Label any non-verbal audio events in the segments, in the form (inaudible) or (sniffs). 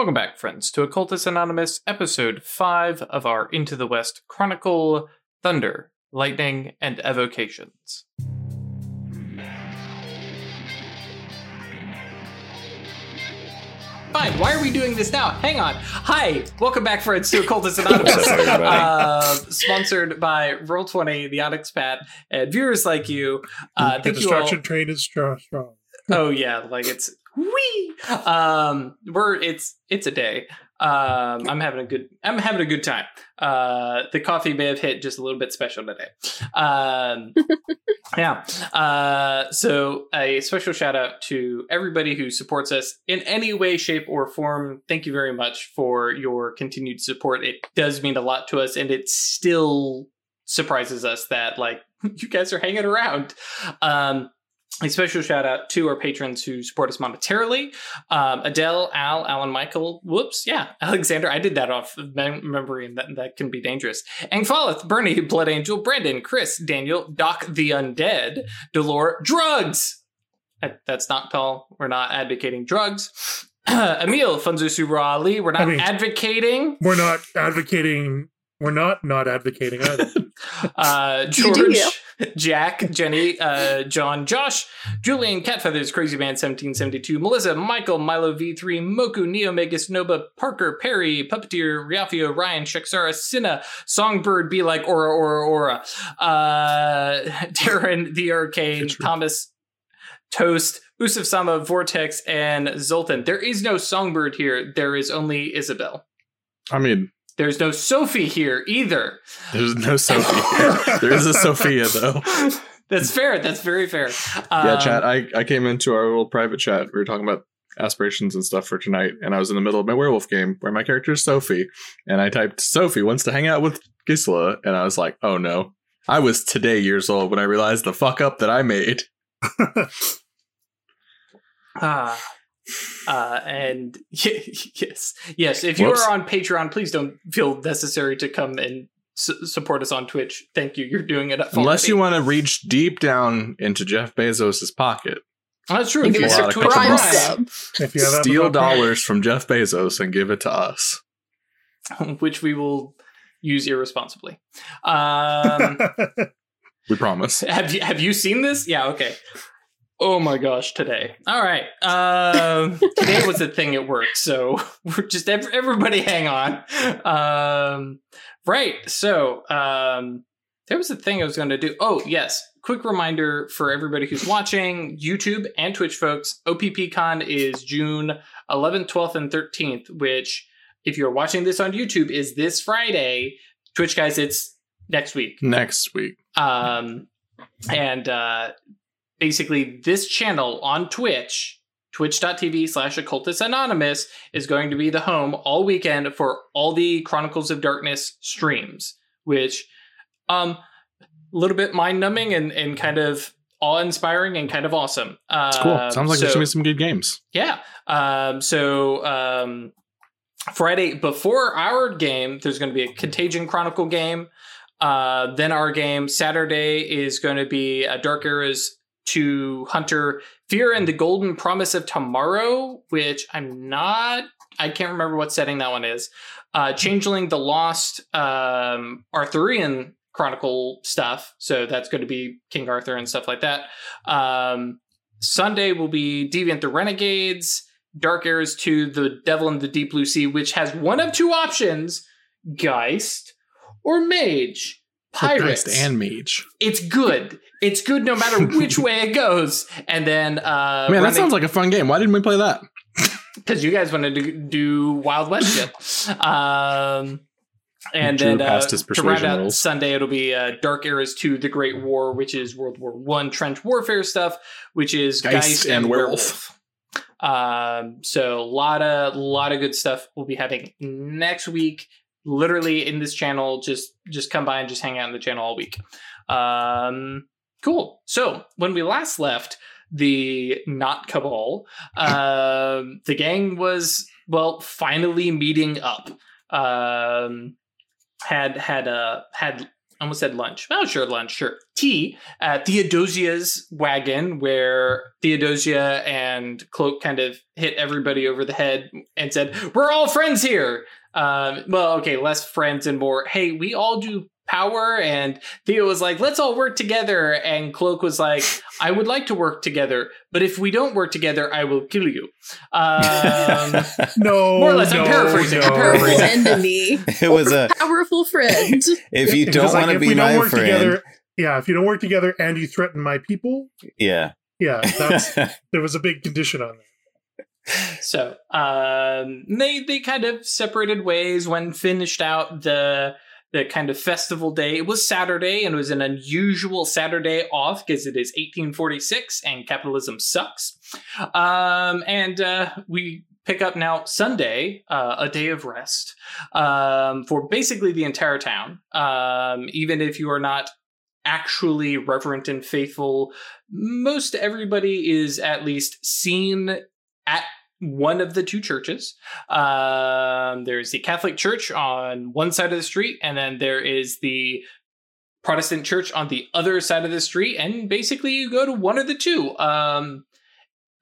Welcome back, friends, to Occultus Anonymous, episode 5 of our Into the West Chronicle Thunder, Lightning, and Evocations. Fine, why are we doing this now? Hang on. Hi, welcome back, friends, to Occultus (laughs) Anonymous. uh, sponsored by Roll20, the Onyx Path, and viewers like you. Uh, the thank you all. destruction train is strong. strong. oh yeah like it's wee um we're it's it's a day. Um i'm having a good i'm having a good time. Uh the coffee may have hit just a little bit special today. Um (laughs) yeah. Uh so a special shout out to everybody who supports us in any way shape or form. Thank you very much for your continued support. It does mean a lot to us and it still surprises us that like (laughs) you guys are hanging around. Um a special shout out to our patrons who support us monetarily um, Adele, Al, Alan Michael, whoops, yeah, (laughs) Alexander. I did that off of memory, and that, that can be dangerous. Angfalith, Bernie, Blood Angel, Brandon, Chris, Daniel, Doc the Undead, Delore, Drugs. That- That's not Paul. We're not advocating drugs. (sniffs) Emil, Funzo Subra Ali. We're not I mean- advocating. We're not advocating. We're not not advocating either. (laughs) uh, George, you. (laughs) Jack, Jenny, uh, John, Josh, Julian, Catfeathers, Crazy Man 1772, Melissa, Michael, Milo V3, Moku, Neomegus, Nova, Parker, Perry, Puppeteer, Riafio, Ryan, Shaksara, Cinna, Songbird, Be Like Aura, Aura, Aura, uh, (laughs) Darren, The Arcane, It's true. Thomas, Toast, Usuf Sama, Vortex, and Zoltan. There is no Songbird here. There is only Isabel. I mean, There's no Sophie here either. there's no Sophie. (laughs) there is a Sophia though. That's fair. That's very fair. yeah, Um, chat. I, I came into our little private chat. We were talking about aspirations and stuff for tonight, and I was in the middle of my werewolf game where my character is Sophie, and I typed Sophie wants to hang out with Gisela, and I was like, oh no. I was today years old when I realized the fuck up that I made. (laughs) Ah. Uh, and (laughs) yes, yes. If you Whoops. are on Patreon, please don't feel necessary to come and su- support us on Twitch. Thank you. You're doing it. For Unless you want to reach deep down into Jeff Bezos's pocket, that's true. If you us a a want couple prime sub. if you have steal dollars from Jeff Bezos and give it to us. (laughs) which we will use irresponsibly. Um, (laughs) We promise. have you have you seen this? Yeah. Okay. Oh my gosh! Today. All right. Um, today was a thing at work, so (laughs) we're just everybody hang on. Um, right. So um, there was a thing I was going to do. Oh yes. Quick reminder for everybody who's watching YouTube and Twitch folks. OPPCon is June 11th, 12th, and 13th. Which, if you're watching this on YouTube, is this Friday. Twitch guys, it's next week Next week. um, and uh, basically this channel on twitch twitch.tv slash occultus anonymous is going to be the home all weekend for all the chronicles of darkness streams which um a little bit mind-numbing and, and kind of awe-inspiring and kind of awesome It's cool. Um, Sounds like there's gonna be some good games. yeah. Um, so um, Friday before our game, there's going to be a Contagion Chronicle game. Uh, then our game Saturday is going to be a Dark Eras to Hunter Fear and the Golden Promise of Tomorrow, which I'm not. I can't remember what setting that one is. Uh, Changeling the Lost um, Arthurian Chronicle stuff. So that's going to be King Arthur and stuff like that. Um, Sunday will be Deviant the Renegades, Dark Eras to the Devil in the Deep Blue Sea, which has one of two options Geist or Mage. Pirates. Geist and Mage. it's good. It's good no matter (laughs) which way it goes. And then, uh, Man, that sounds like a fun game. Why didn't we play that? because you guys wanted to do Wild West shit. (laughs) Um, and Drew then uh, his to round persuasion out rolls. Sunday, it'll be uh, Dark Eras 2, The Great War, which is World War One trench warfare stuff, which is Geist, Geist and, and Werewolf. Um, so a lot of lot of good stuff we'll be having next week. Literally in this channel, just just come by and just hang out in the channel all week. Um, cool. So when we last left the not cabal, um, the gang was well finally meeting up. Um, had had uh had almost said lunch. Oh, sure, lunch, sure. Tea at Theodosia's wagon, where Theodosia and Cloak kind of hit everybody over the head and said, "We're all friends here." Um, well, okay, less friends and more. Hey, we all do power. And Theo was like, "Let's all work together." And Cloak was like, "I would like to work together, but if we don't work together, I will kill you." Um, (laughs) No, More or less, I'm paraphrasing, no. I'm paraphrasing. Friend me. (laughs) it was a Powerful friend. if you don't like, want to if be we don't my work friend, together, yeah, if you don't work together and you threaten my people, yeah. yeah, that's (laughs) there was a big condition on that. So um, they they kind of separated ways when finished out the the kind of festival day. It was Saturday and it was an unusual Saturday off because it is 1846 and capitalism sucks. Um, and uh, we pick up now Sunday, uh, a day of rest um, for basically the entire town. Um, even if you are not actually reverent and faithful, most everybody is at least seen at one of the two churches. Um, there's the Catholic Church on one side of the street, and then there is the Protestant Church on the other side of the street. And basically, you go to one of the two. Um,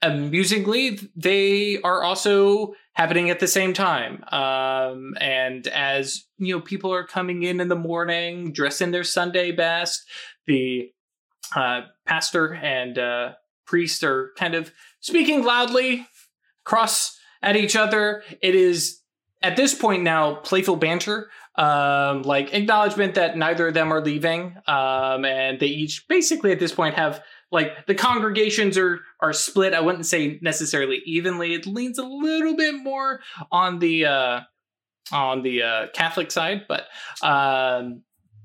amusingly, they are also happening at the same time. Um, and as you know, people are coming in in the morning, dressed in their Sunday best. The uh, pastor and uh, priest are kind of speaking loudly cross at each other. It is at this point now playful banter, um, like acknowledgement that neither of them are leaving, um, and they each basically at this point have like the congregations are are split. I wouldn't say necessarily evenly. It leans a little bit more on the uh, on the uh, Catholic side, but um,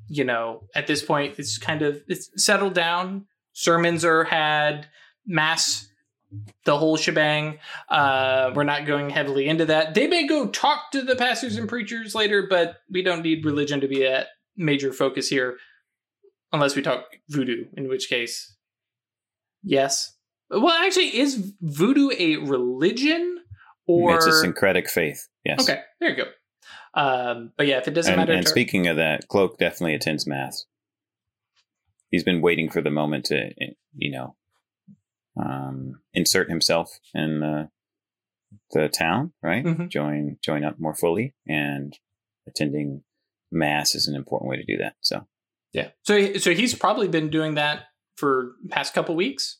you know at this point it's kind of it's settled down. Sermons are had, mass the whole shebang. Uh, we're not going heavily into that. They may go talk to the pastors and preachers later, but we don't need religion to be a major focus here, unless we talk voodoo, in which case, yes. Well, actually, is voodoo a religion or it's a syncretic faith. Yes. Okay, there you go. Um, but yeah, if it doesn't And, matter, and speaking of that, Cloak definitely attends mass. He's been waiting for the moment to, you know, um, insert himself in the the town, right? Mhm. Join join up more fully, and attending mass is an important way to do that. So yeah. So so he's probably been doing that for past couple weeks.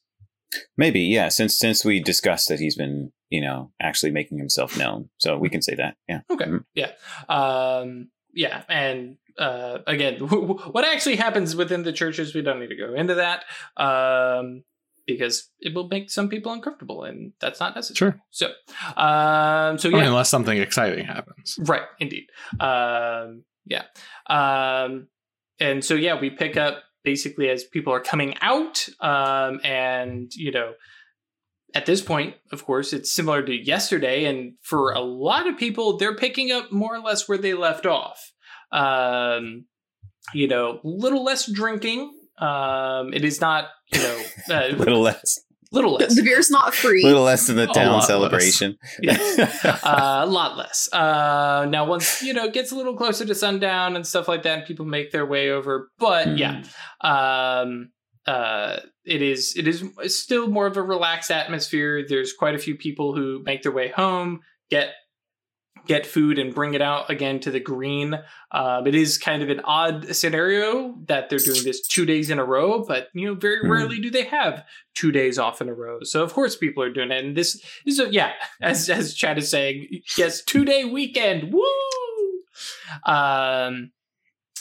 maybe, yeah. Since since we discussed that he's been, you know, actually making himself known, so we can say that. Yeah. Okay. Mhm. Yeah. Um, yeah. And uh, again, (laughs) what actually happens within the churches, we don't need to go into that um, because it will make some people uncomfortable, and that's not necessary. Sure. So, um, so yeah, unless something exciting happens. right, indeed. Um, yeah. Um, and so yeah, we pick up basically as people are coming out, um, and you know. At this point, of course, it's similar to yesterday, and for a lot of people, they're picking up more or less where they left off. Um, you know, a little less drinking. Um, it is not, you know, A (laughs) uh, little less, little less. The beer's not free. little less than the town lot less. celebration. Yes. (laughs) uh, a lot less. Uh, now, once you know, it gets a little closer to sundown and stuff like that, and people make their way over. But yeah, um, uh, it is it is still more of a relaxed atmosphere. There's quite a few people who make their way home, get get food, and bring it out again to the green. Um, it is kind of an odd scenario that they're doing this two days in a row, but you know, very Hmm. rarely do they have two days off in a row. So of course, people are doing it, and this is a, yeah, (laughs) as as Chad is saying, yes, two day weekend, woo! Um,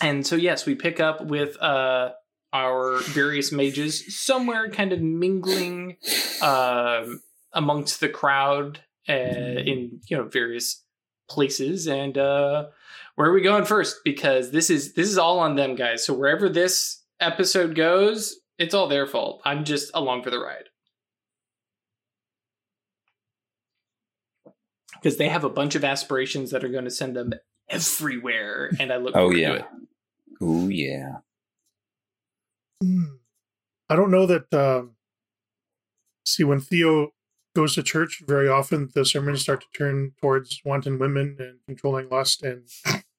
and so yes, we pick up with uh our various mages somewhere, kind of mingling um amongst the crowd uh, in you know various places, and uh, where are we going first? Because this is this is all on them, guys. So wherever this episode goes, it's all their fault. I'm just along for the ride. Because they have a bunch of aspirations that are going to send them everywhere, and I look Oh forward yeah. to it. Ooh yeah. Hmm. I don't know that. Um, see, when Theo goes to church, very often the sermons start to turn towards wanton women and controlling lust and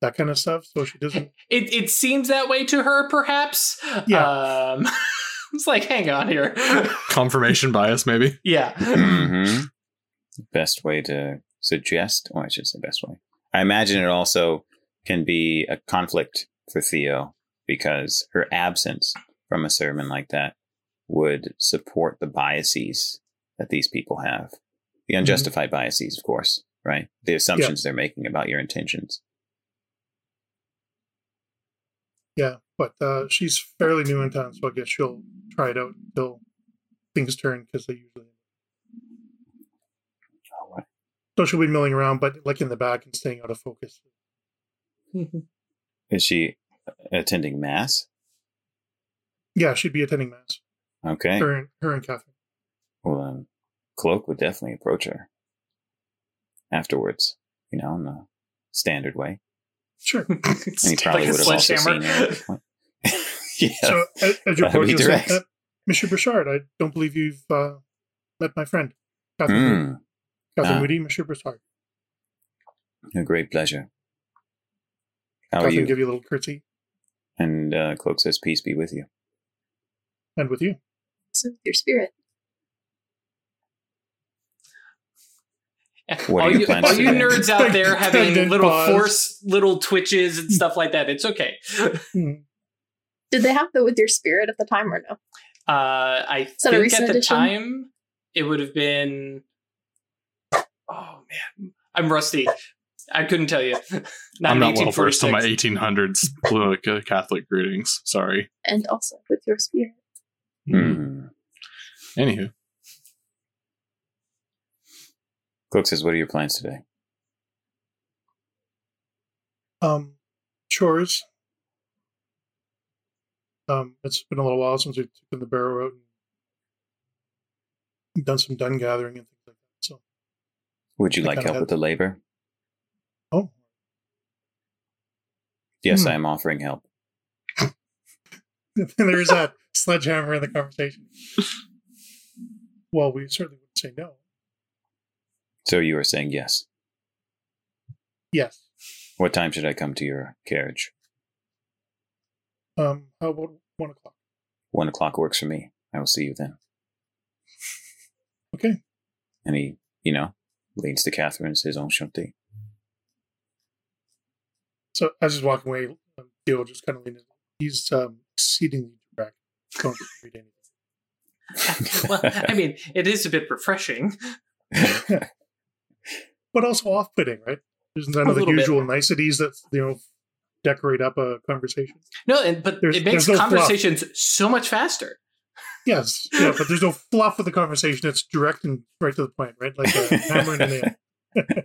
that kind of stuff. So she doesn't. (laughs) It it seems that way to her, perhaps. Yeah. Um, (laughs) it's like, hang on here. (laughs) Confirmation bias, maybe. yeah. hmm Best way to suggest, oh, I should say best way. I imagine it also can be a conflict for Theo because her absence from a sermon like that would support the biases that these people have. The unjustified biases, of course, right? The assumptions they're making about your intentions. Yeah, but uh, she's fairly new in town, so I guess she'll try it out until things turn because they usually. All right. So she'll be milling around, but like in the back and staying out of focus. Is she attending mass? Yeah, she'd be attending mass. Okay. Her, and, her and Catherine. Well, um, Cloak would definitely approach her afterwards, you know, in the standard way. Sure. (laughs) And he (laughs) probably would have also seen her. at the point. (laughs) yeah. So as, as you're That'd approaching, uh, Monsieur Bouchard, I don't believe you've uh, met my friend, Catherine, Moody. Mm, Catherine ah. Moody, Monsieur Bouchard. a great pleasure. How are Catherine you? give you a little curtsy, And uh, Cloak says, "Peace be with you." and with you. So with your spirit. What all are you, plans all you nerds out there having little pause. force, little twitches and stuff like that, it's okay. Hmm. Did they have the with your spirit at the time or no? Uh, I that a think recent at the addition? time it would have been. Oh man, I'm rusty. I couldn't tell you. (laughs) I'm not well versed on my 1800s political Catholic greetings. Sorry. And also with your spirit. Mm. Anywho, Cloak says, "What are your plans today?" Um, chores. Um, it's been a little while since we've taken the barrow out and done some dun gathering and things like that. So, Would you I like help with the labor? oh, Yes, Hmm. I am offering help. (laughs) there's that sledgehammer in the conversation. Well, we certainly wouldn't say no. So you are saying yes. Yes. What time should I come to your carriage? Um, how about one o'clock? One o'clock works for me. I will see you then. Okay. And he, you know, leans to Catherine and says, Enchanté. So as he's walking away, um, Theo just kind of leans. He's um, exceedingly direct. Don't (laughs) read anything. (laughs) well, I mean, it is a bit refreshing. (laughs) but also off-putting, right? There's none of the little bit. usual niceties that you know decorate up a conversation. No, and but There's- it makes there's no fluff. conversations so much faster. Yes, yeah, but there's no (laughs) fluff with the conversation. It's direct and right to the point, right? Like a hammer and a nail.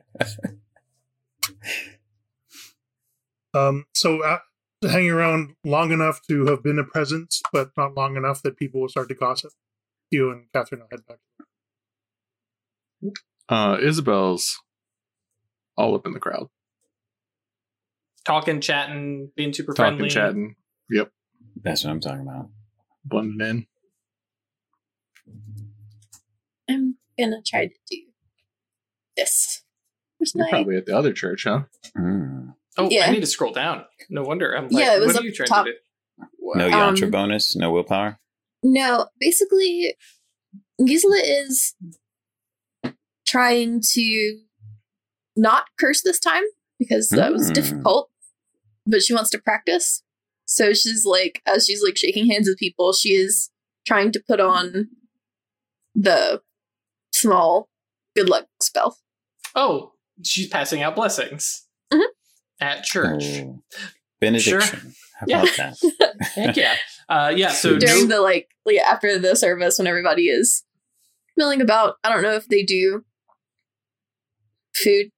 (laughs) um, so uh, hanging around long enough to have been a presence, but not long enough that people will start to gossip. You and Catherine will head back. uh, Isabel's all up in the crowd, Talking, chatting, being super talking, friendly. chatting. Yep, That's what I'm talking about. blending in. I'm gonna try to do this. Where's You're my probably at the other church, huh? Mm. Oh, Yeah. I need to scroll down. No wonder. I'm like, Yeah, it was what are you trying top. to do? No Um, bonus, no willpower. No, basically, Gisela is trying to not curse this time because that was Hmm. difficult, but she wants to practice. So she's like, as she's like shaking hands with people, she is trying to put on the small good luck spell. Oh, she's passing out blessings Mhm. at church. Oh. Benediction. How Yeah. about that? (laughs) Heck yeah. Uh, yeah. So During no- the like, like after the service, when everybody is milling about, I don't know if they do food.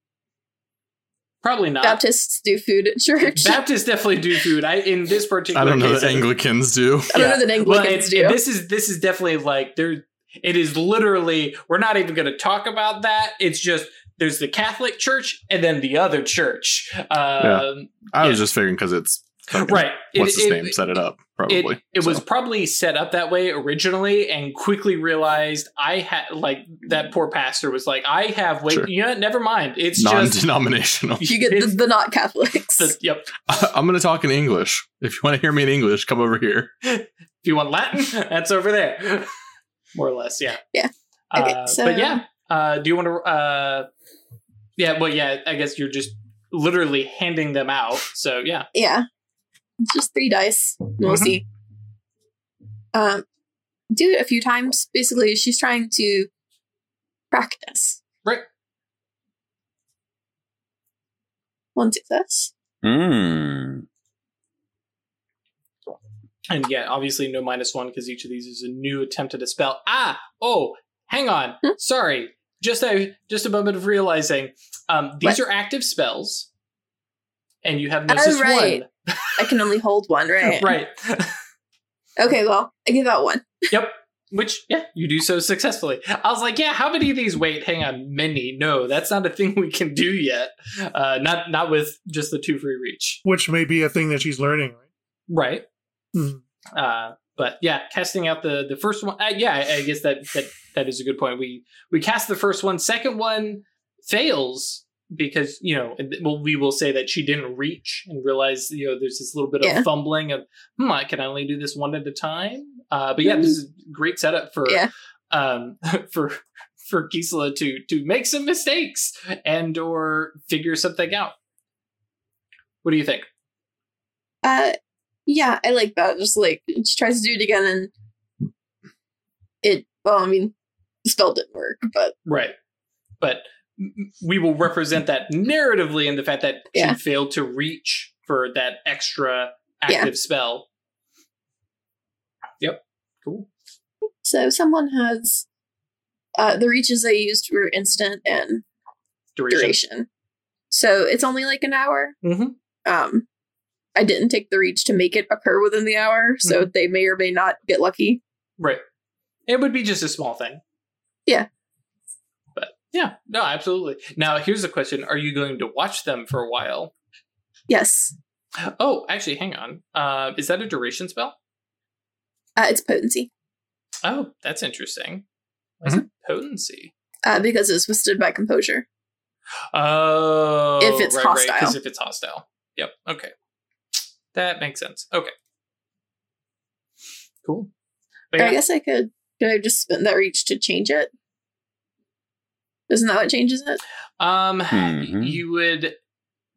Probably not. Baptists do food at church. (laughs) Baptists definitely do food. I in this particular. I don't know case, that Anglicans do. I don't Yeah. know that Well, Anglicans it's, do. this is this is definitely like there. It is literally. We're not even going to talk about that. It's just there's the Catholic Church and then the other church. Um, I was Yeah. just figuring because it's fucking- right. It- What's his it- name? Set it up, probably. it was So, probably set up that way originally and quickly realized I had like that poor pastor was like I have wait Sure. you know never mind it's just non-denominational. (laughs) You get the, the not Catholics. the- yep (laughs) I'm going to talk in English. If you want to hear me in English, come over here. (laughs) if you want Latin that's over there more or less yeah Yeah. Okay, uh, so- but yeah uh, do you want to uh yeah well yeah I guess you're just literally handing them out so yeah yeah. It's just three dice. We'll Mhm. see. Um, do it a few times. Basically, she's trying to practice. right One success. Mm. And yeah, obviously no minus one because each of these is a new attempt at a spell. Ah, oh, hang on. Hmm? Sorry. Just a just a moment of realizing. Um, these What? are active spells, and you have Oh, Gnosis right. I can only hold one, right? (laughs) right. Okay, well, I give out one. (laughs) yep. Which yeah, you do so successfully. I was like, yeah, how many of these? Wait, hang on, many? No, that's not a thing (laughs) we can do yet. Uh, not not with just the two free reach. which may be a thing that she's learning, right? Right. Mhm. Uh, but yeah, casting out the the first one. Uh, yeah, I, I guess that that that is a good point. We we cast the first one. Second one fails because you know well, we will say that she didn't reach and realize you know there's this little bit Yeah. of fumbling of hmm I can only do this one at a time. Uh, but yeah, this is great setup for Yeah. um (laughs) for for Gisela to to make some mistakes and or figure something out. What do you think? Uh, yeah, I like that. Just like she tries to do it again, and it. Well, I mean, spell didn't work, but Right. But we will represent that narratively in the fact that Yeah. she failed to reach for that extra active spell. Yep. Cool. so someone has. Uh, the reaches they used were instant and Duration. duration, so it's only like an hour. Mhm. Um, I didn't take the reach to make it occur within the hour, so Mm-hmm. they may or may not get lucky. Right. It would be just a small thing. Yeah. Yeah, no, absolutely. Now, here's the question Are you going to watch them for a while? Yes, Oh, actually, hang on. Uh, is that a duration spell? uh, it's potency Oh, that's interesting. What's Mm-hmm. potency? uh, because it's withstood by composure. Oh, If it's hostile. Because hostile. if it's hostile. Yep. Okay. That makes sense. Okay. Cool. But I yeah, guess I could. Could I just spend that reach to change it? Isn't that what changes it? um, Mhm. you would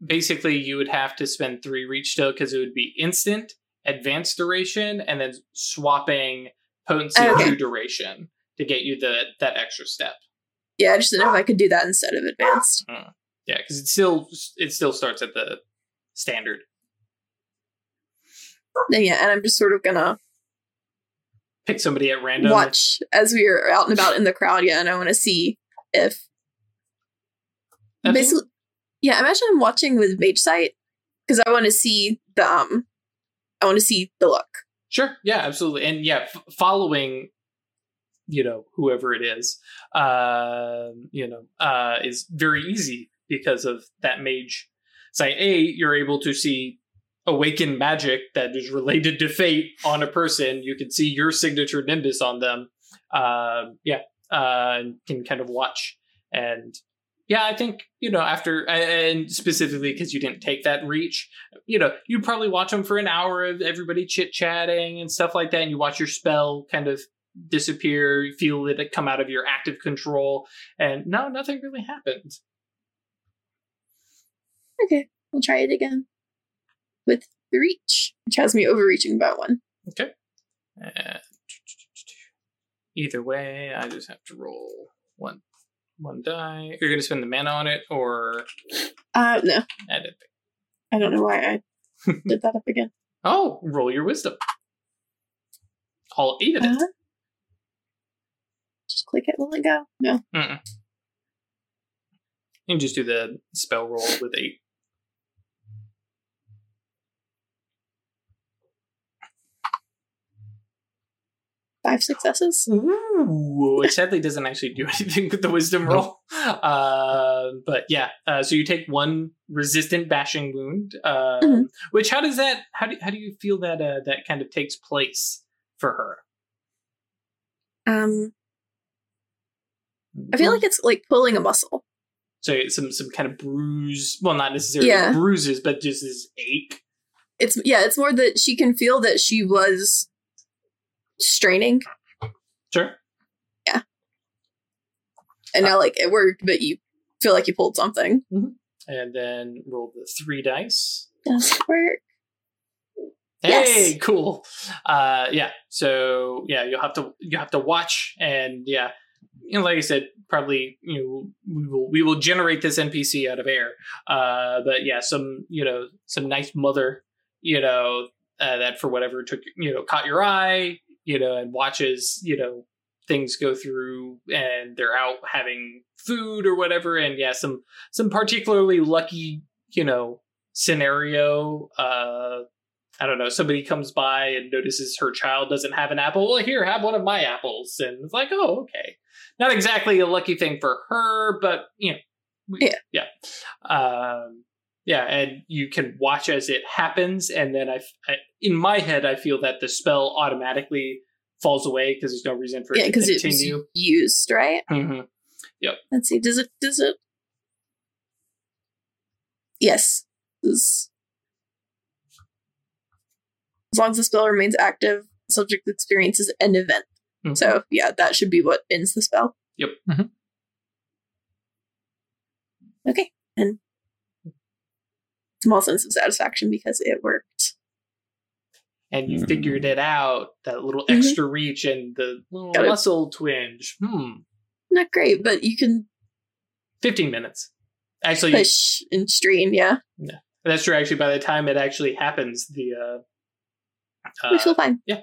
basically you would have to spend three reach still because it would be instant, advanced duration, and then swapping potency Okay. to duration to get you the that extra step. Yeah, I just didn't know if I could do that instead of advanced. Yeah, because it still it still starts at the standard. Then yeah, and I'm just sort of gonna Pick somebody at random. watch as we are out and about in the crowd. Yeah, and I want to see if basically, yeah. Imagine I'm watching with Mage Sight because I want to see the um, I want to see the look. Sure. Yeah, absolutely. And yeah, f- following, you know, whoever it is, um, you know, uh, is very easy because of that mage. sight A, you're able to see awakened magic that is related to fate on a person. You can see your signature nimbus on them. Um, yeah, uh, and can kind of watch and. Yeah, I think you know after, and specifically because you didn't take that reach, you know, you probably watch them for an hour of everybody chit chatting and stuff like that, and you watch your spell kind of disappear, you feel it come out of your active control, and no, nothing really happened. Okay, we'll try it again with the reach, which has me overreaching by one. Okay. Uh, either way, I just have to roll one one die. You're gonna spend the mana on it or Uh, no, add it. I don't know why I (laughs) did that up again. Oh, roll your wisdom. All eight of it. Uh, just click it, will it go? No. Mm-mm. You can just do the spell roll with eight. Five successes. Ooh, which sadly doesn't actually do (laughs) anything with the wisdom roll. Uh, but yeah, uh, so you take one resistant bashing wound. Uh, Mhm. Which how does that? How do how do you feel that uh, that kind of takes place for her? Um, I feel like it's like pulling a muscle. so some some kind of bruise. Well, not necessarily Yeah. bruises, but just this ache. It's yeah, it's more that she can feel that she was straining, Sure. Yeah. And now like it worked, but you feel like you pulled something. And then roll the three dice. Does it work? Hey, Yes. cool. Uh, yeah. So yeah, you'll have to you have to watch and yeah, you know, like I said, probably you know we will we will generate this NPC out of air. Uh, but yeah, some you know some nice mother, you know, uh, that for whatever took you know caught your eye, you know, and watches you know things go through and they're out having food or whatever, and yeah, some some particularly lucky you know scenario. Uh, I don't know, somebody comes by and notices her child doesn't have an apple. Well, here, have one of my apples. And it's like, oh, okay. Not exactly a lucky thing for her, but, you know. we- Yeah. Yeah. Um, yeah, and you can watch as it happens. And then I, I in my head, I feel that the spell automatically falls away because there's no reason for Yeah, it to because it was continue. used, right? mm-hmm. Yep let's see. Does it? Does it? Yes. As long as the spell remains active, the subject experiences an event. Mhm. So yeah, that should be what ends the spell. Yep. mm-hmm. Okay, and small sense of satisfaction because it worked. and you Mhm. figured it out, that little Mhm. extra reach and the little Got it. muscle twinge. Hmm. Not great, but you can 15 minutes. Actually, push and strain. Yeah, Yeah. that's true. Actually, by the time it actually happens, the uh, we uh, feel fine. Yeah.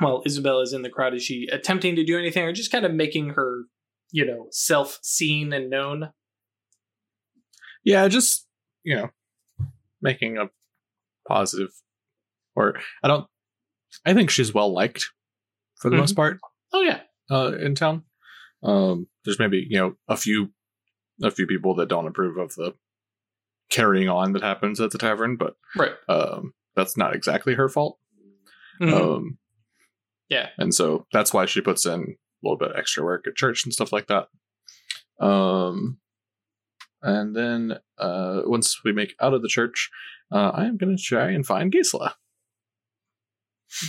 Well, Isabel is in the crowd. Is she attempting to do anything, or just kind of making her, you know, self seen and known? Yeah, just you know, making a positive, or I don't. I think she's well liked for the Mhm. most part Oh yeah, uh, in town. Um, there's maybe you know a few, a few people that don't approve of the carrying on that happens at the tavern, but right. um, that's not exactly her fault. Mhm. Um, yeah, and so that's why she puts in little bit extra work at church and stuff like that. Um, and then uh, once we make out of the church, uh, I am going to try and find Gisela.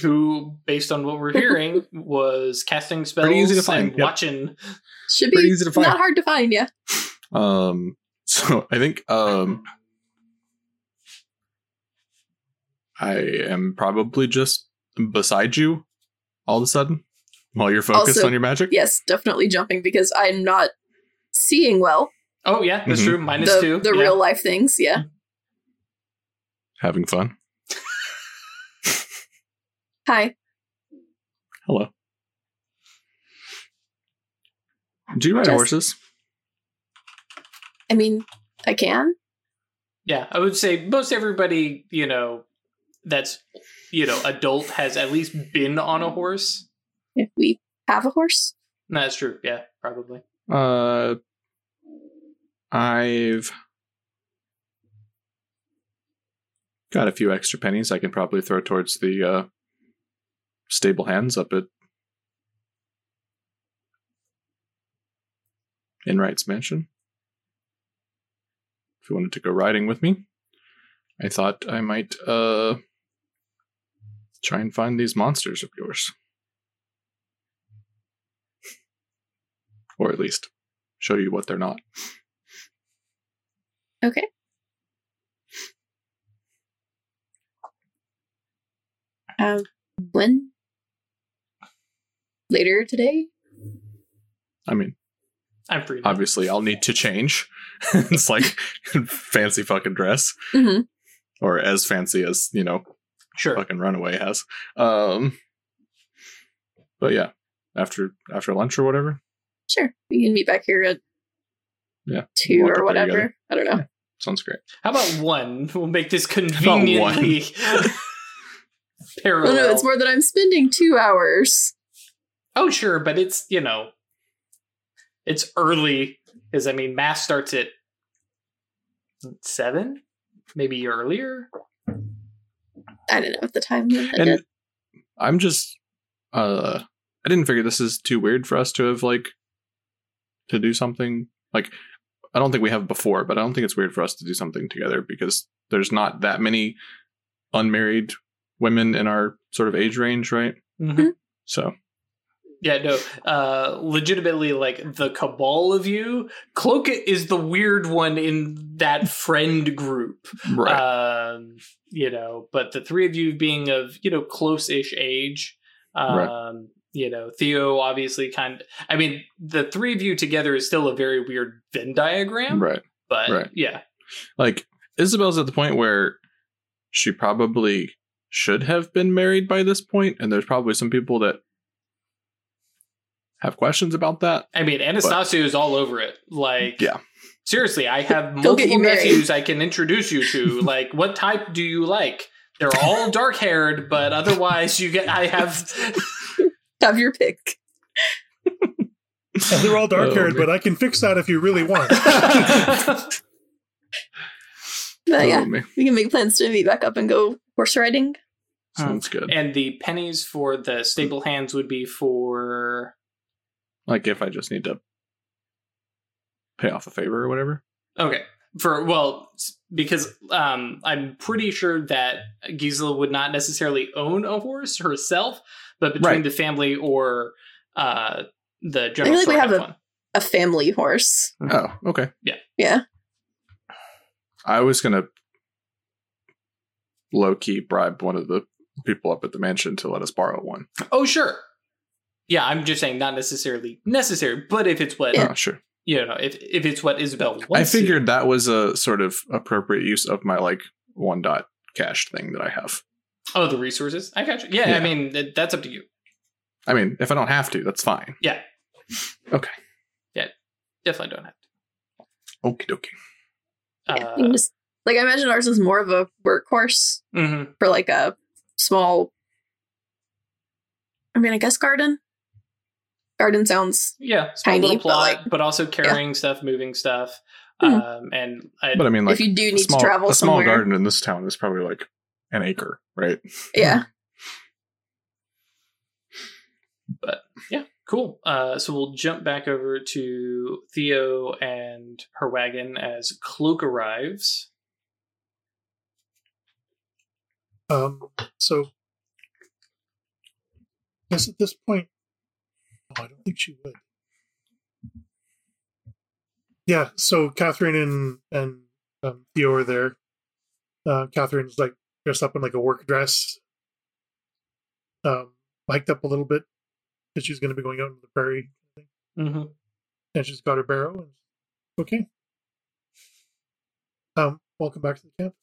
who, based on what we're hearing, (laughs) was casting spells Pretty easy to find, and yep. watching. Should Pretty be easy to find. not hard to find. Yeah, Um, so I think um, I am probably just beside you all of a sudden while you're focused Also- on your magic. yes, definitely jumping because I'm not seeing well Oh yeah, that's Mhm. true. Minus the two. the yeah. real life things. Yeah. Having fun. Hi. Hello. Do you ride Just- horses? I mean, I can. Yeah, I would say most everybody, you know, that's you know, adult has at least been on a horse. If we have a horse. No, that's true. Yeah, probably. Uh, I've got a few extra pennies I can probably throw towards the uh, stable hands up at Enright's mansion. If you wanted to go riding with me, I thought I might uh, try and find these monsters of yours. Or at least show you what they're not. Okay. Um, when? Later today? I mean, I'm free. obviously, I'll need to change. (laughs) it's like (laughs) fancy fucking dress, Mm-hmm. or as fancy as you know, Sure. fucking Runaway has. Um, but yeah, after after lunch or whatever. Sure. We can meet back here at Yeah, two walk or whatever. I don't know. Sounds great. How about one? We'll make this about one? conveniently (laughs) parallel. Well, no, it's more that I'm spending two hours. Oh, sure, but it's you know, it's early because I mean, mass starts at seven, maybe earlier. I don't know at the time. that And. I'm just uh I didn't figure this is too weird for us to have like to do something like I don't think we have before, but I don't think it's weird for us to do something together because there's not that many unmarried women in our sort of age range, right? Mm-hmm. So Yeah, no. Uh, legitimately, like the cabal of you, Cloak is the weird one in that friend group. right. Um, you know, but the three of you being of you know close-ish age. Um, Right. You know, Theo obviously kind. I mean, the three of you together is still a very weird Venn diagram. right. But right. yeah, Like Isabel's at the point where she probably should have been married by this point, and there's probably some people that have questions about that. I mean, Anastasio is all over it. Like, Yeah. seriously, I have multiple you nephews I can introduce you to. (laughs) like, what type do you like? They're all dark haired, but otherwise, you get. I have. Have your pick. They're all dark haired, Oh, but I can fix that if you really want. (laughs) But Oh, yeah, me. we can make plans to meet back up and go horse riding. Sounds good. and the pennies for the stable hands would be for. Like if I just need to pay off a favor or whatever. Okay. For well, because um, I'm pretty sure that Gisela would not necessarily own a horse herself, but between Right. the family or uh, the I general feel like we have a- A family horse. Oh, okay. Yeah. Yeah. I was gonna low key bribe one of the people up at the mansion to let us borrow one. Oh, sure. Yeah, I'm just saying not necessarily necessary, but if it's what Yeah. Oh, sure. you know, if if it's what Isabel wants, I to. figured that was a sort of appropriate use of my like one dot cash thing that I have. Oh, the resources. I got you. Yeah, I mean that, that's up to you. I mean, if I don't have to, that's fine. Yeah. Okay. Yeah, definitely don't have Okie dokie. to. Yeah, Uh, just- like I imagine ours is more of a workhorse mhm. for like a small. I mean, I guess garden. Garden sounds Yeah, small Tiny, little but, plot, like- but also carrying stuff, moving stuff, Hmm. um, and I, But I mean, like if you do need small, to travel a small somewhere. garden in this town is probably like an acre, right? Yeah, (laughs) but yeah, cool. Uh, so we'll jump back over to Theo and her wagon as Cloak arrives. Um, so, I guess at this point, oh, I don't think she would. Yeah, so Catherine and and um, Theo are there. Uh, Catherine's like dressed up in like a work dress, um, hiked up a little bit because she's going to be going out into the prairie, Mm-hmm. and she's got her barrow. And okay, um, welcome back to the camp.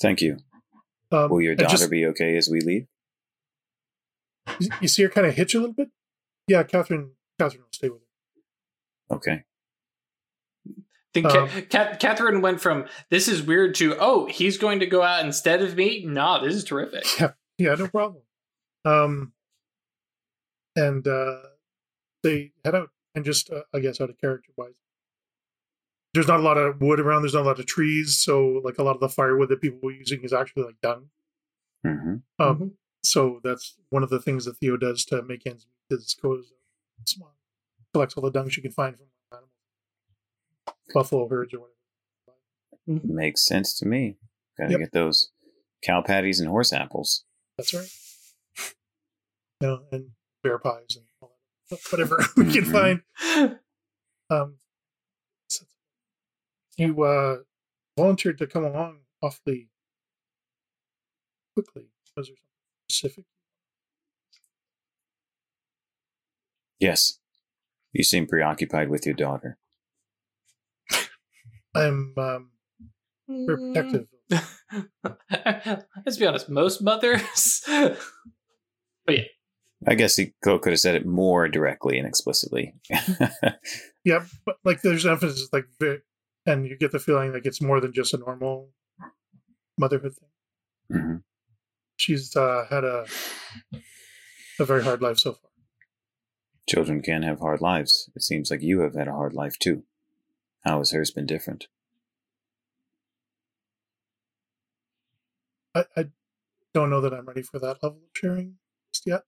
Thank you. Um, Will your and daughter just- be okay as we leave? You, you see her kind of hitch a little bit. Yeah, Catherine. Catherine will stay with her. Okay. Think Um, Ca- Ca- Catherine went from this is weird to oh he's going to go out instead of me. Nah, this is terrific. Yeah, yeah, no problem. Um, and uh, they head out, and just uh, I guess out of character wise, there's not a lot of wood around. There's not a lot of trees, so like a lot of the firewood that people were using is actually like dung. hmm Um, Mhm. so that's one of the things that Theo does to make ends meet. Is goes small, collects all the dung she can find from animals, buffalo herds or whatever. Makes sense to me. Gotta Yep. get those cow patties and horse apples. That's right. (laughs) You know, and bear pies and all that, whatever (laughs) we can Mhm. find. Um, so you uh, volunteered to come along awfully quickly. Was there something specific? Yes. You seem preoccupied with your daughter. I'm um, very protective. (laughs) Let's be honest, most mothers. (laughs) but yeah. I guess he could have said it more directly and explicitly. (laughs) Yeah, but like there's emphasis like and you get the feeling like it's more than just a normal motherhood thing. hmm She's uh, had a a very hard life so far. Children can have hard lives. It seems like you have had a hard life too. How has hers been different? I, I don't know that I'm ready for that level of sharing just yet.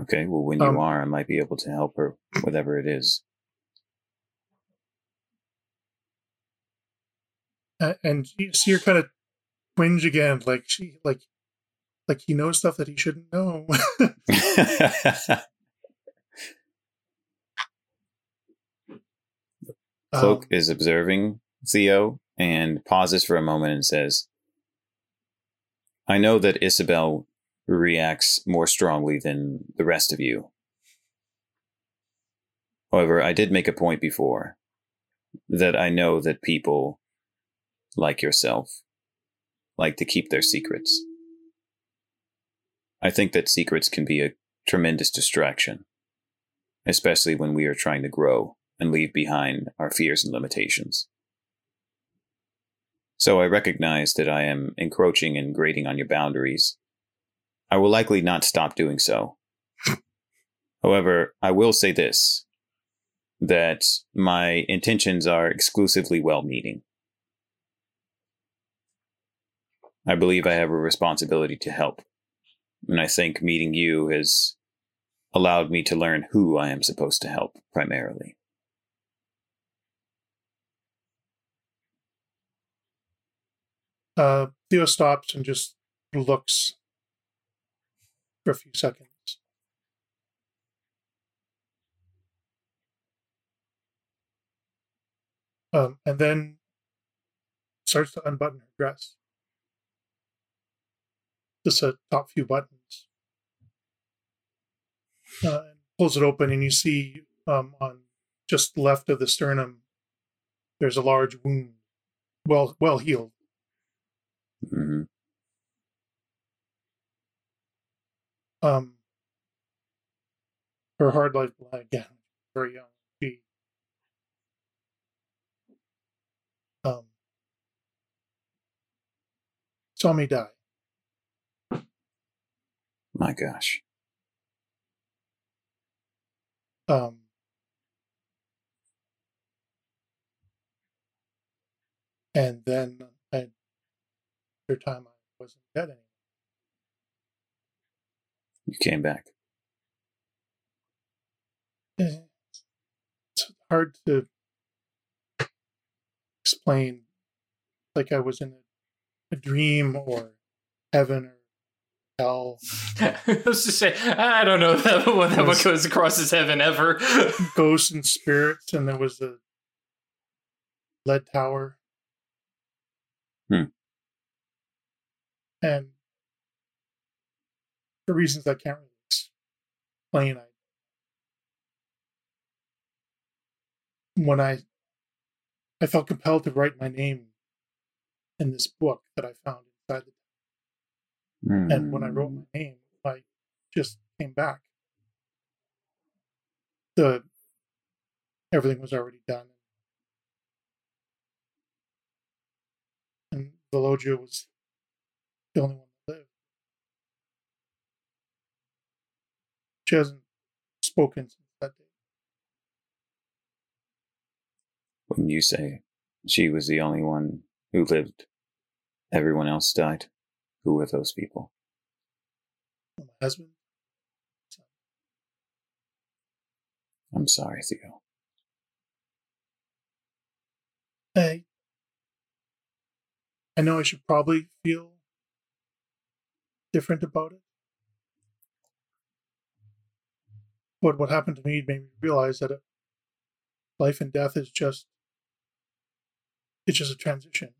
Okay, well, when you Um, are, I might be able to help her, (clears throat) whatever it is. And you see her kind of twinge again, like she like like he knows stuff that he shouldn't know. (laughs) (laughs) (laughs) Cloak Um, is observing Theo and pauses for a moment and says, I know that Isabel reacts more strongly than the rest of you. However, I did make a point before that I know that people like yourself like to keep their secrets. I think that secrets can be a tremendous distraction, especially when we are trying to grow and leave behind our fears and limitations. So I recognize that I am encroaching and grating on your boundaries. I will likely not stop doing so. However, I will say this that my intentions are exclusively well meaning. I believe I have a responsibility to help, and I think meeting you has allowed me to learn who I am supposed to help primarily. Uh, Theo stops and just looks for a few seconds. Um, and then starts to unbutton her dress. Just a top few buttons. Uh, and pulls it open, and you see um, on just left of the sternum, there's a large wound, well well healed. Hmm um her hard life again very young. She um saw me die. My gosh. um and then I time I wasn't dead anymore. You came back. Eh, It's hard to explain like I was in a, a dream or heaven or hell. (laughs) Let's just say I don't know (laughs) that one that one goes across as heaven ever. (laughs) ghosts and spirits, and there was a lead tower. Hmm. And for reasons I can't really explain, I when I I felt compelled to write my name in this book that I found inside the and when I wrote Mm. my name, I just came back. The everything was already done, and Velogia was the only one that lived. She hasn't spoken since that day. when you say she was the only one who lived, everyone else died. Who were those people? My husband, I'm sorry, Theo. Hey. I know I should probably feel different about it. But what happened to me made me realize that uh, life and death is just it's just a transition.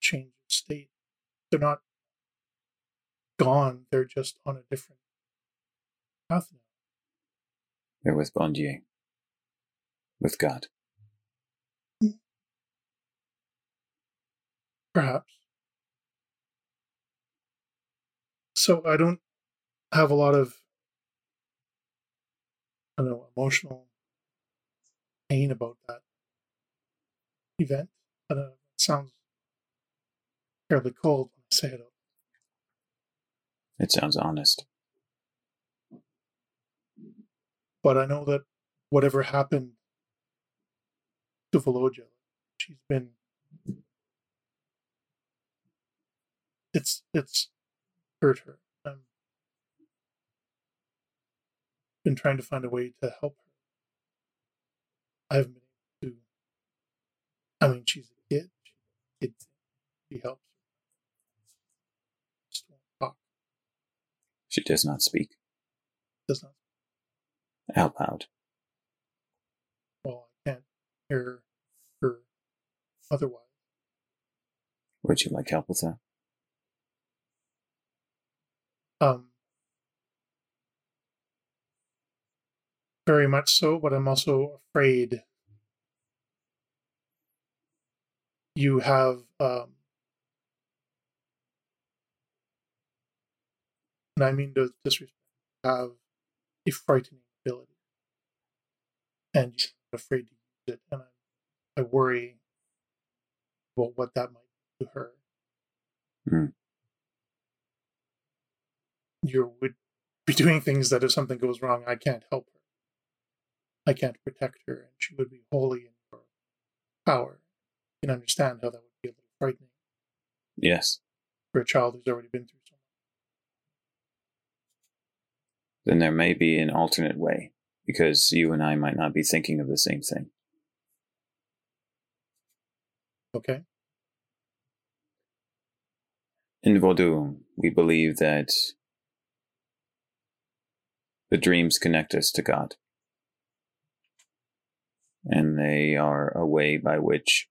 Change of state. They're not gone, they're just on a different path now. They're with Bondye. With God. Hmm. Perhaps. So I don't have a lot of I don't know emotional pain about that event. But uh, it sounds fairly cold when I say it. It sounds honest. But I know that whatever happened to Veloja, she's been it's it's hurt her. I've been trying to find a way to help her. I haven't been able to. I mean, she's a kid. She's a kid. She helps. Just won't talk. She does not speak Does not. out loud. Well, I can't hear her otherwise. Would you like help with that? Um, very much so, but I'm also afraid you have um, and I mean to disrespect have a frightening ability, and you're afraid to use it, and I, I worry about what that might do to her. Hmm. You would be doing things that if something goes wrong, I can't help her. I can't protect her, and she would be wholly in your power. You can understand how that would be a little frightening Yes. for a child who's already been through so much. Then there may be an alternate way, because you and I might not be thinking of the same thing. Okay? In Vodou, we believe that the dreams connect us to God. And they are a way by which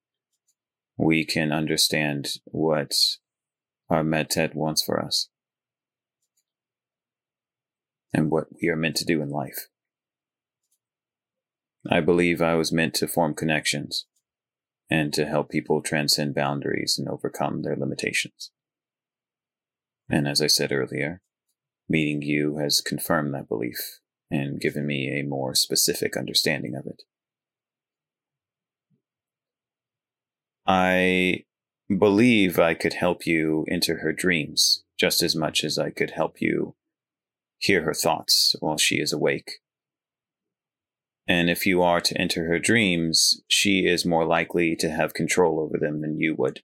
we can understand what our Mèt Tèt wants for us and what we are meant to do in life. I believe I was meant to form connections and to help people transcend boundaries and overcome their limitations. And as I said earlier, meeting you has confirmed that belief and given me a more specific understanding of it. I believe I could help you enter her dreams just as much as I could help you hear her thoughts while she is awake. And if you are to enter her dreams, she is more likely to have control over them than you would.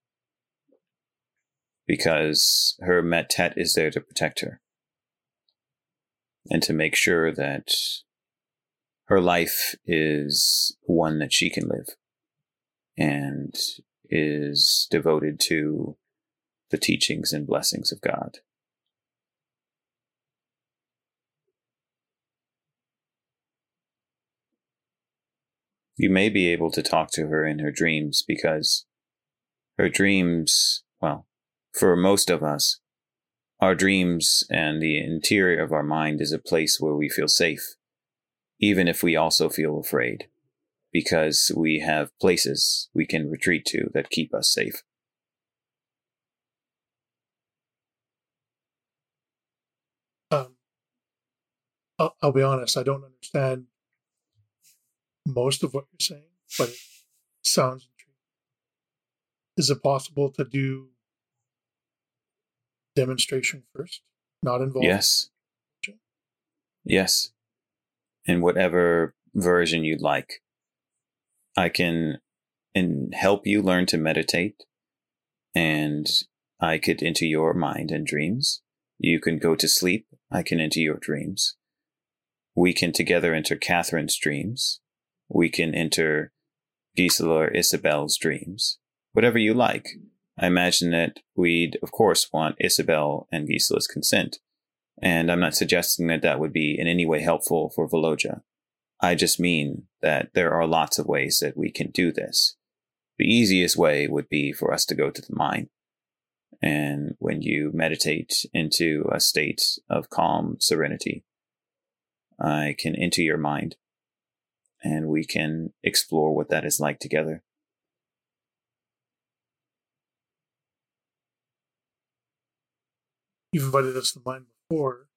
Because her Mèt Tèt is there to protect her. And to make sure that her life is one that she can live. And is devoted to the teachings and blessings of God. You may be able to talk to her in her dreams because her dreams, well, for most of us, our dreams and the interior of our mind is a place where we feel safe, even if we also feel afraid because we have places we can retreat to that keep us safe. Um, I'll, I'll be honest, I don't understand most of what you're saying, but it sounds intriguing. Is it possible to do demonstration first, not involved? Yes. Yes. In whatever version you'd like. I can and help you learn to meditate and I could enter your mind and dreams. You can go to sleep. I can enter your dreams. We can together enter Catherine's dreams. We can enter Gisela or Isabel's dreams. Whatever you like. I imagine that we'd, of course, want Isabel and Gisela's consent. And I'm not suggesting that that would be in any way helpful for Veloja. I just mean that there are lots of ways that we can do this. The easiest way would be for us to go to the mine. And when you meditate into a state of calm serenity, I can enter your mind and we can explore what that is like together. you've invited us to mine before.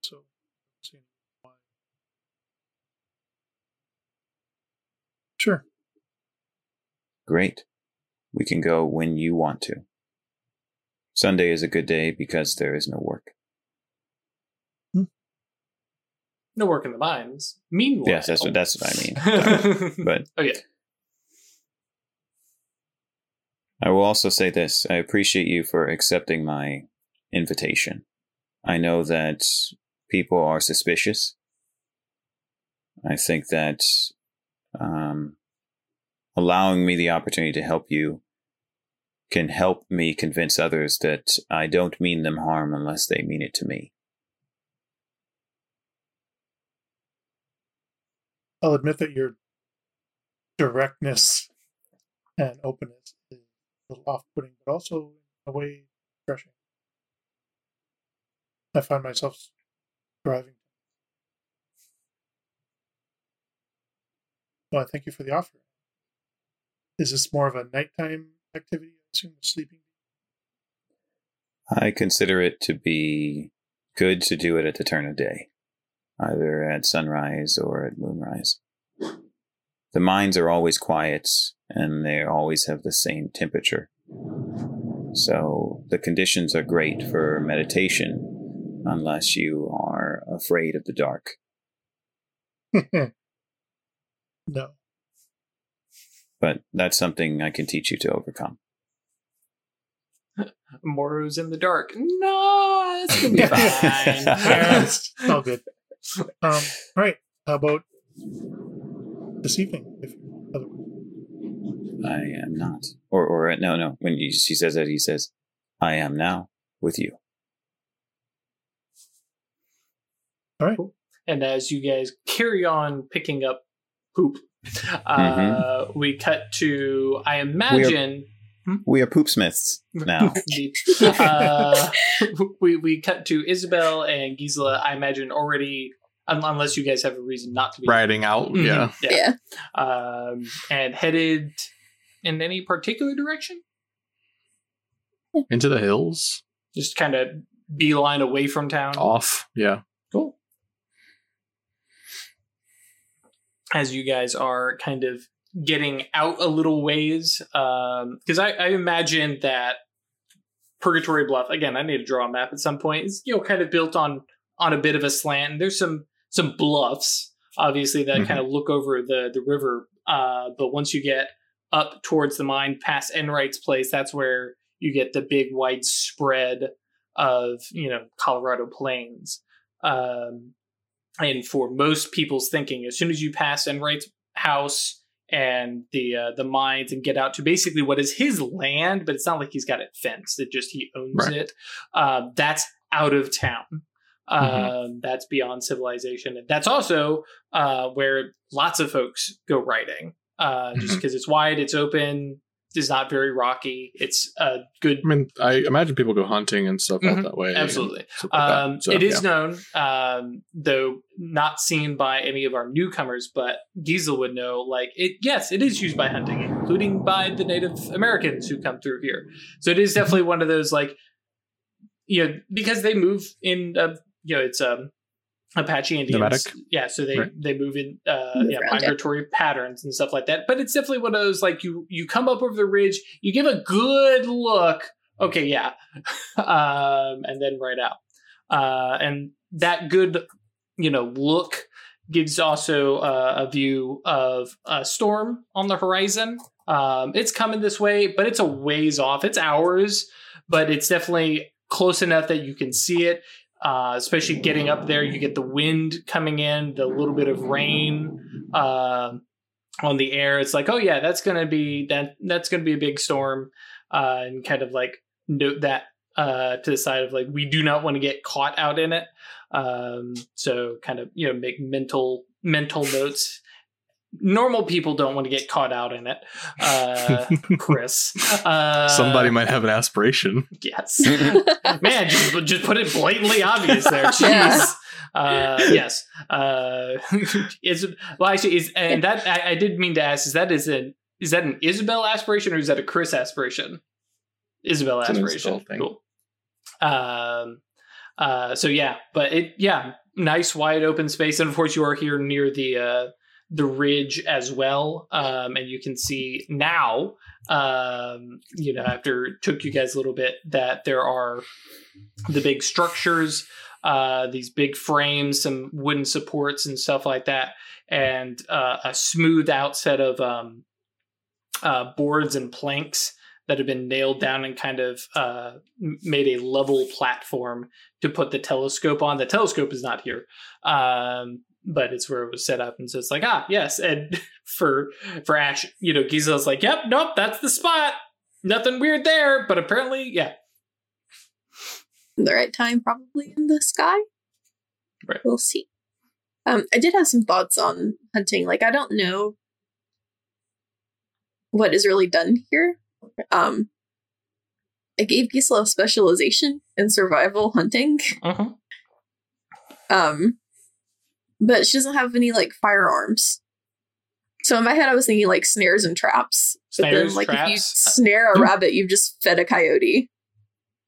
So, sure. Great. We can go when you want to. Sunday is a good day because there is no work. Hmm. No work in the mines. Meanwhile, yes, that's what that's what I mean. (laughs) but oh yeah, I will also say this I appreciate you for accepting my invitation. I know that people are suspicious. I think that um, allowing me the opportunity to help you can help me convince others that I don't mean them harm unless they mean it to me. I'll admit that your directness and openness off-putting, but also in a way refreshing. I find myself driving. Well, thank you for the offer. Is this more of a nighttime activity? I assume sleeping. I consider it to be good to do it at the turn of day, either at sunrise or at moonrise. The mines are always quiet and they always have the same temperature. So the conditions are great for meditation unless you are afraid of the dark. (laughs) no. But that's something I can teach you to overcome. (laughs) Moro's in the dark. No, it's gonna be fine. (laughs) Yeah, it's all good. Um, all right. How about this evening? If otherwise. I am not. Or, or no, no. When you, she says that, he says, I am now with you. All right. and as you guys carry on picking up poop, uh, we cut to I imagine We are poopsmiths now. (laughs) Uh, (laughs) we we cut to Isabel and Gisela. I imagine already, un- unless you guys have a reason not to be Riding out. Mhm. Yeah. Yeah. um, and headed in any particular direction. Into the hills. Just kind of beeline away from town. Off. Yeah. Cool. As you guys are kind of getting out a little ways, because I, I imagine that Purgatory Bluff. Again, I need to draw a map at some point. Is you know kind of built on on a bit of a slant. And there's some some bluffs, obviously, that Mhm. kind of look over the the river. Uh, but once you get up towards the mine, past Enright's place, that's where you get the big wide spread of you know Colorado plains. Um, and for most people's thinking, as soon as you pass Enright's house and the uh, the mines and get out to basically what is his land, but it's not like he's got it fenced. It just he owns Right. it. Uh, that's out of town. Mhm. Um, that's beyond civilization, and that's also uh, where lots of folks go riding. Uh, just because it's wide, it's open, it's not very rocky. It's a good I mean, I imagine people go hunting and stuff Mhm. out that way. Absolutely. like that. Um, So, it is yeah. known, um, though not seen by any of our newcomers, but Giesel would know. Like it, yes, it is used by hunting, including by the Native Americans who come through here. So it is definitely one of those like, you know, because they move in, uh, you know, it's um, Apache Indians. Nomadic? Yeah, so they Right. they move in uh, Move yeah, around, yeah. migratory patterns and stuff like that. But it's definitely one of those like you you come up over the ridge, you give a good look. Okay, yeah, (laughs) um, and then right out. Uh, and that good, you know, look gives also uh, a view of a storm on the horizon. Um, it's coming this way, but it's a ways off. It's hours, but it's definitely close enough that you can see it. Uh, especially getting up there, you get the wind coming in, the little bit of rain uh, on the air. It's like, oh yeah, that's gonna be that. That's gonna be a big storm, uh, and kind of like note that uh, to the side of like we do not want to get caught out in it. Um, so kind of you know make mental mental notes. Normal people don't want to get caught out in it. Uh, (laughs) Chris, uh, Somebody might have an aspiration. yes, (laughs) man, just just put it blatantly obvious there. (laughs) Jeez. Yeah. Uh, yes. Uh, is well actually is and that I, I did mean to ask is that is an is that an Isabel aspiration or is that a Chris aspiration? Isabel It's aspiration. Isabel. Cool. Um. Uh. So yeah, but it yeah, nice wide open space, and of course you are here near the uh the ridge as well, um, and you can see now, um, you know, after it took you guys a little bit, that there are the big structures, uh, these big frames, some wooden supports and stuff like that, and uh, a smooth out set of um, uh, boards and planks that have been nailed down and kind of uh, made a level platform to put the telescope on. The telescope is not here, um, but it's where it was set up, and so it's like ah yes. And (laughs) for for Ash, you know, Giselle's like, yep, nope, that's the spot. Nothing weird there, but apparently, yeah, the right time, probably in the sky. Right. We'll see. Um, I did have some thoughts on hunting. Like, I don't know what is really done here. Um, I gave Gisela a specialization in survival hunting. uh-huh. Um, but she doesn't have any like firearms. So in my head, I was thinking like snares and traps. But Snares, then, like, if you snare a Hmm. rabbit, you've just fed a coyote.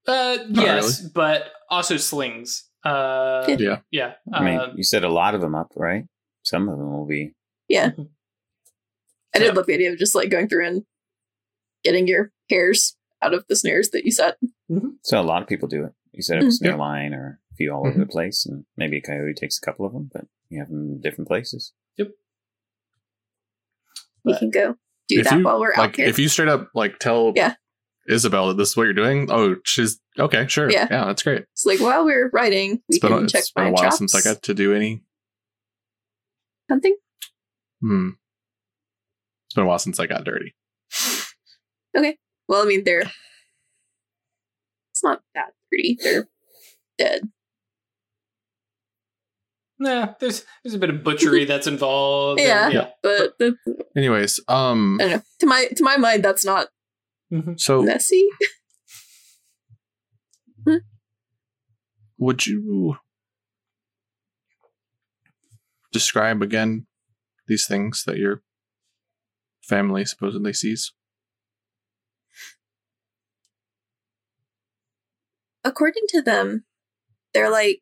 Uh, Not yes, but also slings. Uh, Yeah. Yeah. yeah. I mean, uh, you set a lot of them up, right? Some of them will be. Yeah. Mhm. I did Yeah. love the idea of just like going through and getting your hairs out of the snares that you set. So a lot of people do it. You set up a snare Yeah. line or a few all over the place, and maybe a coyote takes a couple of them, but you have them in different places. Yep. We can go do that you- while we're out here. if you straight up like tell Yeah. Isabel that this is what you're doing, oh, she's okay, sure, Yeah. yeah, that's great. it's like while we're riding, we It's been, can a, check it's been a my while traps. since I got to do any. hunting. Hmm. It's been a while since I got dirty. Okay. Well, I mean, they're it's not that pretty. They're dead. Nah, there's there's a bit of butchery (laughs) that's involved. and- Yeah. yeah. But Anyways, um, I don't know. To my to my mind, that's not Mhm. so messy. would you describe again these things that your family supposedly sees? According to them, they're like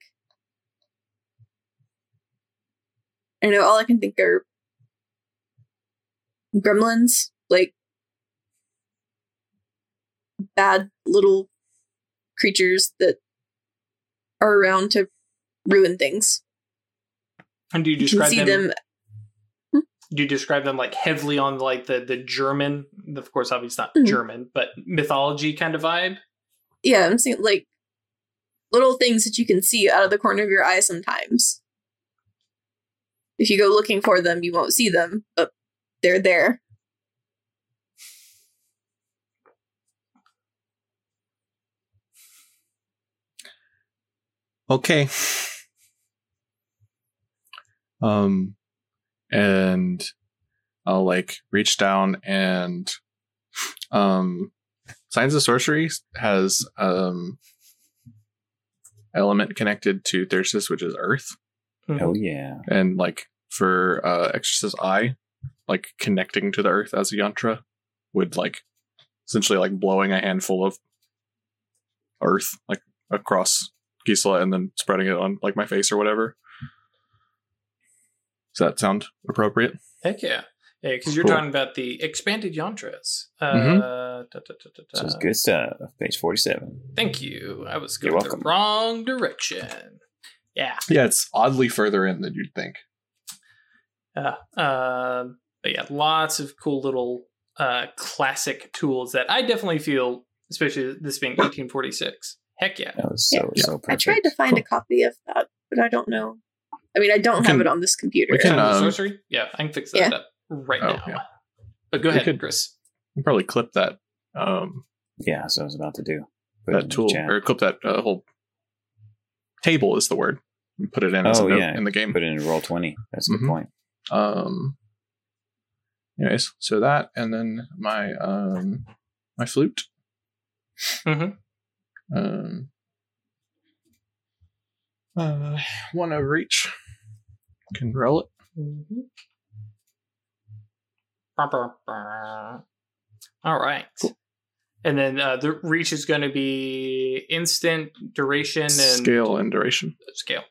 I know. All I can think are gremlins, like bad little creatures that are around to ruin things. And do you You describe see them, them Do you describe them like heavily on like the the German? Of course, obviously not Mhm. German, but mythology kind of vibe. yeah, I'm seeing like little things that you can see out of the corner of your eye sometimes. If you go looking for them, you won't see them, but they're there. Okay. Um, and I'll like reach down and um, Signs of Sorcery has um element connected to Thyrsus, which is Earth, Mm-hmm. Oh yeah. and like for uh Exorcist Eye, like connecting to the Earth as a yantra would like essentially like blowing a handful of Earth like across Gisela and then spreading it on like my face or whatever. Does that sound appropriate? Heck yeah. Yeah, because you're Cool. talking about the expanded yantras. Uh, Mhm. da, da, da, da, This is good stuff. Page forty-seven. Thank you. I was You're going the wrong direction. Yeah. Yeah, it's oddly further in than you'd think. Yeah. Um, but yeah, lots of cool little uh, classic tools that I definitely feel, especially this being 1846. Heck yeah. That was so Yeah. so I tried to find a copy of that, but I don't know. I mean, I don't We have can- it on this computer. we can, Sound um, sorcery? Yeah, I can fix that Yeah. up right Oh, now. yeah. But go We ahead, could- Chris. You can probably clip that um Yeah, so I was about to do. Put that tool or clip that uh, whole table is the word. And put it in as Oh, a note yeah. in the game. Put it in roll twenty. That's a good Mhm. point. Um. Anyways, so that and then my um my flute. Mhm. Um. Uh, one over each. Can roll it. Mhm. Bah. All right. And then uh, the reach is going to be instant duration and Scale and duration. scale.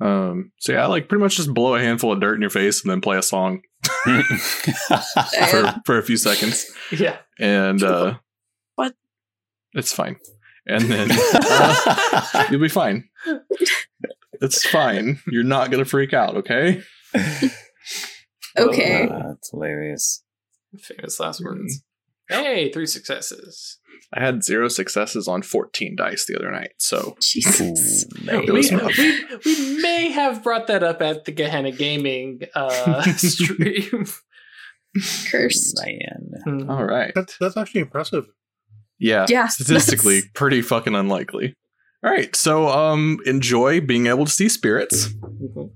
Sure. Um, so yeah, like pretty much just blow a handful of dirt in your face and then play a song (laughs) for, for a few seconds. Yeah. And uh (laughs) What? It's fine. And then uh, you'll be fine. It's fine. You're not gonna freak out, okay? (laughs) Okay. Uh, that's hilarious. Famous last words. Hey, three successes. I had zero successes on 14 dice the other night, so Jesus. man. It was we, we, we may have brought that up at the Gehenna Gaming uh, (laughs) stream. Cursed. Man. Hmm. all right. That's that's actually impressive. Yeah. Yeah. Statistically, that's- pretty fucking unlikely. All right. So um enjoy being able to see spirits. Mhm.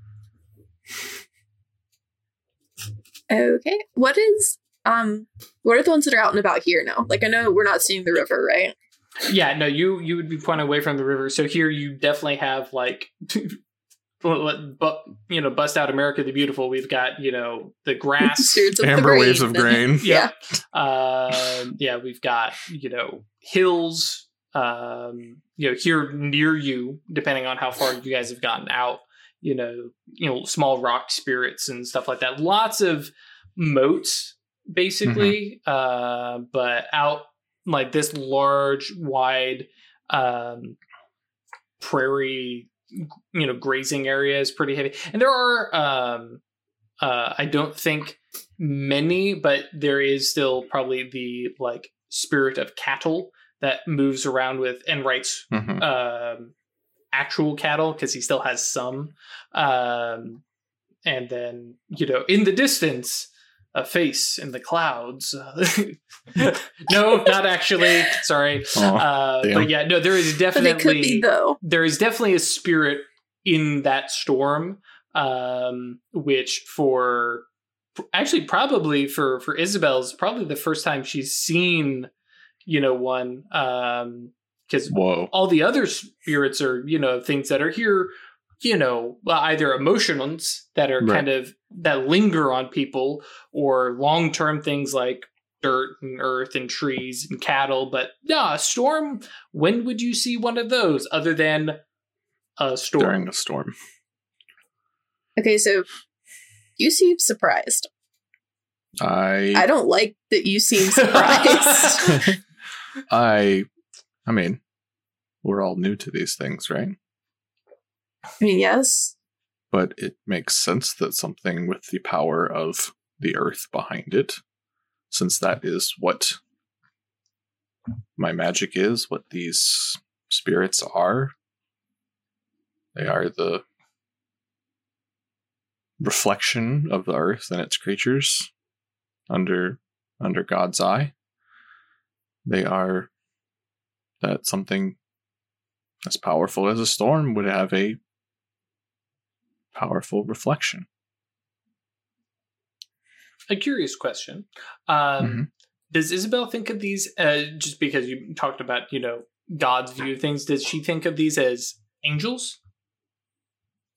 Okay. What is um what are the ones that are out and about here now? Like I know we're not seeing the river, right? Yeah, no, you you would be pointed away from the river. So here you definitely have like, (laughs) but you know, bust out America the Beautiful. We've got you know the grass. (laughs) Spirits the Amber waves of grain. grain. (laughs) Yeah. Um, yeah, we've got you know hills. Um, you know here near you, depending on how far you guys have gotten out. You know, you know, small rock spirits and stuff like that. Lots of moats, basically. Uh, but out like this large, wide um, prairie, you know, grazing area is pretty heavy. And there are, um, uh, I don't think many, but there is still probably the like spirit of cattle that moves around with and writes Mhm. um, actual cattle because he still has some. Um, and then, you know, in the distance, a face in the clouds. (laughs) no, not actually. Sorry. Aw, Uh, but yeah, no, there is But definitely it could be though. there is definitely a spirit in that storm um which for actually probably for for isabel's probably the first time she's seen you know one um because Whoa. all the other spirits are you know things that are here you know either emotions that are Right. kind of that linger on people or long-term things like dirt and earth and trees and cattle but nah storm when would you see one of those other than a storm During a storm. Okay, so you seem surprised. I I don't like that you seem (laughs) surprised. (laughs) I I mean, we're all new to these things, right? I mean, yes. But it makes sense that something with the power of the earth behind it, since that is what my magic is, what these spirits are. They are the reflection of the earth and its creatures under under God's eye. They are that something as powerful as a storm would have a powerful reflection. a curious question um Mhm. does isabel think of these uh just because you talked about you know god's view of things does she think of these as angels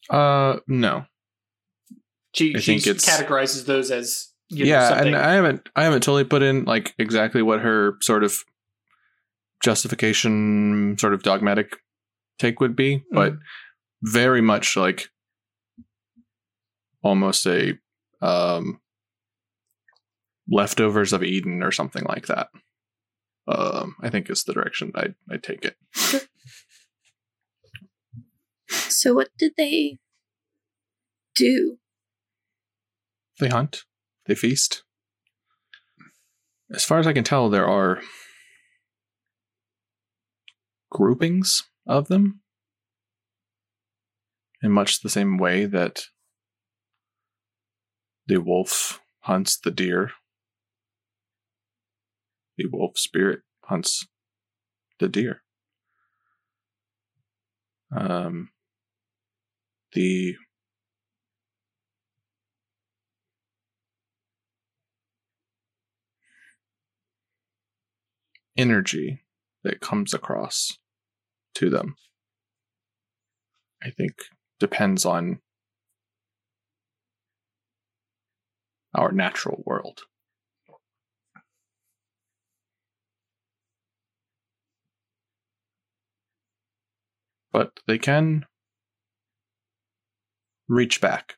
Uh, no. she, I she think categorizes those as you know, yeah, something and I haven't I haven't totally put in like exactly what her sort of justification, sort of dogmatic take would be, but very much like almost a um leftovers of Eden or something like that. Um, I think is the direction I I take it. (laughs) So what did they do? They hunt. They feast. As far as I can tell, there are groupings of them in much the same way that the wolf hunts the deer. The wolf spirit hunts the deer. Um, the energy that comes across to them. I think depends on our natural world. But they can reach back.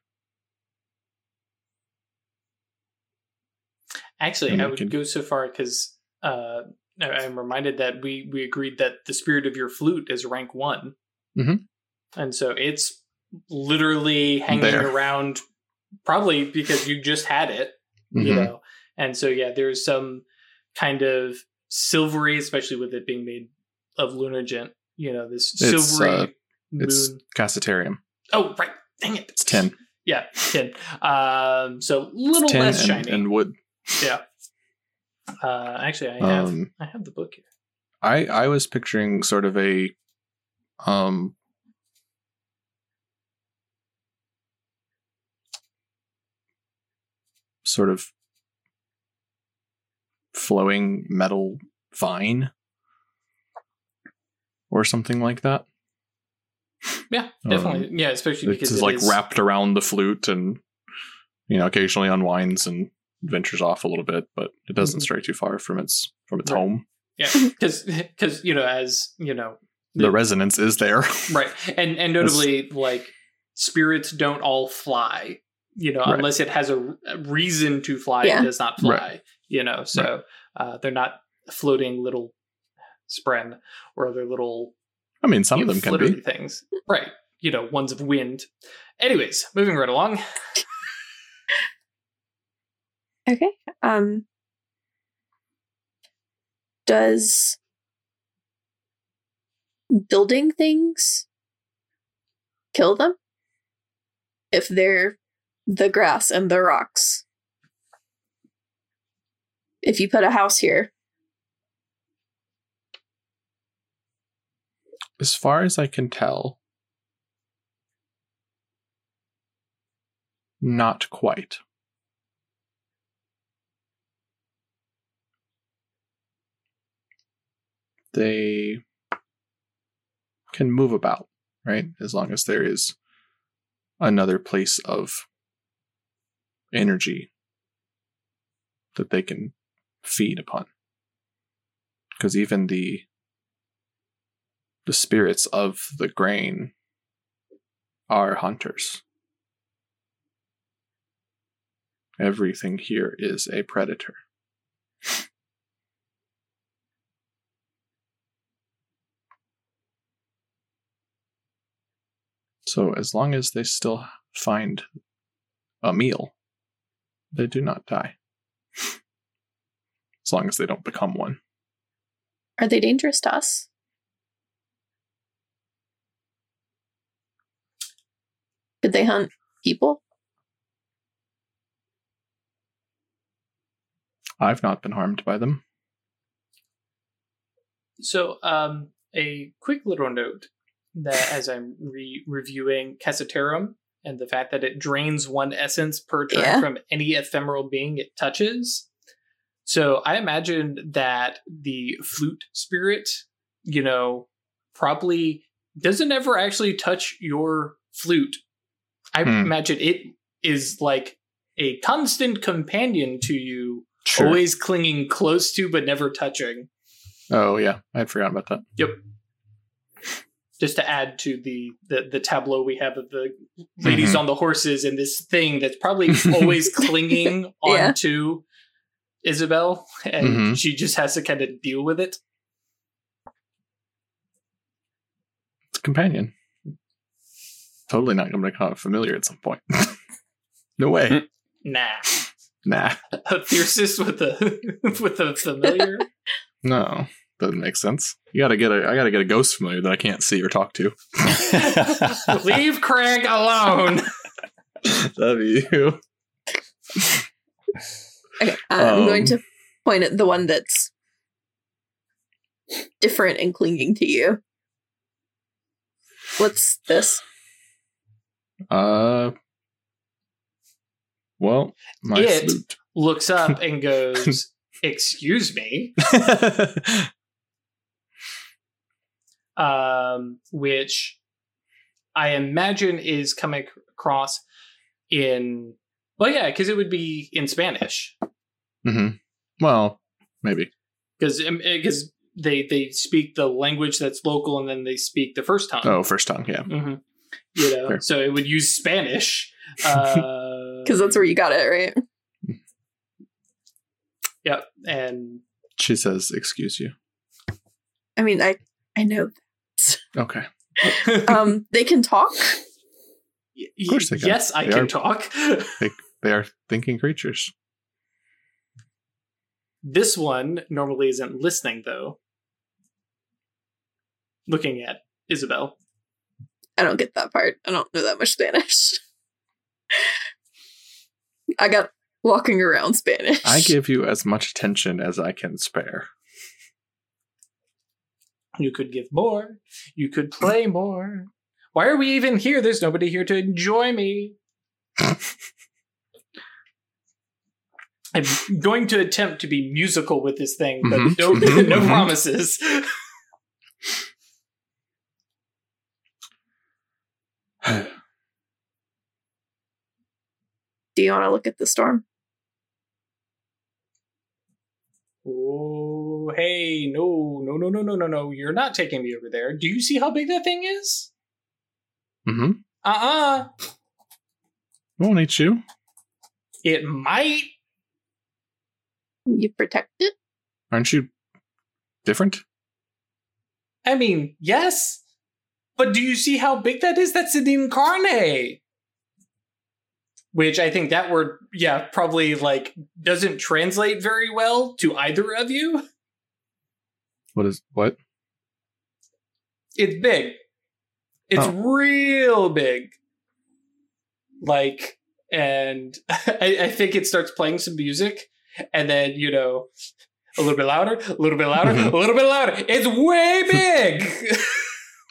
Actually, And I would could- go so far because uh, I'm reminded that we we agreed that the spirit of your flute is rank one, Mhm. and so it's literally hanging There. around, probably because you just had it, you Mhm. know. And so yeah, there's some kind of silvery, especially with it being made of lunargent. You know, this It's, silvery uh, moon. It's Cassitarium. oh right, dang it, It's tin. Yeah, tin. Um, so little It's tin less and, shiny. and wood. yeah. Uh, actually, I have Um, I have the book here. I I was picturing sort of a um sort of flowing metal vine or something like that. Yeah, Um, definitely. yeah, especially because just it like is- wrapped around the flute and you know occasionally unwinds and ventures off a little bit, but it doesn't Mhm. stray too far from its from its Right. home. Yeah, (laughs) because because you know as you know The resonance is there. right and and (laughs) notably like spirits don't all fly. You know, Right. unless it has a, a reason to fly, Yeah. it does not fly. Right. You know, so uh, they're not floating little spren or other little I mean, some of them can flittery be. things, right? You know, ones of wind. Anyways, moving right along. (laughs) Okay. Um does building things kill them? If they're the grass and the rocks. If you put a house here, As far as I can tell, not quite. They can move about, right? As long as there is another place of energy that they can feed upon. Because even the the spirits of the grain are hunters. Everything here is a predator. So, as long as they still find a meal, they do not die. As long as they don't become one. are they dangerous to us? Could they hunt people? I've not been harmed by them. So, um, a quick little note that as I'm re- reviewing Cassiterum and the fact that it drains one essence per turn Yeah. from any ephemeral being it touches. So, I imagine that the flute spirit, you know, probably doesn't ever actually touch your flute. I Hmm. imagine it is like a constant companion to you, Sure. always clinging close to but never touching. Oh yeah, I had forgotten about that. Just to add to the the, the tableau we have of the ladies Mhm. on the horses and this thing that's probably always (laughs) clinging Yeah. onto Isabel, and Mhm. she just has to kind of deal with it. It's a companion. Totally not going to become familiar at some point. (laughs) no way. Nah, nah. a (laughs) fiercest with the with the familiar. No. Doesn't make sense. You gotta get a I gotta get a ghost familiar that I can't see or talk to. (laughs) Leave Craig alone. (laughs) That'd be you. Okay, I'm Um, going to point at the one that's different and clinging to you. What's this? Uh well, my It- flute. Looks up and (laughs) goes, "Excuse me," um, which I imagine is coming across in. Well, yeah, because it would be in Spanish. hmm Well, maybe. because because they they speak the language that's local and then they speak the first tongue. Oh, first tongue, yeah. hmm You know, Fair. so it would use Spanish. (laughs) Uh, Because that's where you got it, right? Yep, and She says, "Excuse you." I mean, I I know. Okay. Um, (laughs) they can talk. of course they can. Yes, I They can are- talk. They are thinking creatures. This one normally isn't listening, though. Looking at Isabel. I don't get that part. I don't know that much Spanish. I got walking around Spanish. I give you as much attention as I can spare. You could give more. You could play more. Why are we even here? There's nobody here to enjoy me. I'm going to attempt to be musical with this thing, but Mhm, no, mhm, (laughs) no mhm. promises. Do you want to look at the storm? Hey, no, no, no, no, no, no, no. You're not taking me over there. Do you see how big that thing is? mm-hmm. Uh uh Won't eat you. It might. You protect it. Aren't you different? I mean, yes. But do you see how big that is? That's an incarnate. Which I think that word, yeah, probably like doesn't translate very well to either of you. (laughs) What is what? It's big. It's Oh. real big. Like, and (laughs) I, I think it starts playing some music, and then, you know, a little bit louder, a little bit louder, Mhm. a little bit louder. It's way (laughs) big.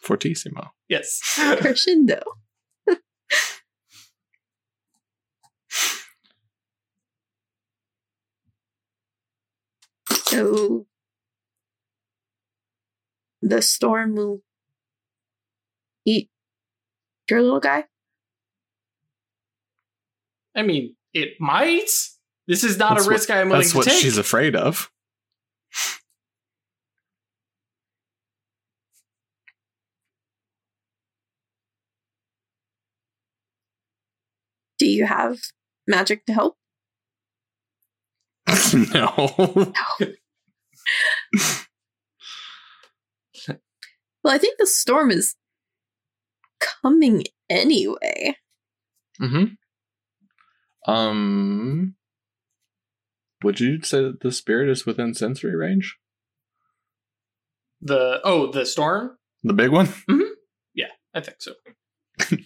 Fortissimo. yes. Crescendo. so (laughs) the storm will eat your little guy. I mean, it might. This is not That's a what- risk I am willing to take. That's what she's afraid of. Do you have magic to help? (laughs) no. (laughs) Well, I think the storm is coming anyway. hmm Um. Would you say that the spirit is within sensory range? the oh, the storm. The big one? Mhm. Yeah, I think so. (laughs)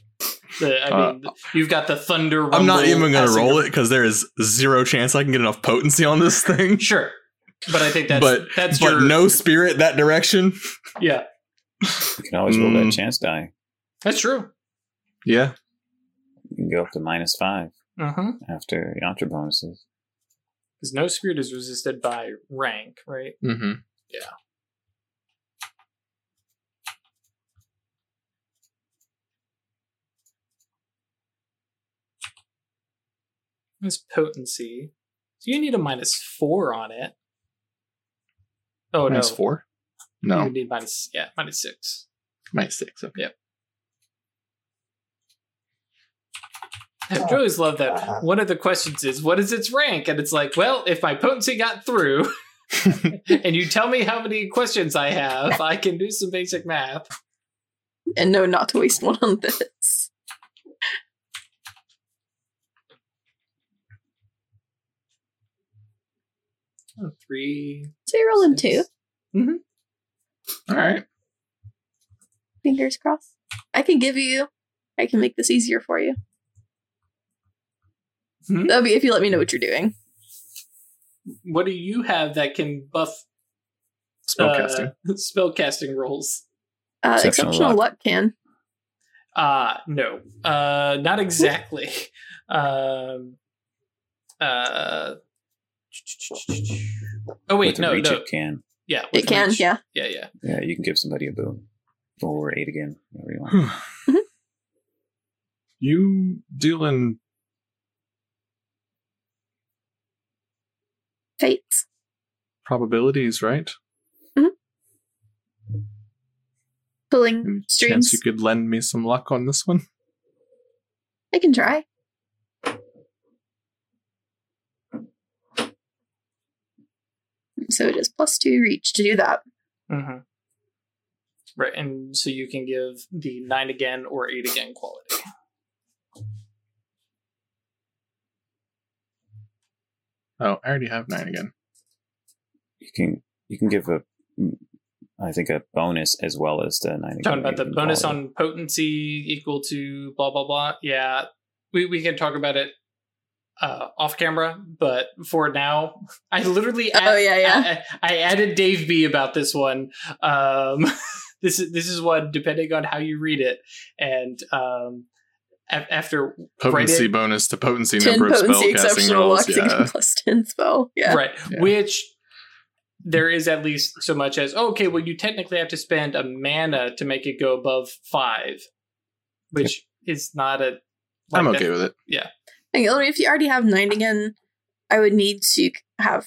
the, I mean, you've got the thunder. Uh, I'm not even going to roll it because there is zero chance I can get enough potency on this thing. Sure, but I think that's but that's but your no spirit that direction. Yeah, You can always roll that Mm. chance die. that's true. Yeah. You can go up to minus five Uh-huh. after yantra bonuses. Because no spirit is resisted by rank, right? Mm-hmm. It's potency. So you need a minus four on it. Oh Minus no, four? You No, would need minus yeah, minus six. minus six. Okay. I always love that. One of the questions is, "What is its rank?" And it's like, well, if my potency got through, (laughs) and you tell me how many questions I have, I can do some basic math. And no, not to waste one on this. Oh, Three. So you're rolling six. two. Mm-hmm. All right. Fingers crossed. I can give you. I can make this easier for you. Hmm? That'll be if you let me know what you're doing. What do you have that can buff Spellcasting. uh, spellcasting (laughs) rolls? Uh, Exceptional exceptional, luck. luck. can. Uh no. Uh not exactly. (laughs) um uh Oh wait, With no, reach no. it can. Yeah, It can, reach. yeah. Yeah, yeah. Yeah, you can give somebody a boon. Or eight again, whatever you want. Mhm. you dealing Fates. probabilities, right? Mhm. pulling Any chance you could lend me some luck on this one? I can try. So it is plus two reach to do that. Mm-hmm. Right, and so you can give the nine again or eight again quality. Oh, I already have nine again. You can you can give a, mm, think a bonus as well as the nine. Talking about the bonus quality. on potency equal to blah blah blah. Yeah, we we can talk about it uh, off camera, but for now, (laughs) I literally Oh, yeah, yeah. I, I added Dave B about this one. Um, (laughs) this is this is one depending on how you read it, and um, a- after Potency it- bonus to potency Ten number of potency spellcasting exceptional rolls. Yeah. plus ten spell. Yeah. right, Yeah. which there is at least so much as oh, okay, well, you technically have to spend a mana to make it go above five, which is not a. I'm okay that- with it. Okay, I mean, if you already have nine again, I would need to have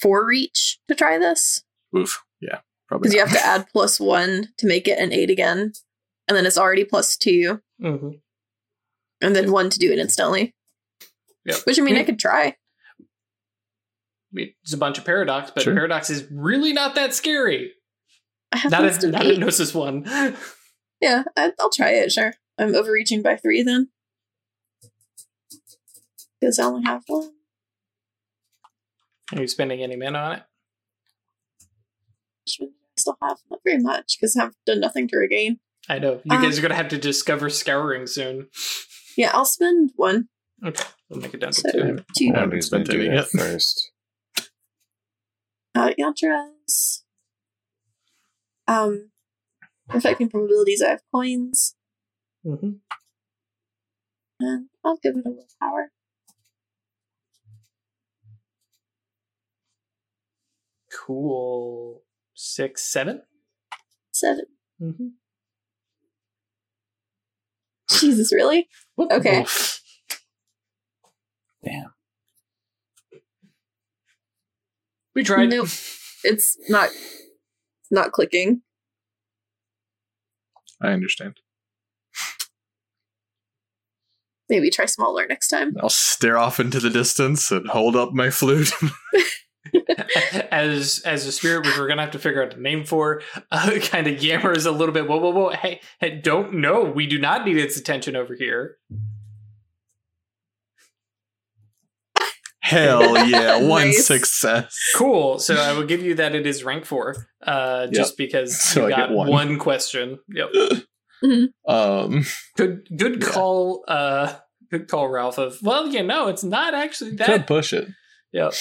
four reach to try this Oof. Yeah. Probably. because you have to add (laughs) plus one to make it an eight again, and then it's already plus two, Mhm. and then one to do it instantly. Yep. Which I mean, I could try. It's a bunch of paradox, but Sure. paradox is really not that scary. I have Not less a, than not a gnosis one. (laughs) Yeah, I, I'll try it. Sure, I'm overreaching by three then, because I only have one. Are you spending any mana on it? I still have not very much because I've done nothing to regain. I know you Uh, guys are gonna have to discover scouring soon. Yeah, I'll spend one. Okay, we'll make it down to So two. two. I haven't Who's gonna spent any yet. first? Uh, Yantras. Um, affecting probabilities. I have coins, Mm-hmm. and I'll give it a willpower. Cool. Six, seven. Seven. Mm-hmm. Jesus, really? Okay. Damn. We tried. Nope. It's not. Not clicking. I understand. Maybe try smaller next time. I'll stare off into the distance and hold up my flute. (laughs) (laughs) as as a spirit, which we're gonna have to figure out a name for, (laughs) uh, kind of yammers a little bit. Whoa, whoa, whoa! Hey, hey, don't know. We do not need its attention over here. Hell (laughs) yeah, one Nice. success. Cool. So I will give you that it is rank four, uh, just because So you I got one. one. question. Yep. Um, Good. Good Yeah. call. Uh, good call, Ralph. Of well, you know, it's not actually that. could that. push it. Yep.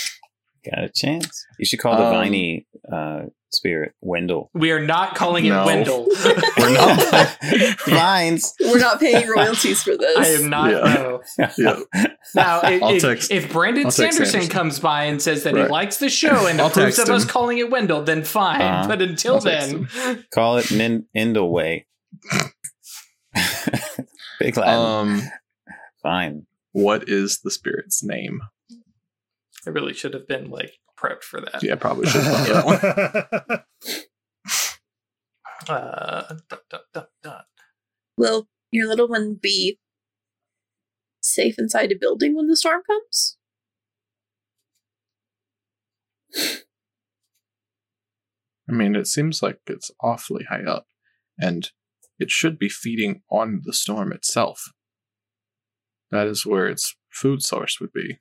Got a chance. You should call the Um, viney uh, spirit Wyndle. We are not calling it Wyndle. (laughs) We're not. (laughs) Vines. We're not paying royalties for this. I am not. Yeah. No. Yeah. Now, if, if, text- if Brandon Sanderson Sanderson. comes by and says that he likes the show and (laughs) I'll approves text of us calling it Wyndle, then fine. Uh-huh. But until I'll then, Call it Nin- Indleway. Big Latin. Um, Fine. what is the spirit's name? I really should have been like prepped for that. Yeah, probably (laughs) should have thought that one. (laughs) Uh, dot, dot, dot, dot. Will your little one be safe inside a building when the storm comes? I mean, it seems like it's awfully high up, and it should be feeding on the storm itself. That is where its food source would be.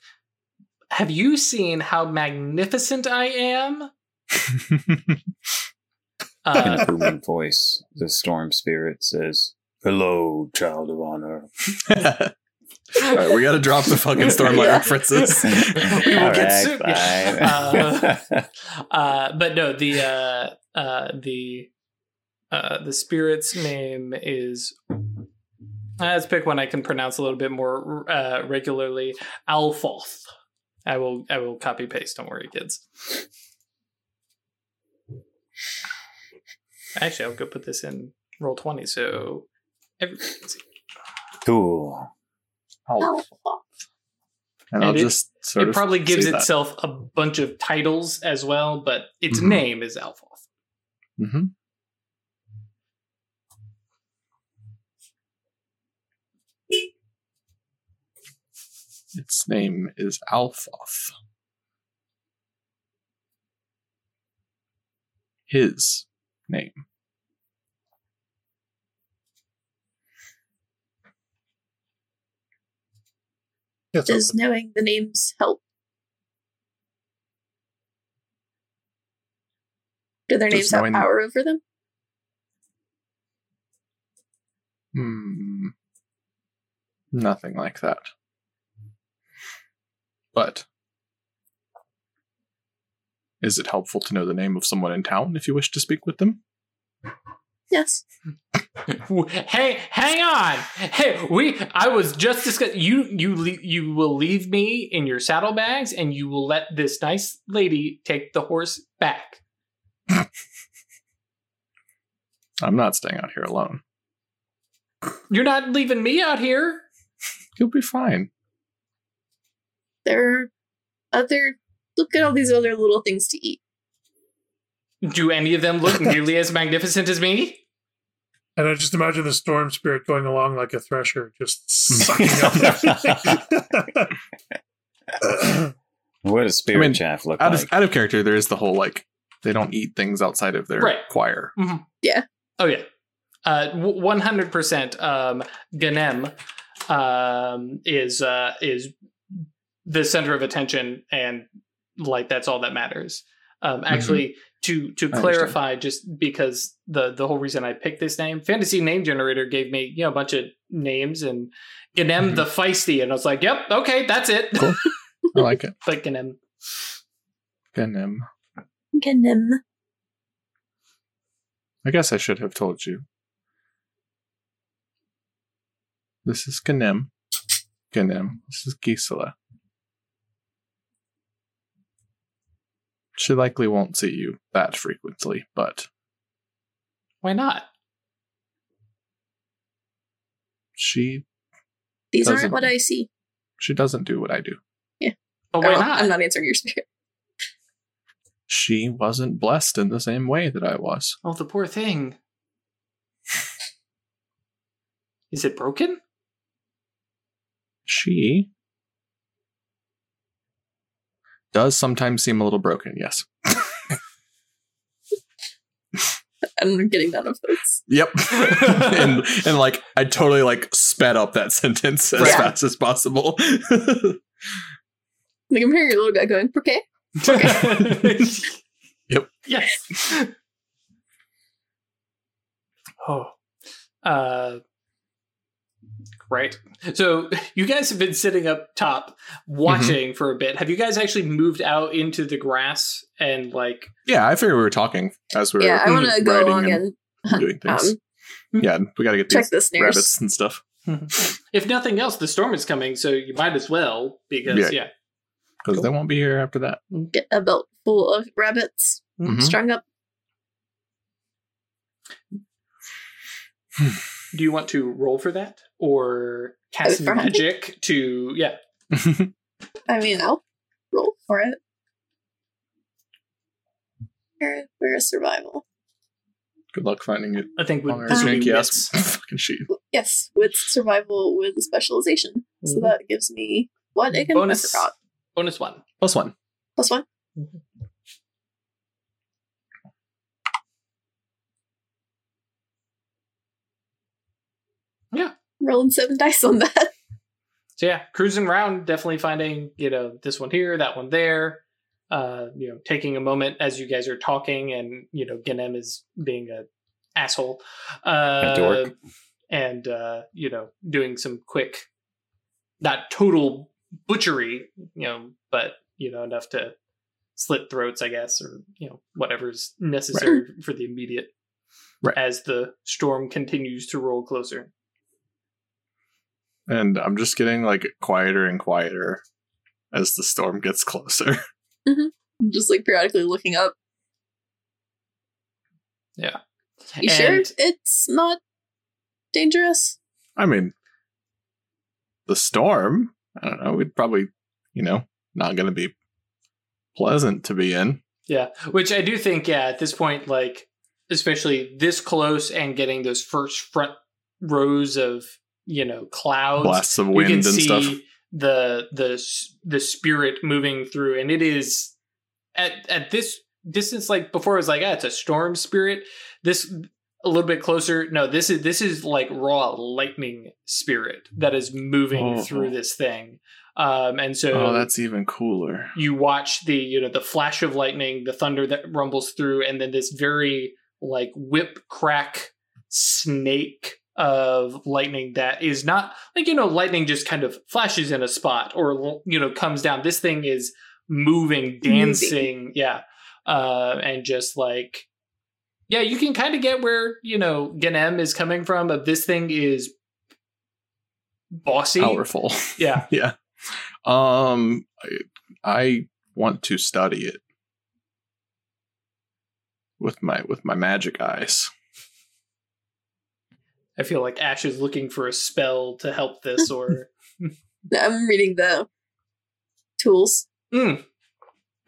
Have you seen how magnificent I am? (laughs) In a Uh, booming voice, the storm spirit says, Hello, child of honor. (laughs) All right, we got to drop the fucking Stormlight (laughs) Yeah. references. We will get Alright, sued. fine. uh, but no, the uh, uh, the uh, the spirit's name is. Uh, let's pick one I can pronounce a little bit more uh, regularly. Alfoth. I will. I will copy paste. Don't worry, kids. Actually, I'll go put this in roll twenty so everybody can see. cool. Oh, and I'll And it- just sort it of probably gives say that. itself a bunch of titles as well, but its Mhm. name is Alfoth. Mhm. Its name is Alfoth. His name. That's Does knowing the names help? Do their Does names have knowing- power over them? Hmm. Nothing like that. But is it helpful to know the name of someone in town if you wish to speak with them? Yes. Hey, hang on. Hey, we. I was just discussing. You, you, you will leave me in your saddlebags, and you will let this nice lady take the horse back. I'm not staying out here alone. You're not leaving me out here. You'll be fine. There are other. Look at all these other little things to eat. Do any of them look (laughs) nearly as magnificent as me? And I just imagine the storm spirit going along like a thresher, just sucking up (laughs) everything. What does spirit I mean, chaff look Out like? of out of character, there is the whole like they don't eat things outside of their Right. choir. Oh yeah, one hundred percent. Um, Ganem um, is uh, is the center of attention, and like that's all that matters. Um, actually, to to I clarify, just because the the whole reason I picked this name, Fantasy Name Generator gave me you know a bunch of names, and Ganem Mhm. the Feisty, and I was like, yep, okay, that's it. Cool. I like it. (laughs) but Ganem, Ganem. Ganem. I guess I should have told you. This is Ganem. Ganem. This is Gisela. She likely won't see you that frequently, but why not? she These aren't what I see. she doesn't do what I do. Yeah. But why Oh, not? I'm not answering your spirit. She wasn't blessed in the same way that I was. Oh, the poor thing. Is it broken? She does sometimes seem a little broken, yes. (laughs) I'm getting none of those. Yep. (laughs) and and like I totally like sped up that (laughs) sentence as Right. fast as possible. Like I'm hearing your little guy going, okay. okay. Yep. Yes. Oh. Uh Right. So you guys have been sitting up top watching for a bit. Have you guys actually moved out into the grass and like yeah, I figured we were talking as we were yeah, I want to go along and and (laughs) doing things. um, yeah, we got to get check these the snares. rabbits and stuff if nothing else, the storm is coming, so you might as well because Yeah. yeah. because they won't be here after that. Get a belt full of rabbits Mhm. strung up. Do you want to roll for that? Or cast for hunting? magic to yeah. (laughs) I mean, I'll roll for it. We're a survival? Good luck finding it I think on would our this would wits. ass (laughs) fucking sheet. Yes, with survival with specialization. So Mhm. that gives me what again? Bonus I forgot. bonus one. Plus one. Plus one. Yeah. Rolling seven dice on that. (laughs) So yeah, cruising around, definitely finding you know this one here, that one there. Uh, you know, taking a moment as you guys are talking, and you know, Ganem is being a asshole, uh, dork. and uh, you know, doing some quick, not total butchery, you know, but you know enough to slit throats, I guess, or you know whatever's necessary for the immediate. Right. As the storm continues to roll closer. And I'm just getting like quieter and quieter as the storm gets closer. (laughs) Mm-hmm. I'm just like periodically looking up. Yeah. You sure it's not dangerous? I mean, the storm, I don't know, we'd probably, you know, not going to be pleasant to be in. Yeah, which I do think, yeah, at this point, like, especially this close and getting those first front rows of, you know, clouds, Blasts of you wind can and see stuff. the the the spirit moving through, and it is at at this distance. Like before, it was like ah, it's a storm spirit. This a little bit closer. No, this is this is like raw lightning spirit that is moving Oh. through this thing. Um, and so oh, that's even cooler. you watch the you know the flash of lightning the thunder that rumbles through and then this very like whip crack snake of lightning that is not like you know lightning just kind of flashes in a spot or you know comes down this thing is moving dancing yeah uh and just like yeah you can kind of get where you know ganem is coming from but this thing is bossy Powerful. (laughs) yeah (laughs) yeah. Um, I, I want to study it with my with my magic eyes. I feel like Ash is looking for a spell to help this, (laughs) or I'm reading the tools. mm.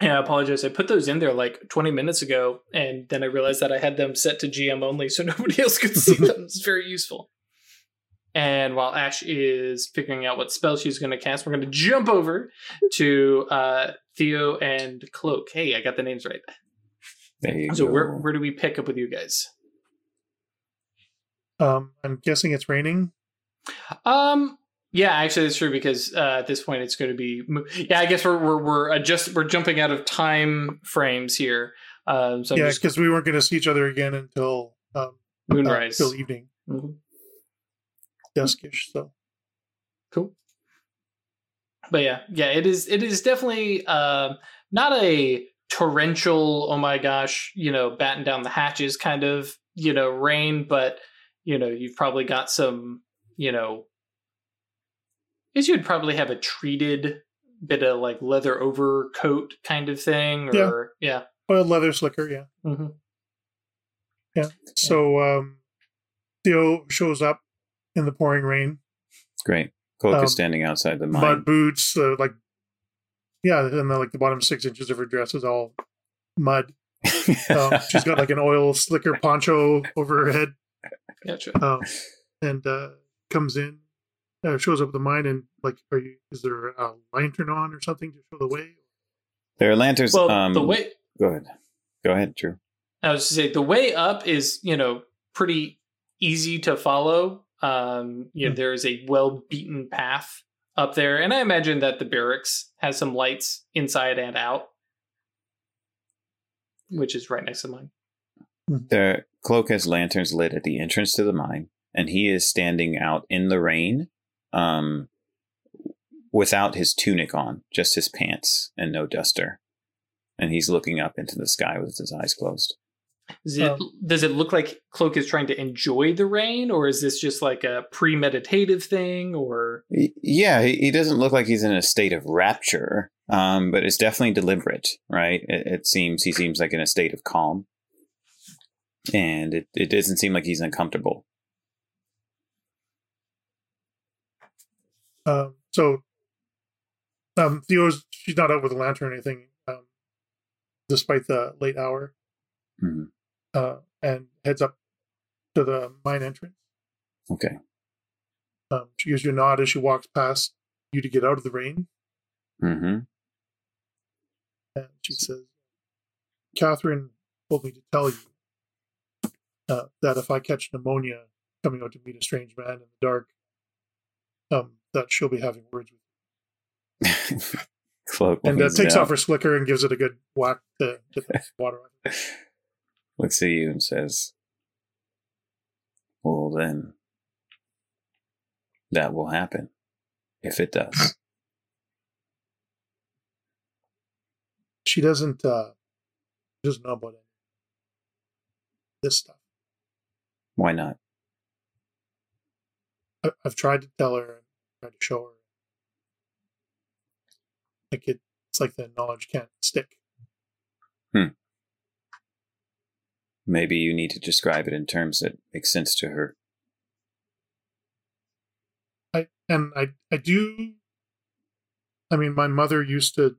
yeah. I apologize. I put those in there like 20 minutes ago, and then I realized that I had them set to GM only, so (laughs) nobody else could see them. It's very useful. And while Ash is figuring out what spell she's going to cast, we're going to jump over to uh, Theo and Cloak. Hey, I got the names right. There you So go. where where do we pick up with you guys? Um, I'm guessing it's raining. Um. Yeah, actually, that's true because uh, at this point it's going to be. Yeah, I guess we're we're we're adjust we're jumping out of time frames here. Um. So I'm yeah, just because we weren't going to see each other again until um, uh, moonrise. till evening, Mhm. duskish. So Cool. But yeah, yeah, it is. It is definitely um not a torrential. Oh my gosh, you know, batten down the hatches kind of you know rain, but you know you've probably got some you know. I guess you'd probably have a treated bit of like leather overcoat kind of thing, Yeah. or yeah. oiled leather slicker. Yeah. hmm So um, Theo shows up in the pouring rain, Great. Cloak Um, is standing outside the mine. mud boots, uh, like yeah, and then like the bottom six inches of her dress is all mud. (laughs) Um, she's got like an oil slicker poncho over her head, Gotcha. um, and uh, comes in, uh, shows up at the mine, and like, are you? Is there a lantern on or something to show the way? there are lanterns. Well, um, the way Go ahead. Go ahead, Drew. I was to say the way up is you know pretty easy to follow. Um, you know, Hmm. there is a well beaten path up there, and I imagine that the barracks has some lights inside and out, which is right next to mine. The cloak has lanterns lit at the entrance to the mine, and he is standing out in the rain, um, without his tunic on, just his pants and no duster. And he's looking up into the sky with his eyes closed. Does it, Um, does it look like Cloak is trying to enjoy the rain, or is this just like a premeditative thing? Or Yeah, he, he doesn't look like he's in a state of rapture, um, but it's definitely deliberate, right? It, it seems he seems like in a state of calm, and it, it doesn't seem like he's uncomfortable. Um, so um, Theo's she's not out with a lantern or anything, um, despite the late hour, Mhm. uh, and heads up to the mine entrance. Okay, Um, she gives you a nod as she walks past you to get out of the rain, hmm and she says, "Catherine told me to tell you uh, that if I catch pneumonia coming out to meet a strange man in the dark, um, that she'll be having words with." (laughs) cloak And uh, takes down, off her slicker and gives it a good whack to get the (laughs) water on. looks at you and says, "Well, then, that will happen if it does." she doesn't uh she doesn't know about it. this stuff Why not? I've tried to tell her and tried to show her like it, it's like the knowledge can't stick Hmm. Maybe you need to describe it in terms that make sense to her. i and i i do i mean my mother used to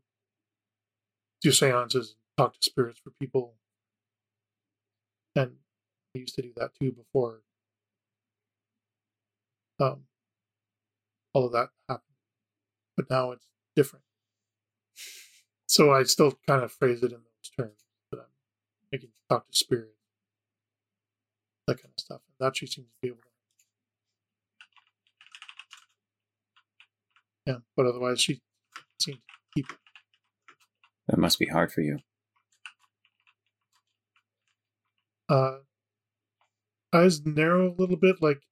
do seances and talk to spirits for people and i used to do that too before um all of that happened but now it's different. So I still kind of phrase it in those terms that I'm making talk to spirit, that kind of stuff. And that she seems to be able to. Yeah, but otherwise she seems to keep it. That must be hard for you. Uh, eyes narrow a little bit, like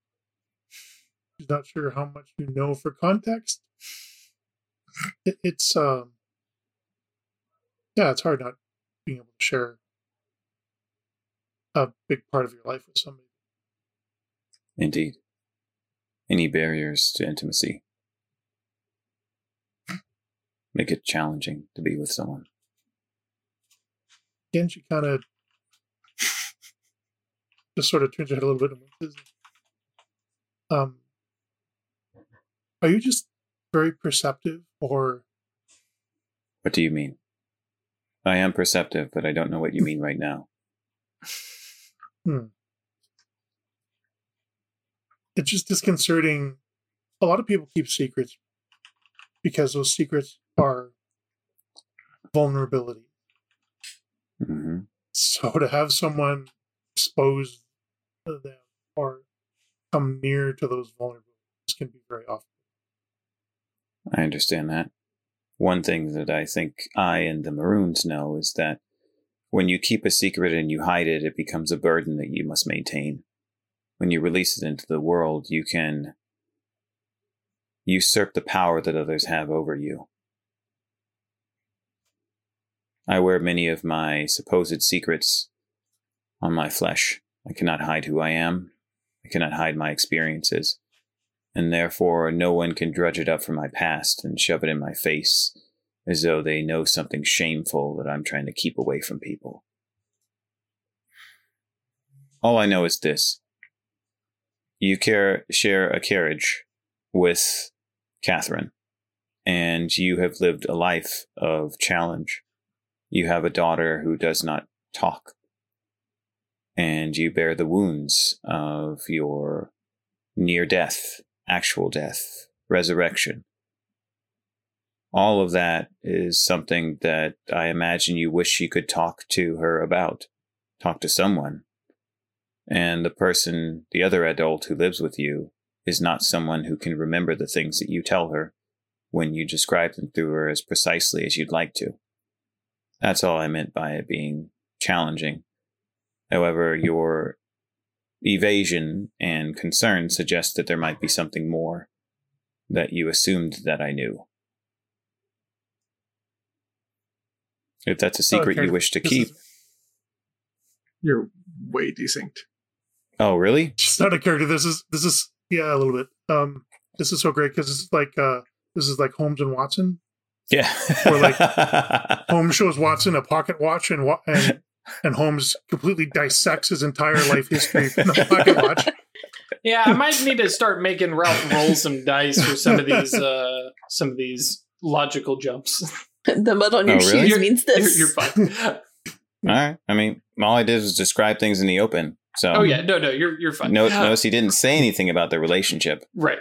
she's not sure how much you know for context. It, it's um, yeah, it's hard not being able to share a big part of your life with somebody. Indeed. Any barriers to intimacy make it challenging to be with someone. Again, she kind of just sort of turns her head a little bit. Um, are you just very perceptive, or What do you mean? I am perceptive, but I don't know what you mean right now. it's just disconcerting? A lot of people keep secrets because those secrets are vulnerability. hmm So to have someone expose them or come near to those vulnerabilities can be very often. I understand that. One thing that I think I and the Maroons know is that when you keep a secret and you hide it, it becomes a burden that you must maintain. When you release it into the world, you can usurp the power that others have over you. I wear many of my supposed secrets on my flesh. I cannot hide who I am. I cannot hide my experiences and therefore no one can drudge it up from my past and shove it in my face as though they know something shameful that I'm trying to keep away from people. All I know is this. You care, share a carriage with Catherine, and you have lived a life of challenge. You have a daughter who does not talk, and you bear the wounds of your near death actual death, resurrection. All of that is something that I imagine you wish you could talk to her about, talk to someone. And the person, the other adult who lives with you, is not someone who can remember the things that you tell her when you describe them to her as precisely as you'd like to. That's all I meant by it being challenging. However, your evasion and concern suggest that there might be something more that you assumed that I knew. If that's a secret Okay, you wish to this keep. is- You're way desynced. Oh, really? Just not a character. This is this is yeah a little bit. Um, this is so great because it's like uh, this is like Holmes and Watson. Yeah. Or like- (laughs) Holmes shows Watson a pocket watch, and Wa- and and Holmes completely dissects his entire life history from the pocket watch. Yeah, I might need to start making Ralph roll some dice for some of these (laughs) uh some of these logical jumps. the mud on your Oh, really? shoes You're- means You're, this. you're fine. all right. I mean, all I did was describe things in the open. So oh yeah, no, no, you're you're fine. no, notice he didn't say anything about the relationship. Right.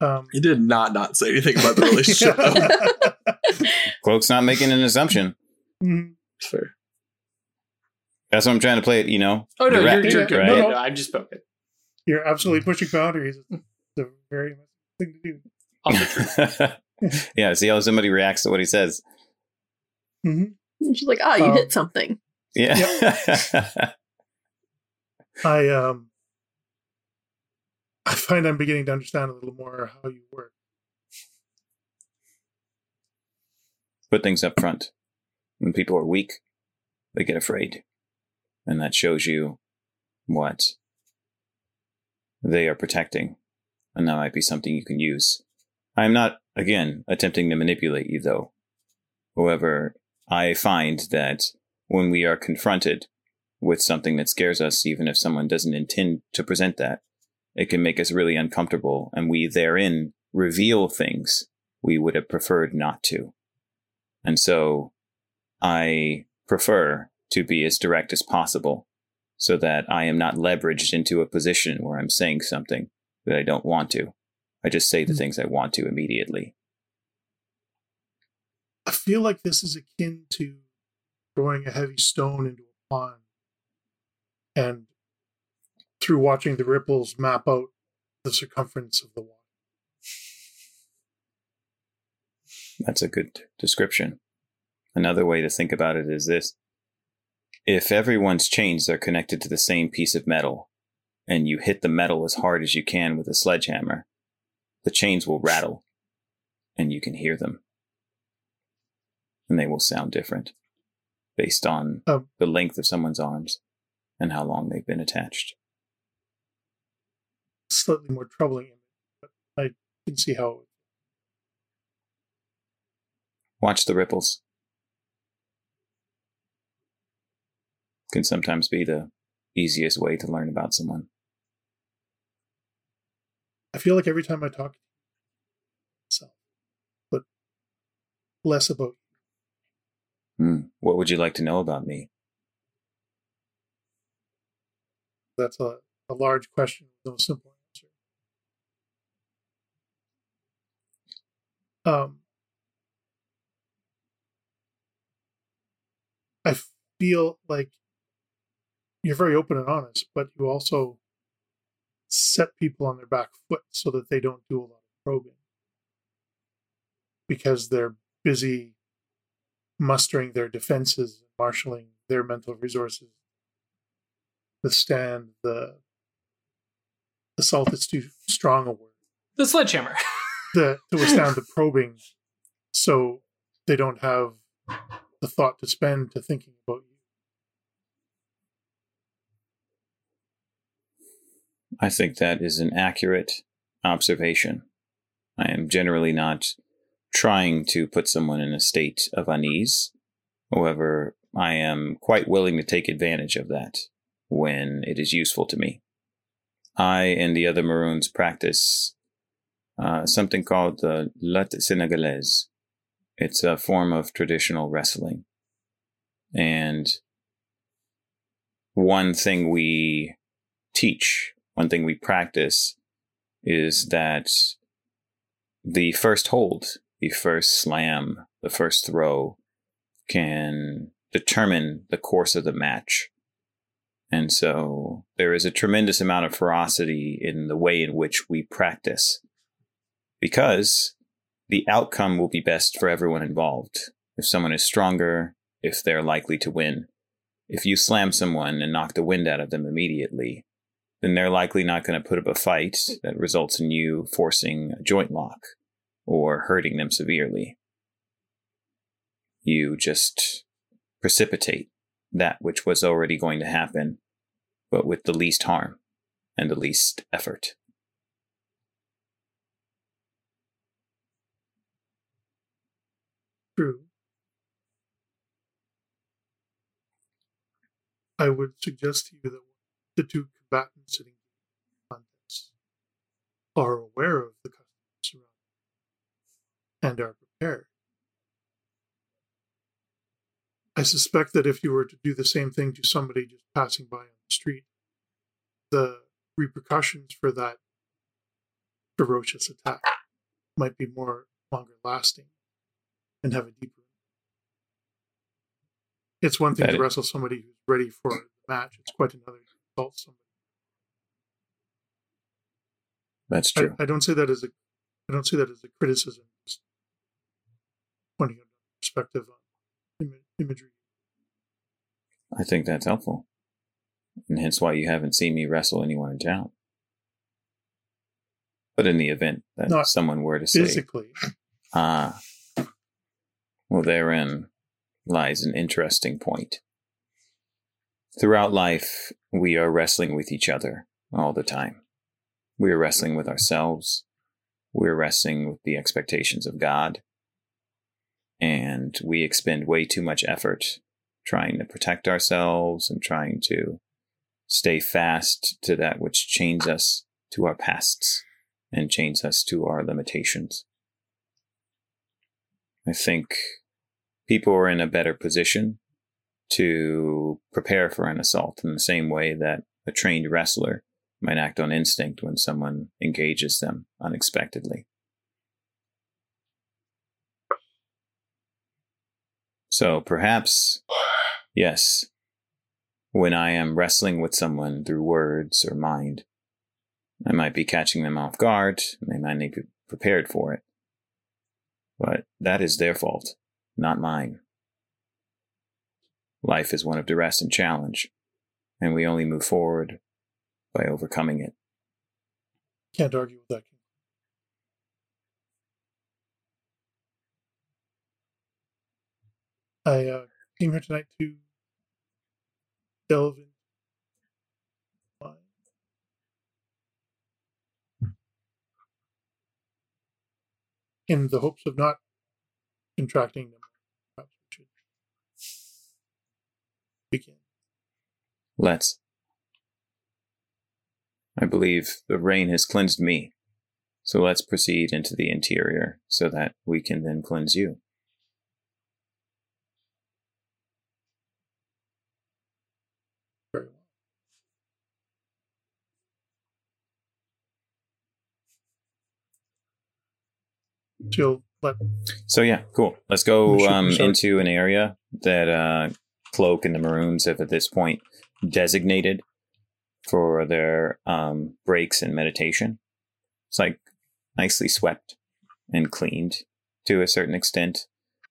Um, He did not not say anything about the (laughs) relationship. (laughs) though. Cloak's not making an assumption. Mhm. It's fair. That's what I'm trying to play it, you know. Oh no, direct, you're, you're good. right? No, no, I'm just poking. You're absolutely pushing boundaries. It's a very much thing to do. Off the truth. yeah, see how somebody reacts to what he says. Mhm. And she's like, ah, you Um, hit something. Yeah. (laughs) I um, I find I'm beginning to understand a little more how you work. Put things up front. When people are weak, they get afraid. And that shows you what they are protecting. And that might be something you can use. I'm not, again, attempting to manipulate you, though. However, I find that when we are confronted with something that scares us, even if someone doesn't intend to present that, it can make us really uncomfortable, and we therein reveal things we would have preferred not to. And so I prefer to be as direct as possible so that I am not leveraged into a position where I'm saying something that I don't want to. I just say the Hmm. things I want to immediately. I feel like this is akin to throwing a heavy stone into a pond and through watching the ripples map out the circumference of the water. That's a good description. Another way to think about it is this if everyone's chains are connected to the same piece of metal, and you hit the metal as hard as you can with a sledgehammer, the chains will rattle, and you can hear them. And they will sound different based on Um, the length of someone's arms and how long they've been attached. Slightly more troubling but I can see how it would. Watch the ripples. Can sometimes be the easiest way to learn about someone. I feel like every time I talk to myself, but less about Hmm. What would you like to know about me? that's a, a large question with no simple answer. Um, I feel like you're very open and honest, but you also set people on their back foot so that they don't do a lot of probing. Because they're busy mustering their defenses, marshaling their mental resources, withstand the assault that's too strong a word, The sledgehammer. the, to withstand the (laughs) probing, so they don't have the thought to spend to thinking about you. I think that is an accurate observation. I am generally not trying to put someone in a state of unease. However, I am quite willing to take advantage of that when it is useful to me. I and the other Maroons practice uh, something called the lutte sénégalaise. It's a form of traditional wrestling. And one thing we teach, one thing we practice is that the first hold, the first slam, the first throw can determine the course of the match. And so there is a tremendous amount of ferocity in the way in which we practice because the outcome will be best for everyone involved. If someone is stronger, if they're likely to win. If you slam someone and knock the wind out of them immediately, then they're likely not going to put up a fight that results in you forcing a joint lock or hurting them severely. You just precipitate that which was already going to happen, but with the least harm and the least effort. True. I would suggest to you that the two combatants sitting in contest are aware of the customs around and are prepared. I suspect that if you were to do the same thing to somebody just passing by on the street, the repercussions for that ferocious attack might be more longer lasting and have a deeper. It's one thing That to is- wrestle somebody who's ready for the match. It's quite another to assault somebody. That's I, true. I don't say that as a, I don't say that as a criticism. Just pointing out perspective on Im- imagery. I think that's helpful. And hence why you haven't seen me wrestle anyone in town. But in the event that Not someone were to say, Physically, ah, well, therein lies an interesting point. Throughout life, we are wrestling with each other all the time. We are wrestling with ourselves. We're wrestling with the expectations of God. And we expend way too much effort trying to protect ourselves and trying to stay fast to that which chains us to our pasts and chains us to our limitations. I think people are in a better position to prepare for an assault in the same way that a trained wrestler might act on instinct when someone engages them unexpectedly. So perhaps, yes, when I am wrestling with someone through words or mind, I might be catching them off guard. They might to be prepared for it. But that is their fault, not mine. Life is one of duress and challenge, and we only move forward by overcoming it. Can't argue with that. I uh, came here tonight to delve into in the hopes of not contracting them. Perhaps we should begin. Let's. I believe the rain has cleansed me, so let's proceed into the interior so that we can then cleanse you. She'll let So yeah, cool. Let's go um, into an area that uh, Cloak and the Maroons have at this point designated for their um, breaks and meditation. It's like nicely swept and cleaned to a certain extent.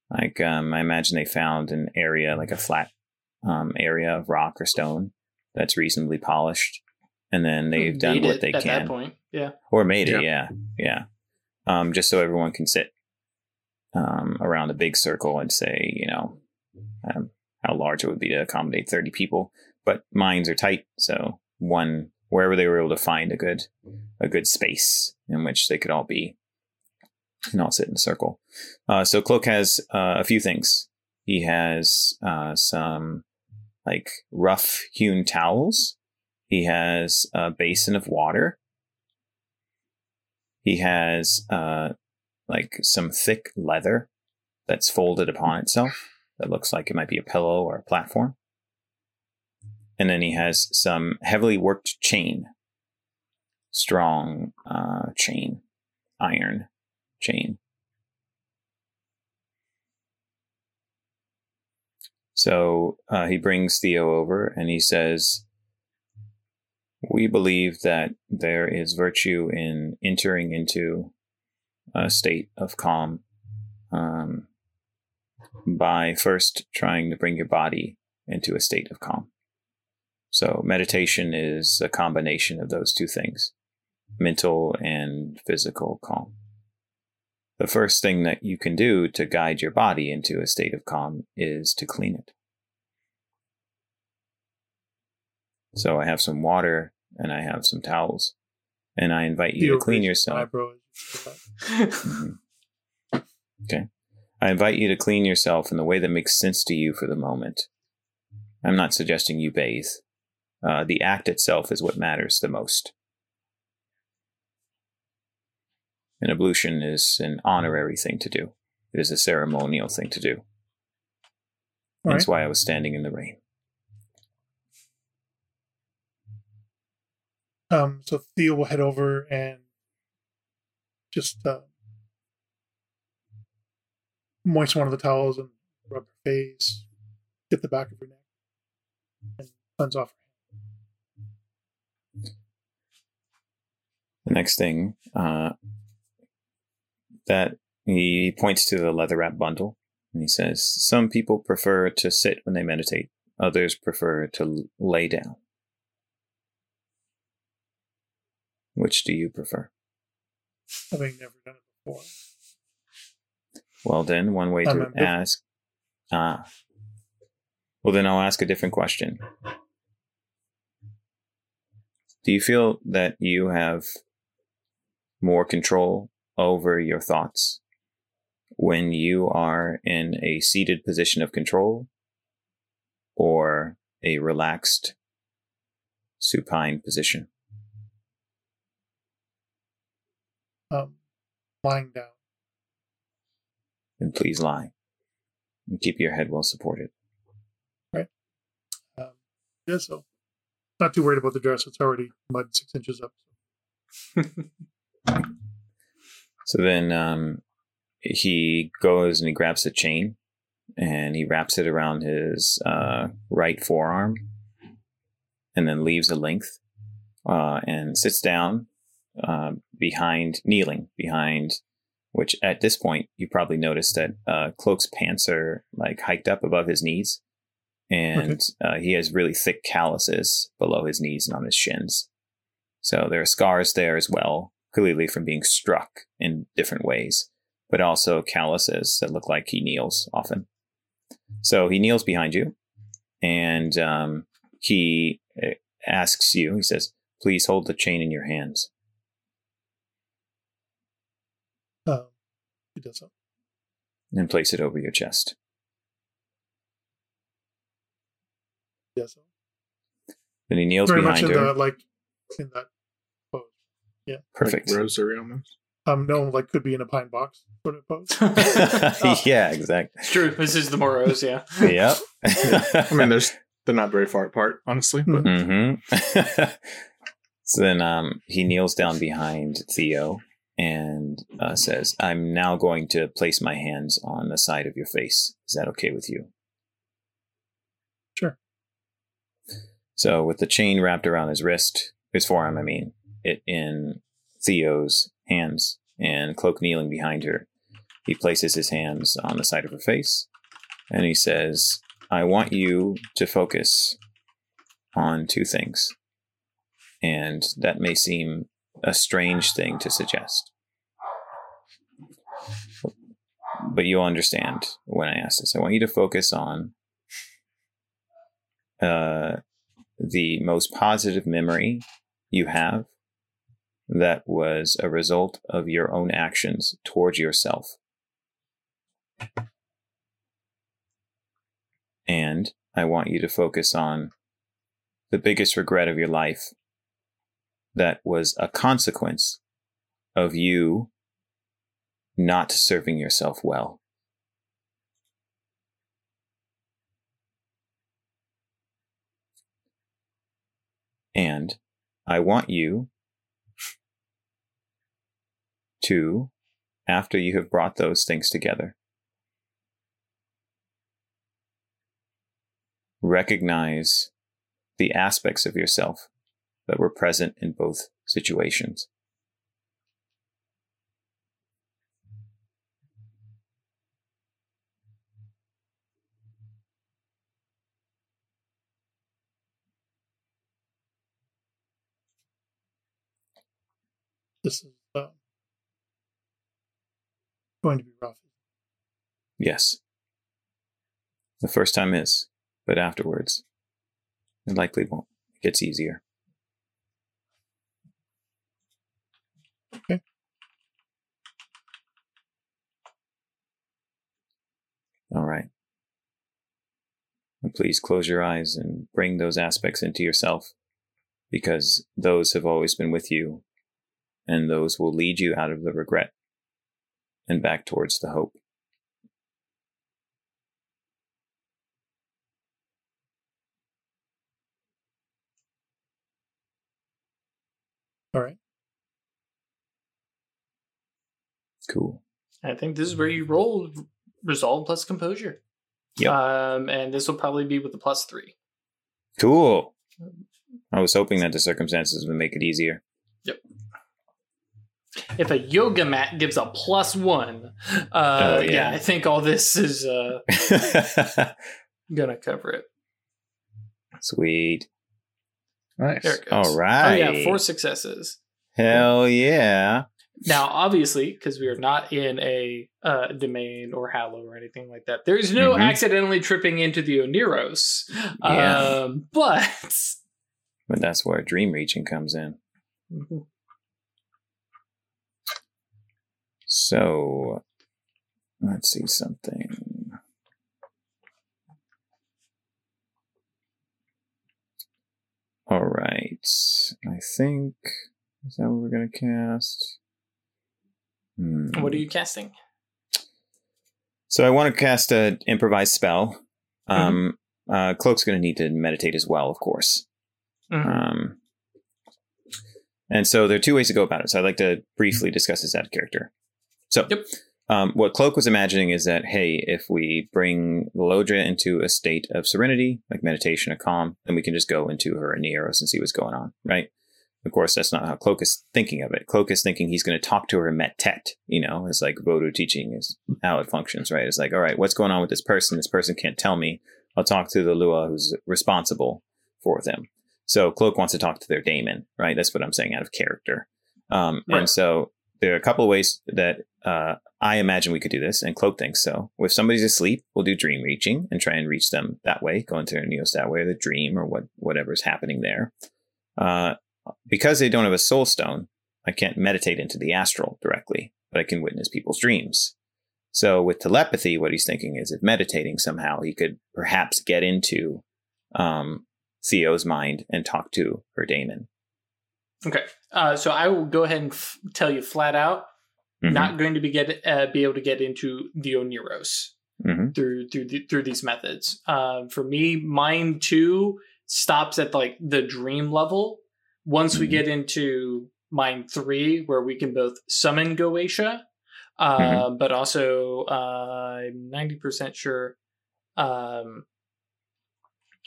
Like um, I imagine they found an area, like a flat um, area of rock or stone that's reasonably polished, and then they've done what they at can that point. Yeah. or made it. Yeah. Yeah, yeah. Um, just so everyone can sit um, around a big circle and say, you know, um, how large it would be to accommodate thirty people. But minds are tight, so one wherever they were able to find a good a good space in which they could all be and all sit in a circle. Uh, so Cloak has uh, a few things. He has uh, some like rough hewn towels. He has a basin of water. He has uh, like some thick leather that's folded upon itself that looks like it might be a pillow or a platform. And then he has some heavily worked chain, strong uh, chain, iron chain. So uh, he brings Theo over and he says, We believe that there is virtue in entering into a state of calm um, by first trying to bring your body into a state of calm. So, meditation is a combination of those two things mental and physical calm. The first thing that you can do to guide your body into a state of calm is to clean it. So, I have some water and I have some towels, and I invite you Theo to clean yourself. eyebrow as you say that. (laughs) Mhm. Okay. I invite you to clean yourself in the way that makes sense to you for the moment. I'm not suggesting you bathe. Uh, the act itself is what matters the most. An ablution is an honorary thing to do. It is a ceremonial thing to do. All That's right. why I was standing in the rain. Um, so Theo will head over and just uh, moisten one of the towels and rub her face, get the back of her neck, and cleanse off. Her. The next thing, uh, that he points to the leather wrap bundle and he says, Some people prefer to sit when they meditate, others prefer to lay down. Which do you prefer? having never done it before. Well, then, one way I'm to ask. Ah. Well, then I'll ask a different question. Do you feel that you have more control over your thoughts when you are in a seated position of control or a relaxed supine position? Um, lying down. Then please lie and keep your head well supported. Um, yeah, so not too worried about the dress. It's already mud six inches up. (laughs) So then um, he goes and he grabs a chain and he wraps it around his uh, right forearm and then leaves a length uh, and sits down uh, behind, kneeling behind, which at this point you probably noticed that uh, Cloak's pants are like hiked up above his knees and uh, he has really thick calluses below his knees and on his shins. So there are scars there as well, clearly from being struck in different ways, but also calluses that look like he kneels often. So he kneels behind you and um, he uh, asks you, he says, please hold the chain in your hands. Um, he does so. and place it over your chest. He does so. Then he kneels Very much in her. the like in that pose. Yeah. Perfect. Like rosary almost. Um, no, like could be in a pine box sort of pose. (laughs) (laughs) yeah, exactly. It's true. This is the Moros, yeah. Yep. I mean, there's (laughs) they're not very far apart, honestly. But hmm so then um, he kneels down behind Theo and uh, says, I'm now going to place my hands on the side of your face. Is that okay with you? Sure. So, with the chain wrapped around his wrist, his forearm, I mean, it in Theo's hands and Cloak kneeling behind her, he places his hands on the side of her face and he says, I want you to focus on two things. And that may seem a strange thing to suggest. But you'll understand when I ask this. I want you to focus on uh, the most positive memory you have that was a result of your own actions towards yourself. And I want you to focus on the biggest regret of your life that was a consequence of you not serving yourself well. And I want you to, after you have brought those things together, recognize the aspects of yourself that were present in both situations. This is uh, going to be rough. Yes. The first time is, but afterwards, it likely won't. It gets easier. Okay. All right. And please close your eyes and bring those aspects into yourself because those have always been with you and those will lead you out of the regret and back towards the hope. All right. Cool. I think this is where you roll resolve plus composure. Yep. Um, and this will probably be with the plus three. Cool. I was hoping that the circumstances would make it easier. Yep. If a yoga mat gives a plus one, uh, Oh, yeah. yeah. I think all this is uh, (laughs) gonna cover it. Sweet. nice. There it goes. All right. Oh yeah, four successes. Hell yeah. Now, obviously, because we are not in a uh, domain or hallow or anything like that, there's no Mhm. accidentally tripping into the Oneiros. Yeah. Um, but But that's where dream reaching comes in. So let's see something. All right. I think is that what we're gonna cast? Hmm. what are you casting? So I want to cast an improvised spell. Um, uh, Cloak's going to need to meditate as well, of course. Mhm. Um, and so there are two ways to go about it. So I'd like to briefly discuss this out of character. So, Yep. um, what Cloak was imagining is that, hey, if we bring Lodra into a state of serenity, like meditation or calm, then we can just go into her Neros and see what's going on, right? Of course, that's not how Cloak is thinking of it. Cloak is thinking he's going to talk to her Mèt Tèt, you know, it's like Vodou teaching is how it functions, right? It's like, all right, what's going on with this person? This person can't tell me. I'll talk to the Lwa who's responsible for them. So Cloak wants to talk to their daemon, right? That's what I'm saying out of character. Um, Right. And so there are a couple of ways that uh, I imagine we could do this, and Cloak thinks so. If somebody's asleep, we'll do dream reaching and try and reach them that way, go into their Neos that way, or the dream, or what whatever's happening there. Uh, because they don't have a soul stone, I can't meditate into the astral directly, but I can witness people's dreams. So with telepathy, what he's thinking is if meditating somehow, he could perhaps get into um, Theo's mind and talk to her daemon. Okay. Uh, so I will go ahead and f- tell you flat out, Mhm. not going to be get uh, be able to get into the Oneiros Mhm. through through the, through these methods. Um, for me, Mind two stops at like the dream level. Once we Mhm. get into Mind three, where we can both summon Goetia, uh, but also uh, I'm ninety percent sure. Um,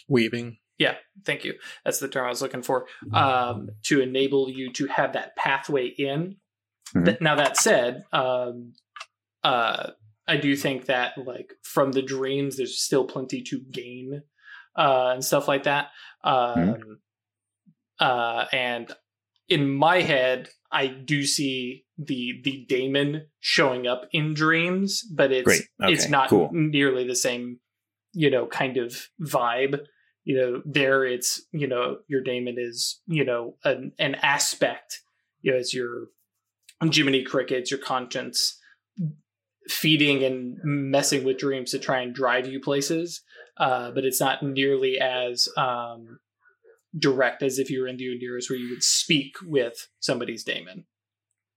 Weaving. yeah, thank you. That's the term I was looking for. Um, to enable you to have that pathway in. Mhm. Th- now that said, um, uh, I do think that like from the dreams, there's still plenty to gain uh, and stuff like that. Um, uh, and in my head, I do see the the daemon showing up in dreams, but it's Okay, it's not cool. nearly the same, you know, kind of vibe. You know, there it's you know your daemon is you know an an aspect. You know, it's your Jiminy Crickets, your conscience, feeding and messing with dreams to try and drive you places. Uh, but it's not nearly as um, direct as if you were in the Oneiros where you would speak with somebody's daemon.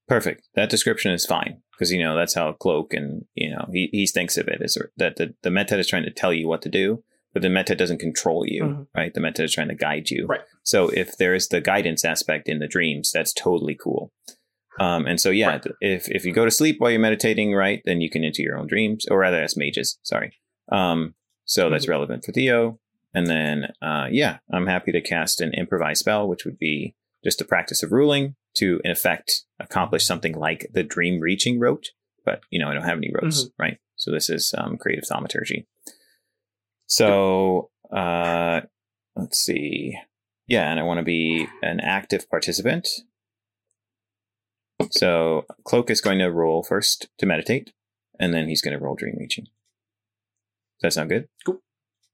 Perfect. That description is fine because you know that's how Cloak and you know he he thinks of it is that the the meta is trying to tell you what to do, but the meta doesn't control you, Mhm. right? The meta is trying to guide you. Right. So if there is the guidance aspect in the dreams, that's totally cool. Um, and so yeah, Right. if if you go to sleep while you're meditating, right, then you can enter your own dreams, or rather, as mages. Sorry. Um, so that's Mhm. relevant for Theo. And then, uh, yeah, I'm happy to cast an improvised spell, which would be just the practice of ruling to, in effect, accomplish something like the dream reaching rote. But, you know, I don't have any rotes, right? So this is um, creative thaumaturgy. So, uh, let's see. Yeah, and I want to be an active participant. So Cloak is going to roll first to meditate, and then he's going to roll dream reaching. Does that sound good? Cool.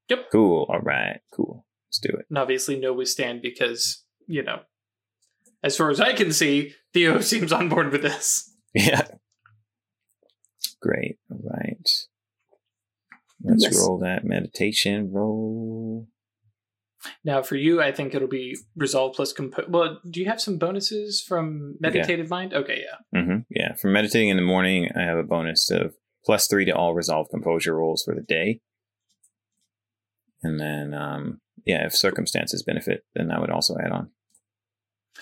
Yep. Cool. All right. Cool. Let's do it. And obviously, no withstand because, you know, as far as I can see, Theo (laughs) seems on board with this. Yeah. Great. All right. Let's Yes. roll that meditation roll. Now, for you, I think it'll be resolve plus compo. Well, do you have some bonuses from meditative mind? Okay, yeah. hmm Yeah. For meditating in the morning, I have a bonus of plus three to all resolve composure rolls for the day. And then, um, yeah, if circumstances benefit, then I would also add on.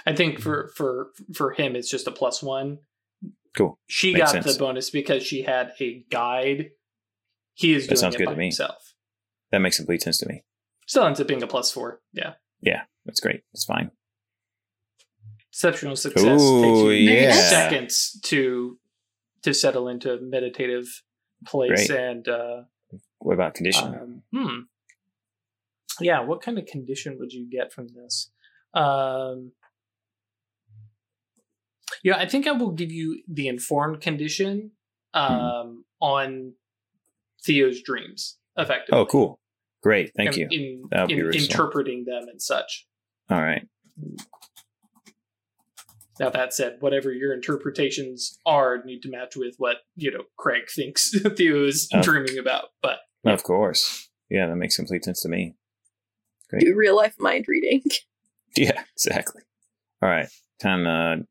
I think for for for him, it's just a plus one. Cool. She Makes got sense. the bonus because she had a guide. He is That doing sounds it good by to me. himself. That makes complete sense to me. Still ends up being a plus four. Yeah. Yeah, that's great. It's fine. Exceptional success Ooh, takes you yeah. seconds to to settle into a meditative place Great. and uh, What about condition? Um, hmm. Yeah, what kind of condition would you get from this? Um, yeah, I think I will give you the informed condition um, on Theo's dreams, effectively. oh, cool. Great. Thank And you. In, in interpreting them and such. All right. Now that said, whatever your interpretations are need to match with what you know Craig thinks (laughs) Theo is Oh. dreaming about. But Of course. Yeah, that makes complete sense to me. Do real life mind reading. (laughs) Yeah, exactly. All right. Time to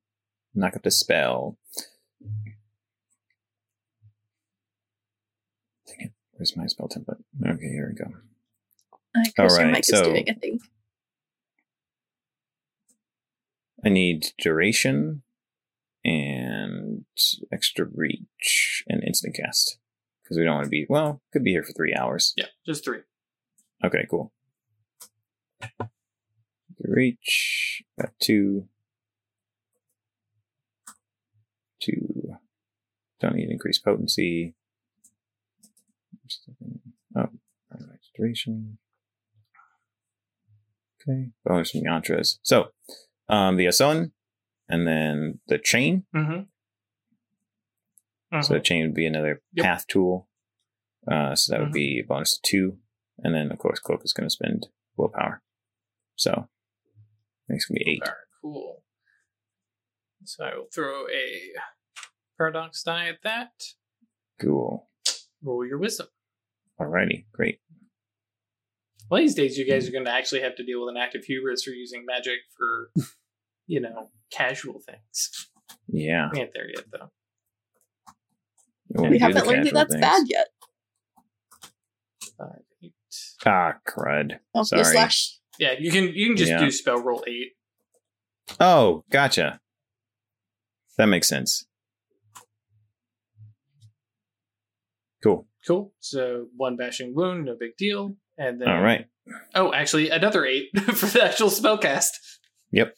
knock up the spell. Dang it. Where's my spell template? Okay, here we go. Uh, Alright, mic so- is doing a thing. I need duration and extra reach and instant cast because we don't want to be well. Could be here for three hours. Yeah, just three. Okay, cool. Reach got two. Two. Don't need increased potency. Oh, duration. Okay, bonus from Yantras. So, um, the asson, and then the chain. Mm-hmm. So the chain would be another Yep. path tool. Uh, so that would Mhm. be a bonus to two, and then of course Cloak is going to spend willpower. So it's going to be eight. Alright, cool. So I will throw a paradox die at that. Cool. Roll your wisdom. Alrighty, great. Well, these days, you guys are going to actually have to deal with an active hubris for using magic for, (laughs) you know, casual things. Yeah. We ain't there yet, though. We'll We haven't learned that that's things. bad yet. Five, eight. Ah, crud. Oh, Sorry. slash. Yeah, you can you can just Yeah. do spell roll eight. Oh, gotcha. That makes sense. Cool. Cool. So one bashing wound, no big deal. And then All right. Oh, actually, another eight (laughs) for the actual spell cast. Yep.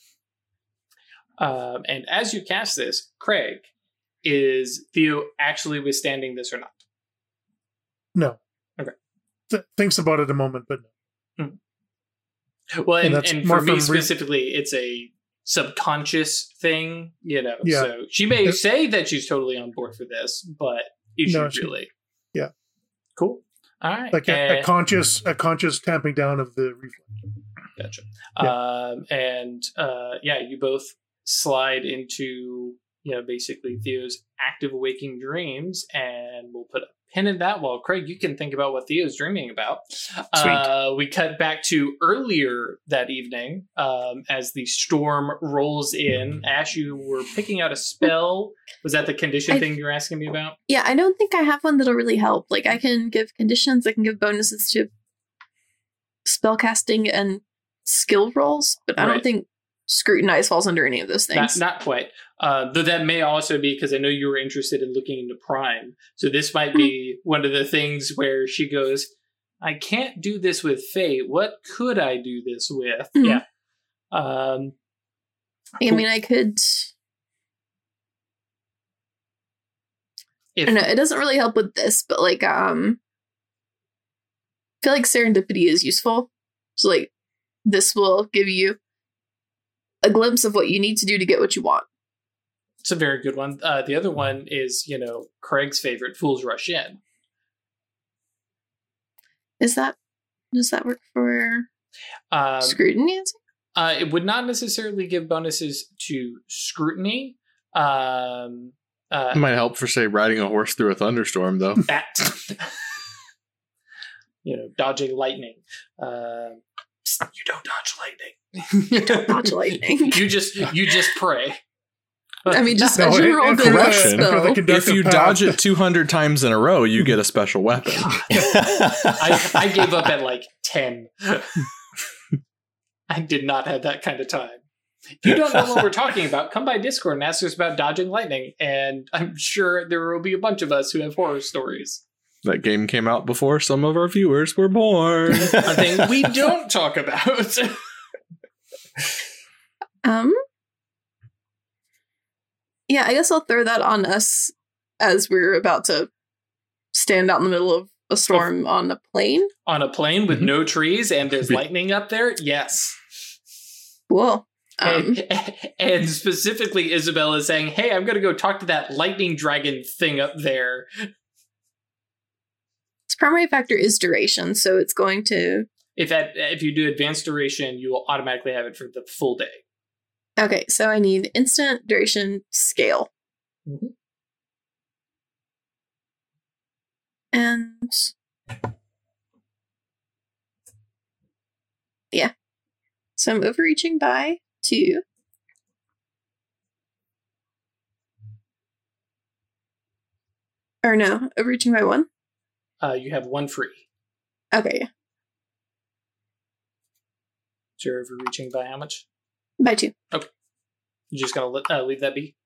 Um, and as you cast this, Craig, is Theo actually withstanding this or not? No. Okay. Th- thinks about it a moment, but no. Well, and, And and for me from re- specifically, it's a subconscious thing, you know. Yeah. So she may It- say that she's totally on board for this, but is No, she really? yeah. Cool. All right. like a, a conscious, a conscious tamping down of the reflex. Gotcha. Yeah. Um, and uh, yeah, you both slide into you know basically Theo's active waking dreams, and we'll put a in that. While Craig, you can think about what Theo's dreaming about. Uh, we cut back to earlier that evening um, as the storm rolls in. Ash, you were picking out a spell. Was that the condition I- thing you were asking me about? Yeah, I don't think I have one that'll really help. Like, I can give conditions, I can give bonuses to spellcasting and skill rolls, but I Right. don't think scrutinize falls under any of those things. not quite. Uh, though that may also be because I know you were interested in looking into Prime. So this might be one of the things where she goes, I can't do this with Fate. What could I do this with? Mhm. Yeah. Um, I mean, I could. I if, don't know. It doesn't really help with this, but like, um, I feel like serendipity is useful. So, like, this will give you a glimpse of what you need to do to get what you want. it's a very good one. Uh, the other one is, you know, Craig's favorite, Fools Rush In. Is that does that work for Um, scrutiny? Uh, it would not necessarily give bonuses to scrutiny. Um, uh, It might help for say riding a horse through a thunderstorm though. (laughs) that (laughs) you know dodging lightning uh, you don't dodge lightning you don't Dodge lightning. you just you just pray I mean, just No, a general it- good correction. spell. If you path. dodge it 200 times in a row, you get a special weapon. (laughs) (laughs) I, I gave up at like 10 (laughs) i did not have that kind of time if you don't know what we're talking about come by discord and ask us about dodging lightning and i'm sure there will be a bunch of us who have horror stories That game came out before some of our viewers were born. a thing we don't talk about (laughs) Um. Yeah, I guess I'll throw that on us as we're about to stand out in the middle of a storm on a plain. on a plain with Mhm. no trees and there's (laughs) lightning up there yes Cool. Um, and, (laughs) and specifically isabel is saying hey i'm gonna go talk to that lightning dragon thing up there its primary factor is duration, so it's going to. If that if you do advanced duration you will automatically have it for the full day Okay, so I need instant duration scale. Mhm. And. Yeah. So I'm overreaching by two. Or no, overreaching by one. uh, you have one free Okay, yeah, so you're overreaching by how much by two. Okay. You're just gonna let, uh, leave that be?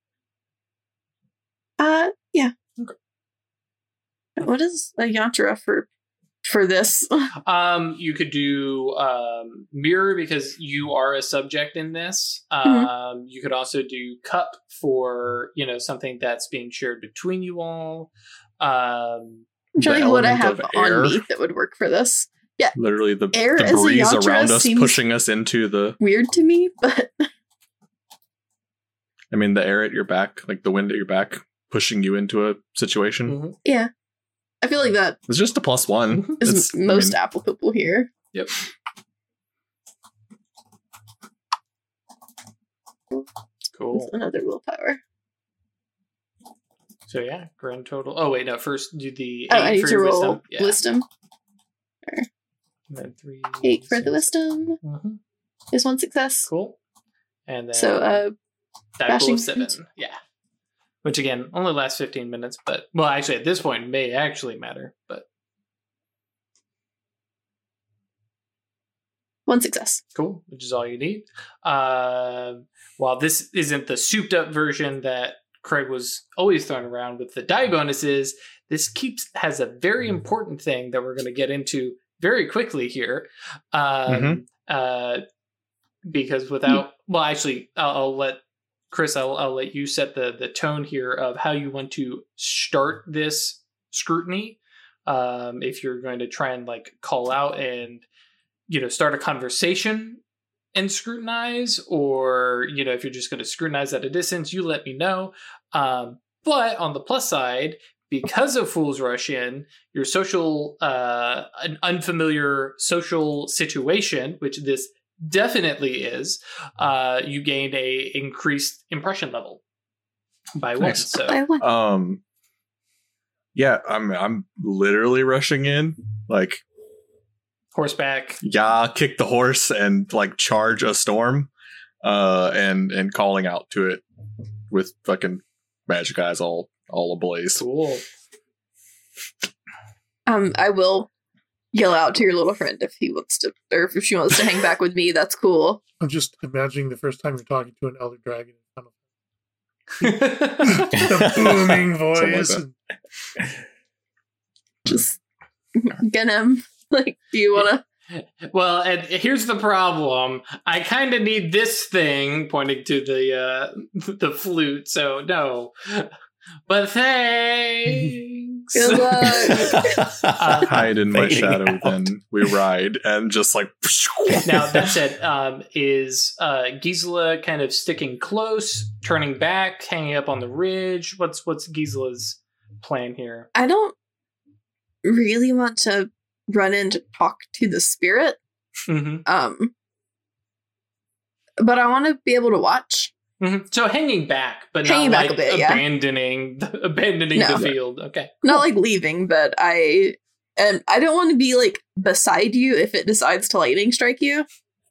Uh, yeah. Okay. What is a yantra for for this? (laughs) Um, you could do um, mirror because you are a subject in this. Um, Mhm. you could also do cup for you know something that's being shared between you all. Um, I'm trying to what I have on me that would work for this. Literally, the, Air the as a breeze around us pushing us into the. Weird to me, but I mean, the air at your back, like the wind at your back, pushing you into a situation. mhm. yeah, I feel like that It's just a plus one. (laughs) Is It's- I most mean, applicable here. Yep. It's cool. Another willpower. So yeah, grand total. Oh wait, no. First do the Oh, I need for to your roll wisdom. Yeah. wisdom. And then three. Eight for the six. wisdom Mhm. is one success. Cool. And then So, uh, die pool bashing of seven. Yeah. Which again only lasts fifteen minutes, but well, actually at this point may actually matter. But one success. cool, which is all you need. Um, while this isn't the souped up version that Craig was always throwing around with the die bonuses, this keeps has a very important thing that we're going to get into very quickly here. Um, Mhm. uh, because without, well, actually, I'll, I'll let Chris, I'll, I'll let you set the the tone here of how you want to start this scrutiny. Um, if you're going to try and like call out and you know start a conversation and scrutinize or you know if you're just going to scrutinize at a distance you let me know um, but on the plus side because of fools rush in your social uh, an unfamiliar social situation which this definitely is uh, you gained a increased impression level by one Nice. so By one. Um. Yeah, I'm. I'm literally rushing in, like horseback yeah, kick the horse and like charge a storm, uh, and and calling out to it with fucking magic eyes all all ablaze. cool Um, I will yell out to your little friend if he wants to, or if she wants to hang back with me. That's cool. I'm just imagining the first time you're talking to an elder dragon. The (laughs) (laughs) the booming (laughs) Something like voice. and- Just get him. Like, do you want to? Well, and here's the problem. I kind of need this thing, pointing to the uh, the flute. So no, but (laughs) thanks. Good luck. (laughs) Uh, Hide in my shadow, out. then we ride, and just like. (laughs) now that said, um, is uh, Gisela kind of sticking close, turning back, hanging up on the ridge? What's what's Gisela's plan here? I don't really want to run in to talk to the spirit. hmm Um, but I want to be able to watch. Hmm So hanging back, but Hanging not back a like bit, yeah. abandoning the, (laughs) abandoning No. the field. Okay. Not like leaving, but I and I don't want to be like beside you if it decides to lightning strike you.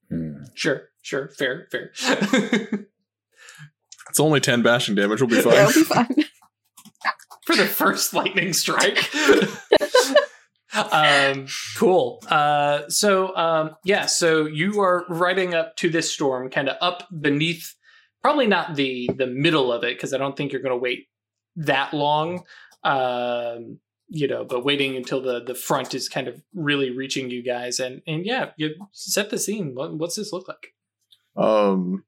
Hmm. Sure, sure, fair, fair. (laughs) It's only ten bashing damage. We'll be (laughs) fine. That'll be fine. For the first lightning strike. um, cool. Uh, so um, yeah, so you are riding up to this storm, kind of up beneath. Probably not the the middle of it because I don't think you're going to wait that long. Um, you know, but waiting until the the front is kind of really reaching you guys, and and yeah, you set the scene. What, what's this look like? Um,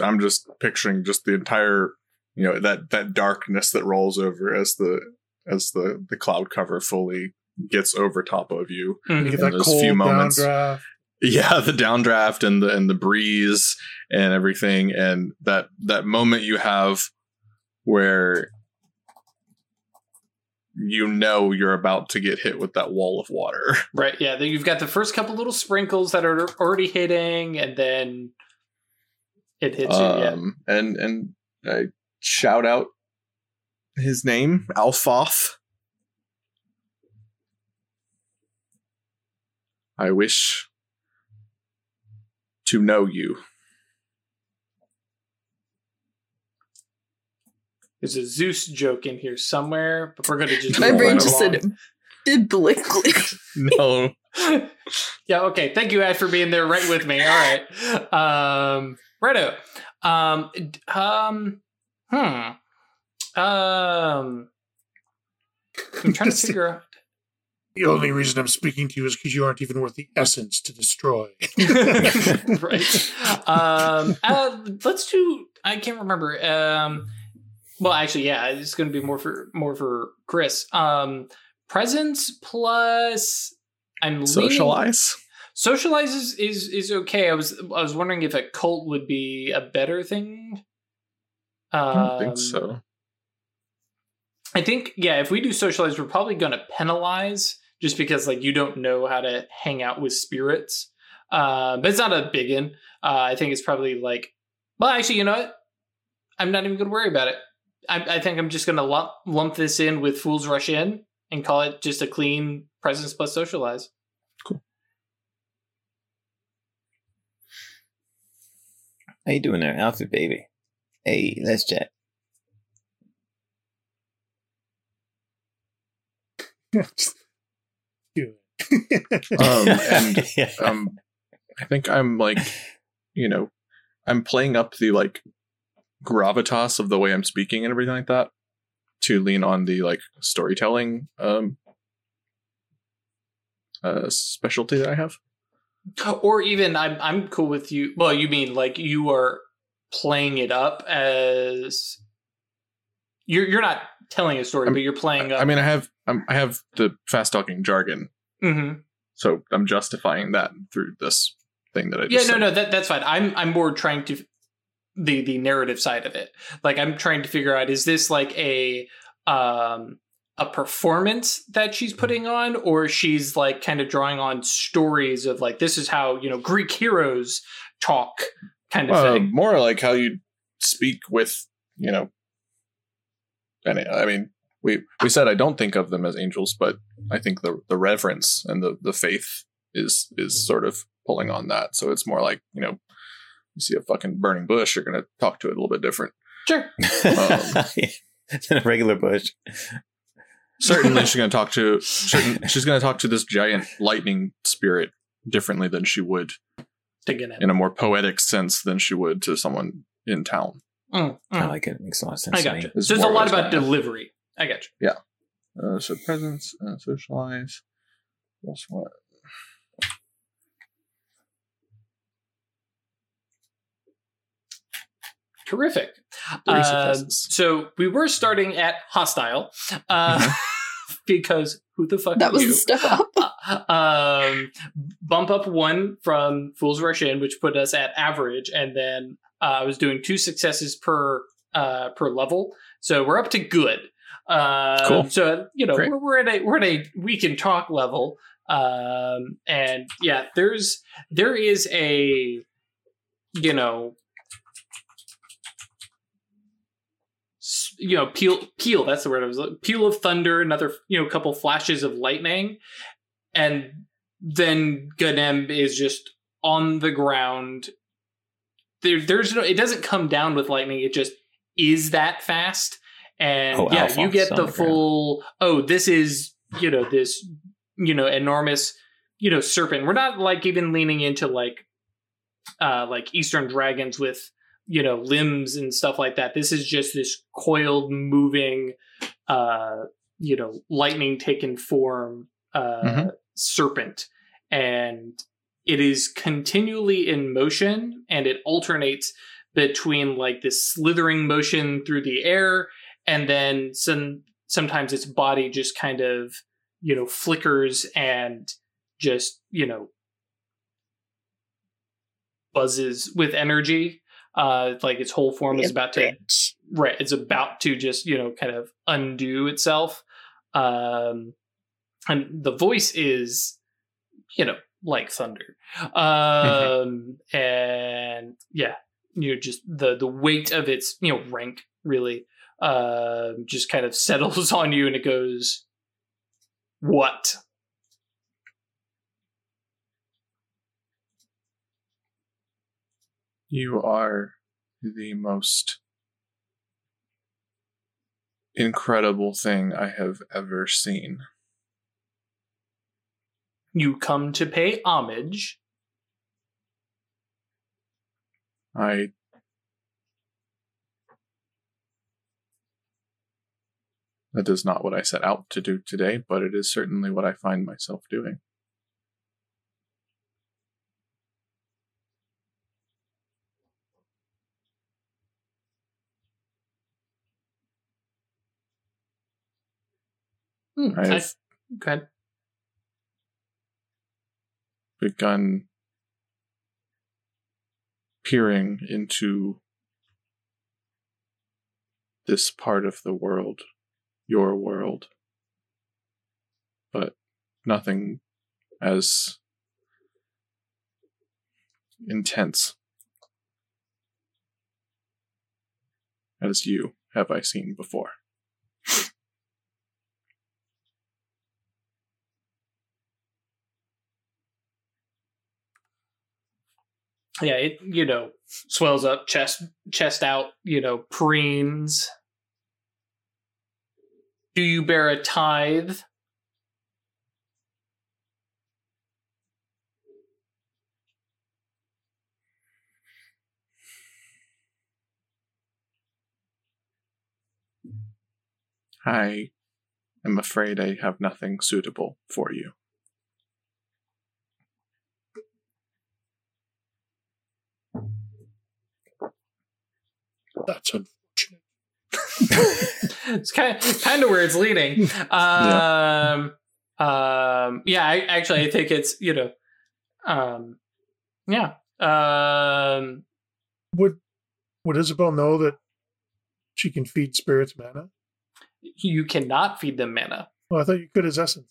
I'm just picturing just the entire, you know, that that darkness that rolls over as the as the the cloud cover fully gets over top of you. You get In those cold few moments. downdraft. Yeah, the downdraft and the and the breeze and everything, and that that moment you have where you know you're about to get hit with that wall of water. (laughs) Right. Yeah. Then you've got the first couple little sprinkles that are already hitting, and then it hits you. Yeah. Um, and and I shout out his name, Alfoth. I wish to know you. There's a Zeus joke in here somewhere, but we're gonna just My roll brain right just along. said Biblically. (laughs) No. (laughs) yeah, okay. Thank you, Ed, for being there right with me. All right. Um righto. Um um hmm. Um I'm trying to (laughs) figure out The only reason I'm speaking to you is because you aren't even worth the essence to destroy. (laughs) (laughs) right. Um, uh, let's do. I can't remember. Um, well, actually, yeah, it's going to be more for more for Chris. Um, presence plus. I'm leaning- Socialize? Socialize is, is is okay. I was I was wondering if a cult would be a better thing. I don't think Um, so. I think yeah, if we do socialize, we're probably going to penalize just because like you don't know how to hang out with spirits. Uh, but it's not a big one. Uh, I think it's probably like, well, actually, you know what? I'm not even going to worry about it. I, I think I'm just going to lump lump this in with Fools Rush In and call it just a clean presence plus socialize. Cool. How you doing there, outfit baby? Hey, let's chat. (laughs) You. Um, (laughs) and (laughs) Yeah. um, I think I'm like, you know, I'm playing up the like gravitas of the way I'm speaking and everything like that to lean on the like storytelling um uh specialty that I have. Or even I'm I'm cool with you. Well, you mean like you are playing it up as you're you're not telling a story, I'm- but you're playing up. I mean, I have I'm, I have the fast talking jargon, Mhm. so I'm justifying that through this thing that I yeah, no, said. no, that that's fine. I'm I'm more trying to the the narrative side of it. Like I'm trying to figure out is this like a um a performance that she's putting on or she's like kind of drawing on stories of like this is how, you know, Greek heroes talk kind of Well, thing. more like how you speak with, you know. And I mean, we we said I don't think of them as angels, but I think the the reverence and the the faith is is sort of pulling on that. So it's more like you know, you see a fucking burning bush, you're gonna talk to it a little bit different. Sure. (laughs) Um, Than a regular bush. Certainly, she's gonna (laughs) talk to certain, she's gonna talk to this giant lightning spirit differently than she would To get in. in a more poetic sense than she would to someone in town. Mm, I mm. like it. It makes a lot of sense I got you. It's So there's a lot or less about delivery. I got you. Yeah. Uh, so presence, uh, socialize. Plus what? Terrific. Three Um, so we were starting at hostile uh, (laughs) because who the fuck That was you? the step up. (laughs) um, bump up one from Fools Rush In, which put us at average, and then uh, I was doing two successes per uh, per level, so we're up to good. Uh, Cool. So you know Great. we're, we're at a we're at a we can talk level, um, and yeah, there's there is a you know you know peal peal that's the word I was looking peal of thunder another you know couple flashes of lightning and then Ganem is just on the ground there there's no it doesn't come down with lightning. It just is that fast. And Oh, yeah Alphonse you get the full oh this is you know this you know enormous you know serpent. We're not like even leaning into like uh like eastern dragons with you know limbs and stuff like that. This is just this coiled moving uh you know lightning taken form uh Mhm. serpent. And it is continually in motion and it alternates between like this slithering motion through the air and then some sometimes its body just kind of you know flickers and just you know buzzes with energy. Uh like its whole form is about to right it's about to just you know kind of undo itself. Um and the voice is you know like thunder. Um and yeah you know just the the weight of its you know rank really um just kind of (laughs) settles on you and it goes what? You are the most incredible thing I have ever seen. You come to pay homage. I That is not what I set out to do today, but it is certainly what I find myself doing. Hmm, I I- have go ahead. Begun peering into this part of the world, your world, but nothing as intense as you have I seen before. Yeah, it you know swells up, chest chest out, you know, preens. Do you bear a tithe? I am afraid I have nothing suitable for you. That's unfortunate. (laughs) it's kind of, kind of where it's leading. (laughs) Um, um, yeah, I, actually, I think it's you know, um, yeah, um, Would would Isabel know that she can feed spirits mana? you cannot feed them mana. Well, I thought you could as essence.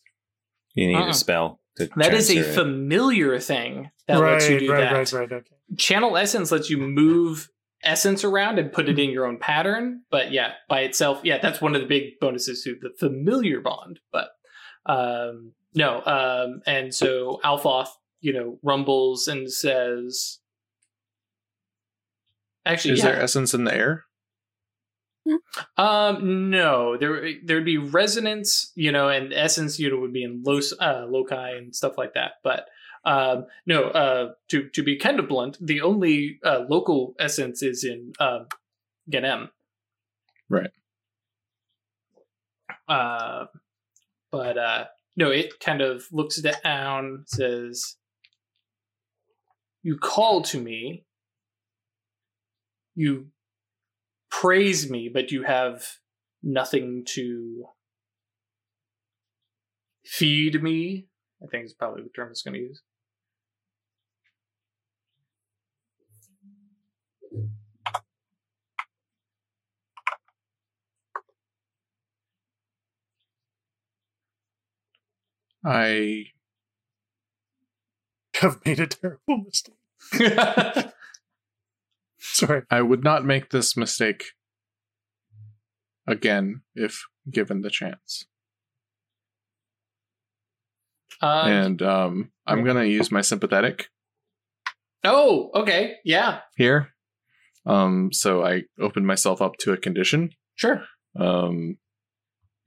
You need Uh-uh. a spell That is a it. familiar thing that right, lets you do right, that. right, right. Okay. Channel Essence lets you move essence around and put it in your own pattern. But yeah, by itself, yeah, that's one of the big bonuses to the familiar bond. But um, no, um, and so Alphoth, you know, rumbles and says, "Actually, Is yeah. there essence in the air? Um, no, there there'd be resonance, you know, and essence, you know, would be in los, uh, loci and stuff like that. But um, no, uh, to to be kind of blunt, the only uh, local essence is in um, Ganem. Right. Uh, but uh, no, it kind of looks down, says, "You call to me. You praise me, but you have nothing to feed me. I think is probably the term it's going to use. I Have made a terrible mistake. (laughs) Sorry. I would not make this mistake again if given the chance. um, and um, I'm gonna use my sympathetic oh, okay, yeah, here. Um, so I open myself up to a condition. sure, Um,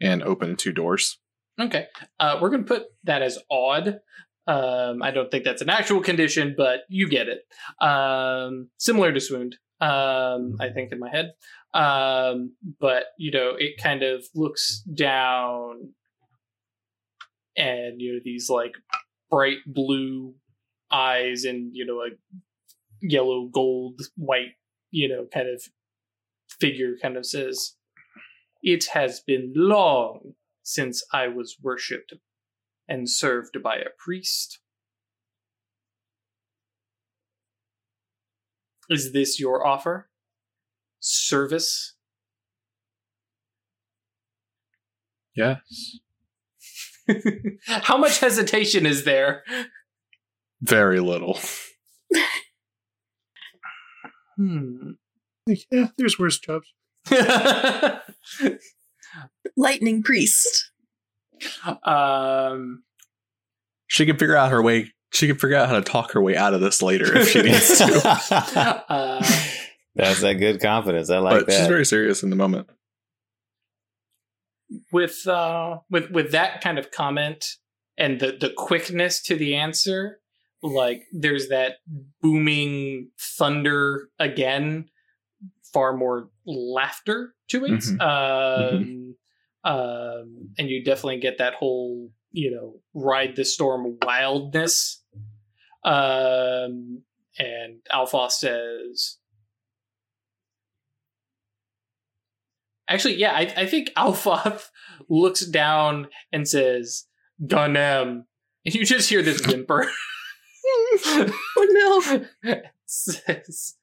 and open two doors. Okay. Uh, we're going to put that as odd. Um, I don't think that's an actual condition, but you get it. Um, similar to swooned, um, I think in my head. Um, but you know, it kind of looks down, and you know these like bright blue eyes and you know a yellow, gold, white, you know, kind of figure kind of says, "It has been long since I was worshipped and served by a priest." Is this your offer? Service? Yes. (laughs) How much hesitation is there? Very little. Hmm. Yeah, there's worse jobs. (laughs) Lightning priest. um, She can figure out her way. She can figure out how to talk her way out of this later if she needs to. (laughs) (laughs) uh, That's that good confidence. I like but that. she's very serious in the moment. with uh, with with that kind of comment, and the the quickness to the answer like there's that booming thunder again far more laughter to it Mhm. um, um and you definitely get that whole you know ride the storm wildness um and alphonse says actually yeah i, I think (laughs) alphonse looks down and says Ganem. And you just hear this whimper. (laughs) Oh no. says,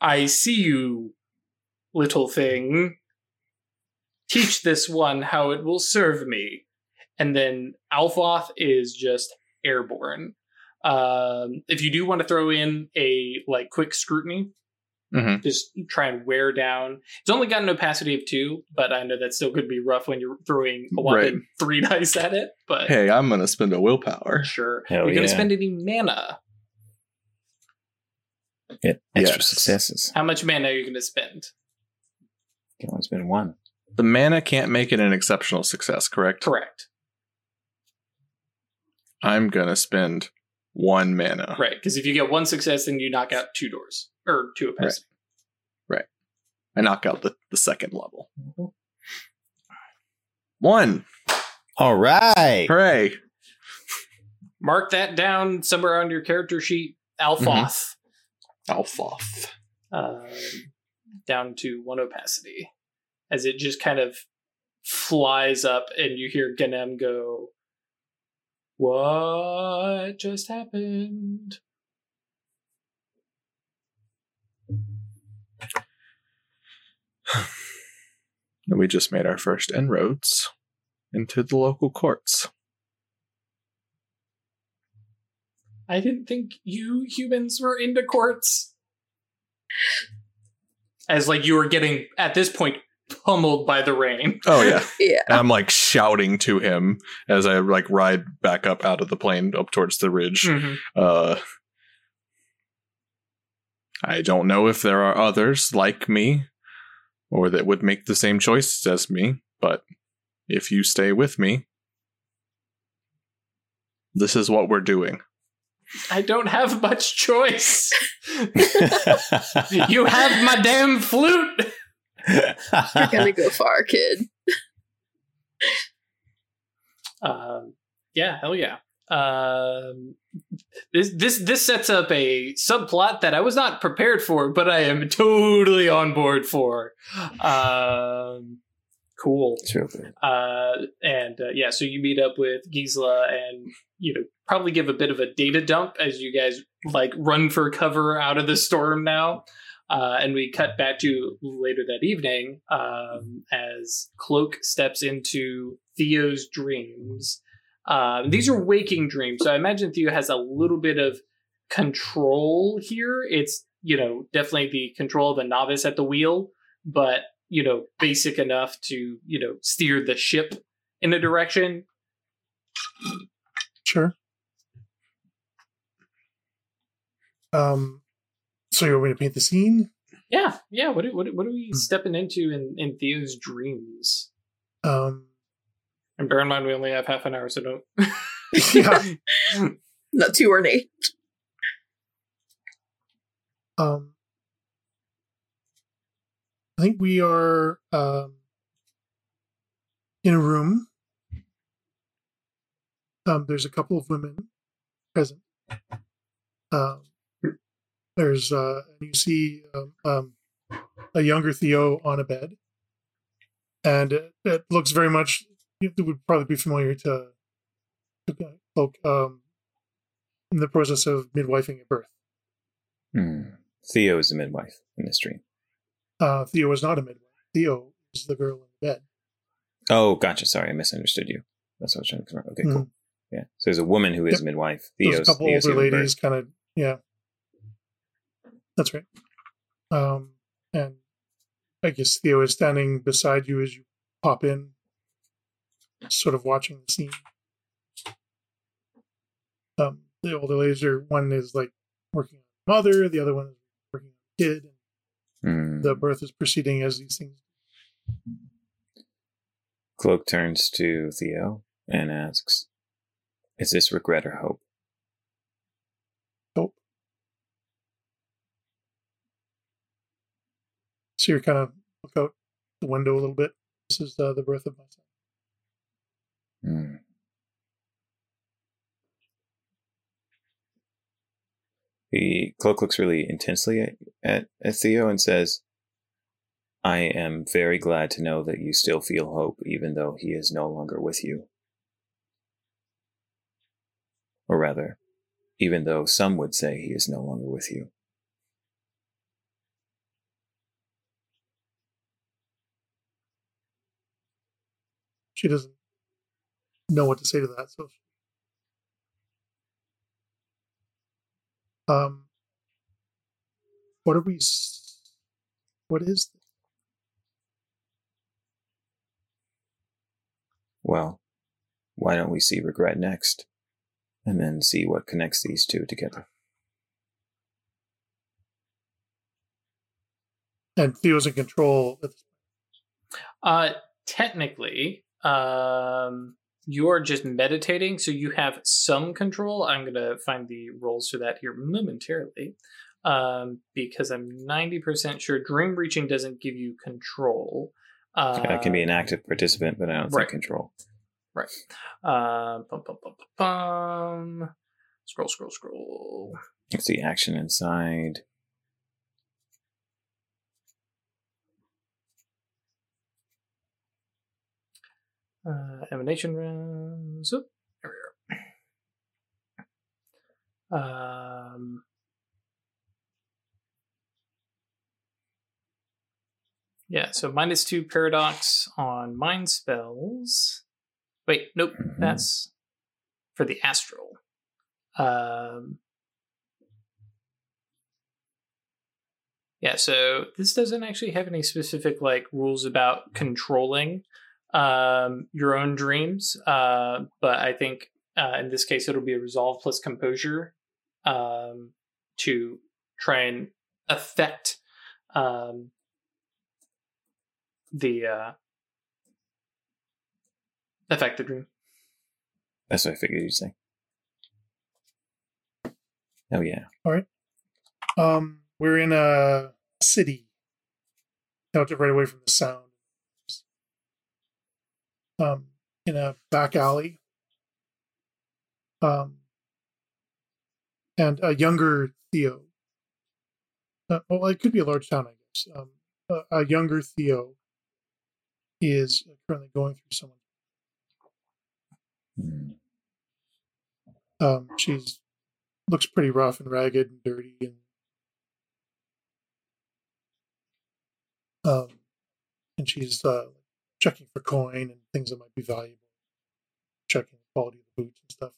I see you, little thing. Teach this one how it will serve me. And then Alphoth is just airborne. Um, if you do want to throw in a like quick scrutiny, Mhm. just try and wear down. It's only got an opacity of two, but I know that still could be rough when you're throwing a whopping three (laughs) dice at it. But Hey, I'm gonna spend a willpower. sure, Hell you're gonna spend any mana. Get extra Yes. successes. How much mana are you gonna spend? Can only spend one. The mana can't make it an exceptional success, correct? Correct. I'm gonna spend one mana. Right, because if you get one success, then you knock out two doors or two opacity. Right. I knock out the, the second level. One. All right. Hooray. Mark that down somewhere on your character sheet. Alphoth, Alphoth. um, down to one opacity, as it just kind of flies up, and you hear Ganem go, "What just happened?" (sighs) And we just made our first inroads into the local courts. I didn't think you humans were into courts. As like you were getting at this point pummeled by the rain. (laughs) Oh yeah. (laughs) Yeah. And I'm like shouting to him as I like ride back up out of the plain up towards the ridge. Uh I don't know if there are others like me or that would make the same choices as me, but if you stay with me, this is what we're doing. I don't have much choice. (laughs) you have my damn flute. You're gonna go (laughs) far, kid. Um, yeah, hell yeah. Um, this this this sets up a subplot that I was not prepared for, but I am totally on board for. Um, cool. It's real good. Uh, and uh, yeah, so you meet up with Gisela and you know probably give a bit of a data dump as you guys like run for cover out of the storm now. Uh, and we cut back to later that evening um, as Cloak steps into Theo's dreams. Um, these are waking dreams, so I imagine Theo has a little bit of control here. It's you know definitely the control of a novice at the wheel, but you know basic enough to you know steer the ship in a direction. Sure. Um, so you want me to paint the scene? Yeah, yeah. What are, what, are- what are we stepping into in, in Theo's dreams? Um, And bear in mind, we only have half an hour, so don't. yeah. (laughs) Not too ornate. Um, I think we are um, in a room. Um, there's a couple of women present. Um, there's uh, you see um, um, a younger Theo on a bed, and it, it looks very much. It would probably be familiar to, to folk um, in the process of midwifing at birth. Hmm. Theo is the midwife in this dream. Uh, Theo is not a midwife. Theo is the girl in the bed. Oh, gotcha. Sorry, I misunderstood you. That's what I was trying to confirm. Okay, cool. Yeah. So there's a woman who is Yep. a midwife. There's Theo's, a couple Theo's older ladies, kind of, yeah. That's right. Um, and I guess Theo is standing beside you as you pop in, sort of watching the scene. Um, the older ladies are one is like working on mother, the other one is working on kid. Hmm. The birth is proceeding as these things. Cloak turns to Theo and asks, Is this regret or? Hope. So you're kind of look out the window a little bit. This is uh, the birth of my son. Hmm. The cloak looks really intensely at, at, at Theo and says, I am very glad to know that you still feel hope, even though he is no longer with you. Or rather, even though some would say he is no longer with you. She doesn't know what to say to that. So, um, what are we? What is this? Well, why don't we see regret next? And then see what connects these two together. And Theo's in control. At Uh, technically, um, you're just meditating, so you have some control. I'm gonna find the roles for that here momentarily, um, because I'm 90% sure dream reaching doesn't give you control. Uh, I can be an active participant, but I don't right. think control. Uh, bum, bum, bum, bum, bum. Scroll, scroll, scroll. It's the action inside. Uh, emanation rounds. Oop, there we are. Um, yeah, so minus two paradox on mind spells. Wait, nope, Mhm. that's for the astral. Um, yeah, so this doesn't actually have any specific like rules about controlling um, your own dreams, uh, but I think uh, in this case it'll be a resolve plus composure um, to try and affect um, the uh, affect the dream. That's what I figured you'd say. Oh yeah. All right. Um, we're in a city. Out right away from the sound. Um, in a back alley. Um, and a younger Theo. Uh, well, it could be a large town, I guess. Um, a, a younger Theo is currently going through someone. Hmm. Um, she's looks pretty rough and ragged and dirty and um, and she's uh, checking for coin and things that might be valuable, checking the quality of the boots and stuff.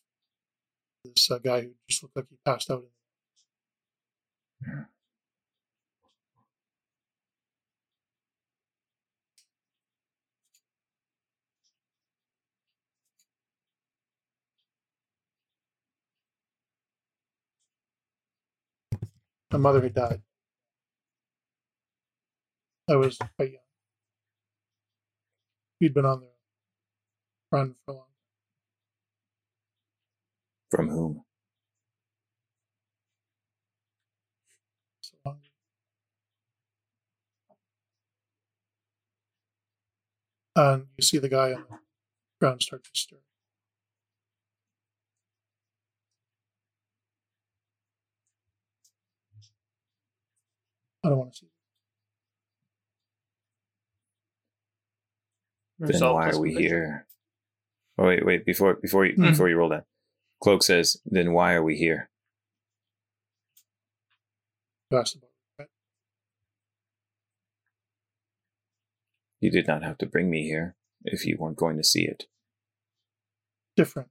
This uh, guy who just looked like he passed out. My mother had died. I was quite young. He'd been on the run for a long From whom? And you see the guy on the ground start to stir. I don't want to see. Then Resolve why are we composure. here? Oh wait, wait, before before you Mhm. before you roll that. Cloak says, then why are we here? You asked about regret. You did not have to bring me here if you weren't going to see it. different.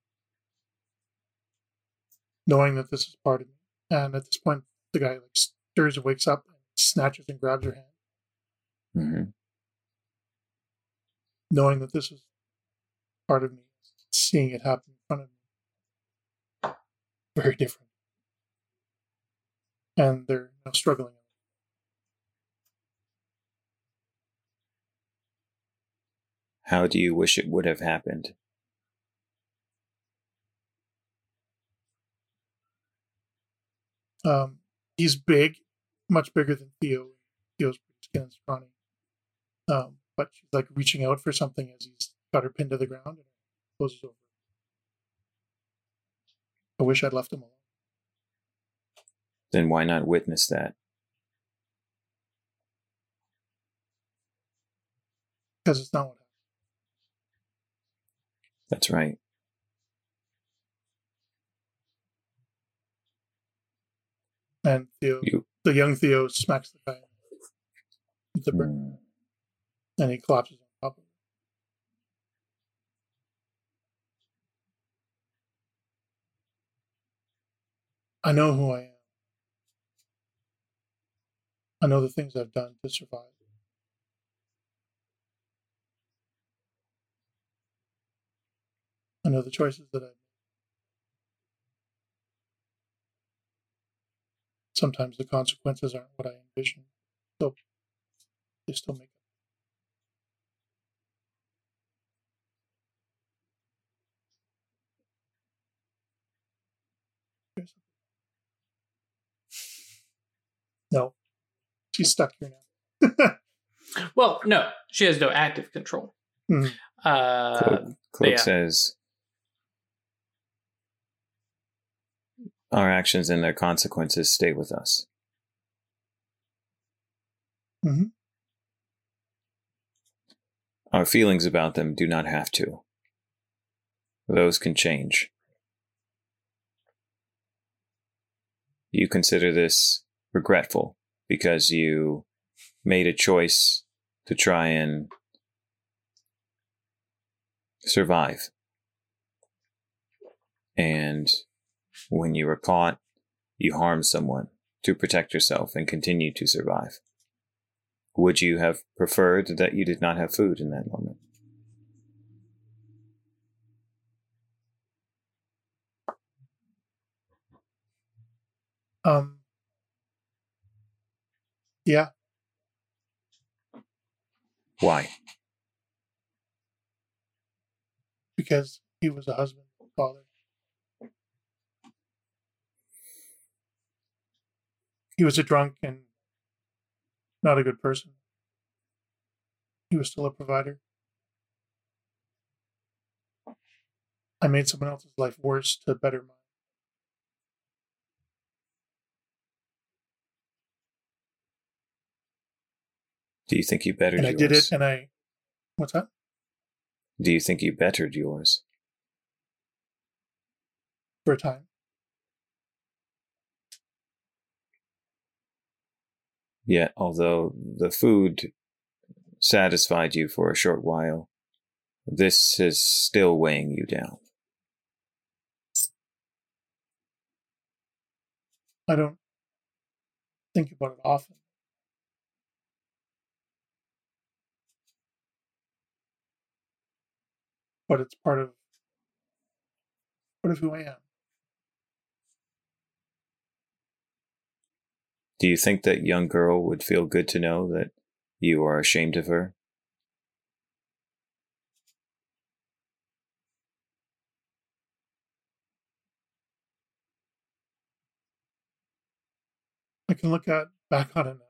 Knowing that this is part of me. And at this point, the guy like stirs and wakes up, and snatches and grabs her hand, hmm knowing that this is part of me, seeing it happen in front of me. Very different. And they're now struggling. How do you wish it would have happened? Um, he's big, much bigger than Theo. Theo's pretty skinny and. Um, but she's like reaching out for something as he's got her pinned to the ground and closes over. I wish I'd left him alone. Then why not witness that? Because it's not what happened. That's right. And Theo, You. the young Theo smacks the guy the Hmm. And he collapses on top of it. I know who I am. I know the things I've done to survive. I know the choices that I've made. Sometimes the consequences aren't what I envisioned, so they still make it. Here's- No, she's stuck here now. Well, no, she has no active control. Mhm. Uh, Cloak, Cloak yeah. says, Our actions and their consequences stay with us. Mm-hmm. Our feelings about them do not have to. Those can change. You consider this regretful because you made a choice to try and survive. And when you were caught, you harmed someone to protect yourself and continue to survive. Would you have preferred that you did not have food in that moment? Um, yeah, Why? because he was a husband, father. He was a drunk and not a good person. He was still a provider. I made someone else's life worse to better mine. Do you think you bettered And I yours? did it, and I. What's that? Do you think you bettered yours? For a time. Yet, although the food satisfied you for a short while, this is still weighing you down. I don't think about it often. But it's part of part of who I am. Do you think that young girl would feel good to know that you are ashamed of her? I can look at back on it now,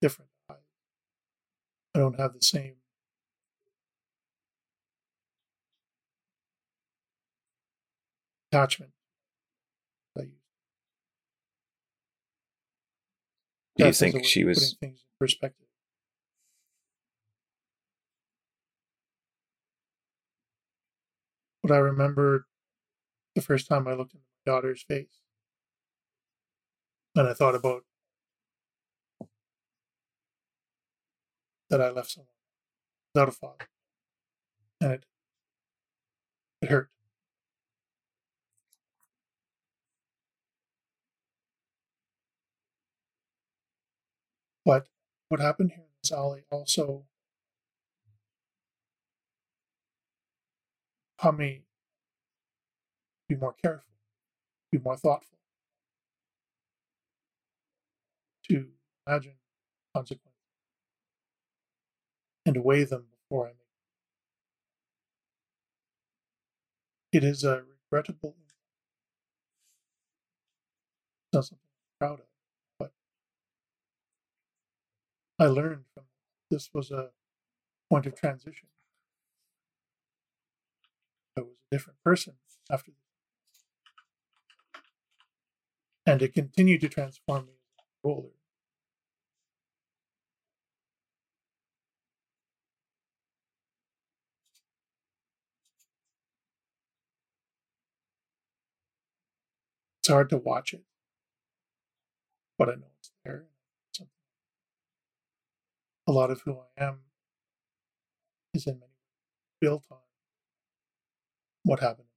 different. I, I don't have the same attachment. that I used. Do you think she was putting things in perspective? But I remember the first time I looked into my daughter's face, and I thought about that I left someone without a father, and it it hurt. But what happened here in also taught me be more careful, be more thoughtful, to imagine consequences and to weigh them before I make. It is a regrettable. Not something proud of. But I learned from this was a point of transition. I was a different person after this. And it continued to transform me as grew older. It's hard to watch it, but I know it's there. Something. A lot of who I am is in many ways built on what happened.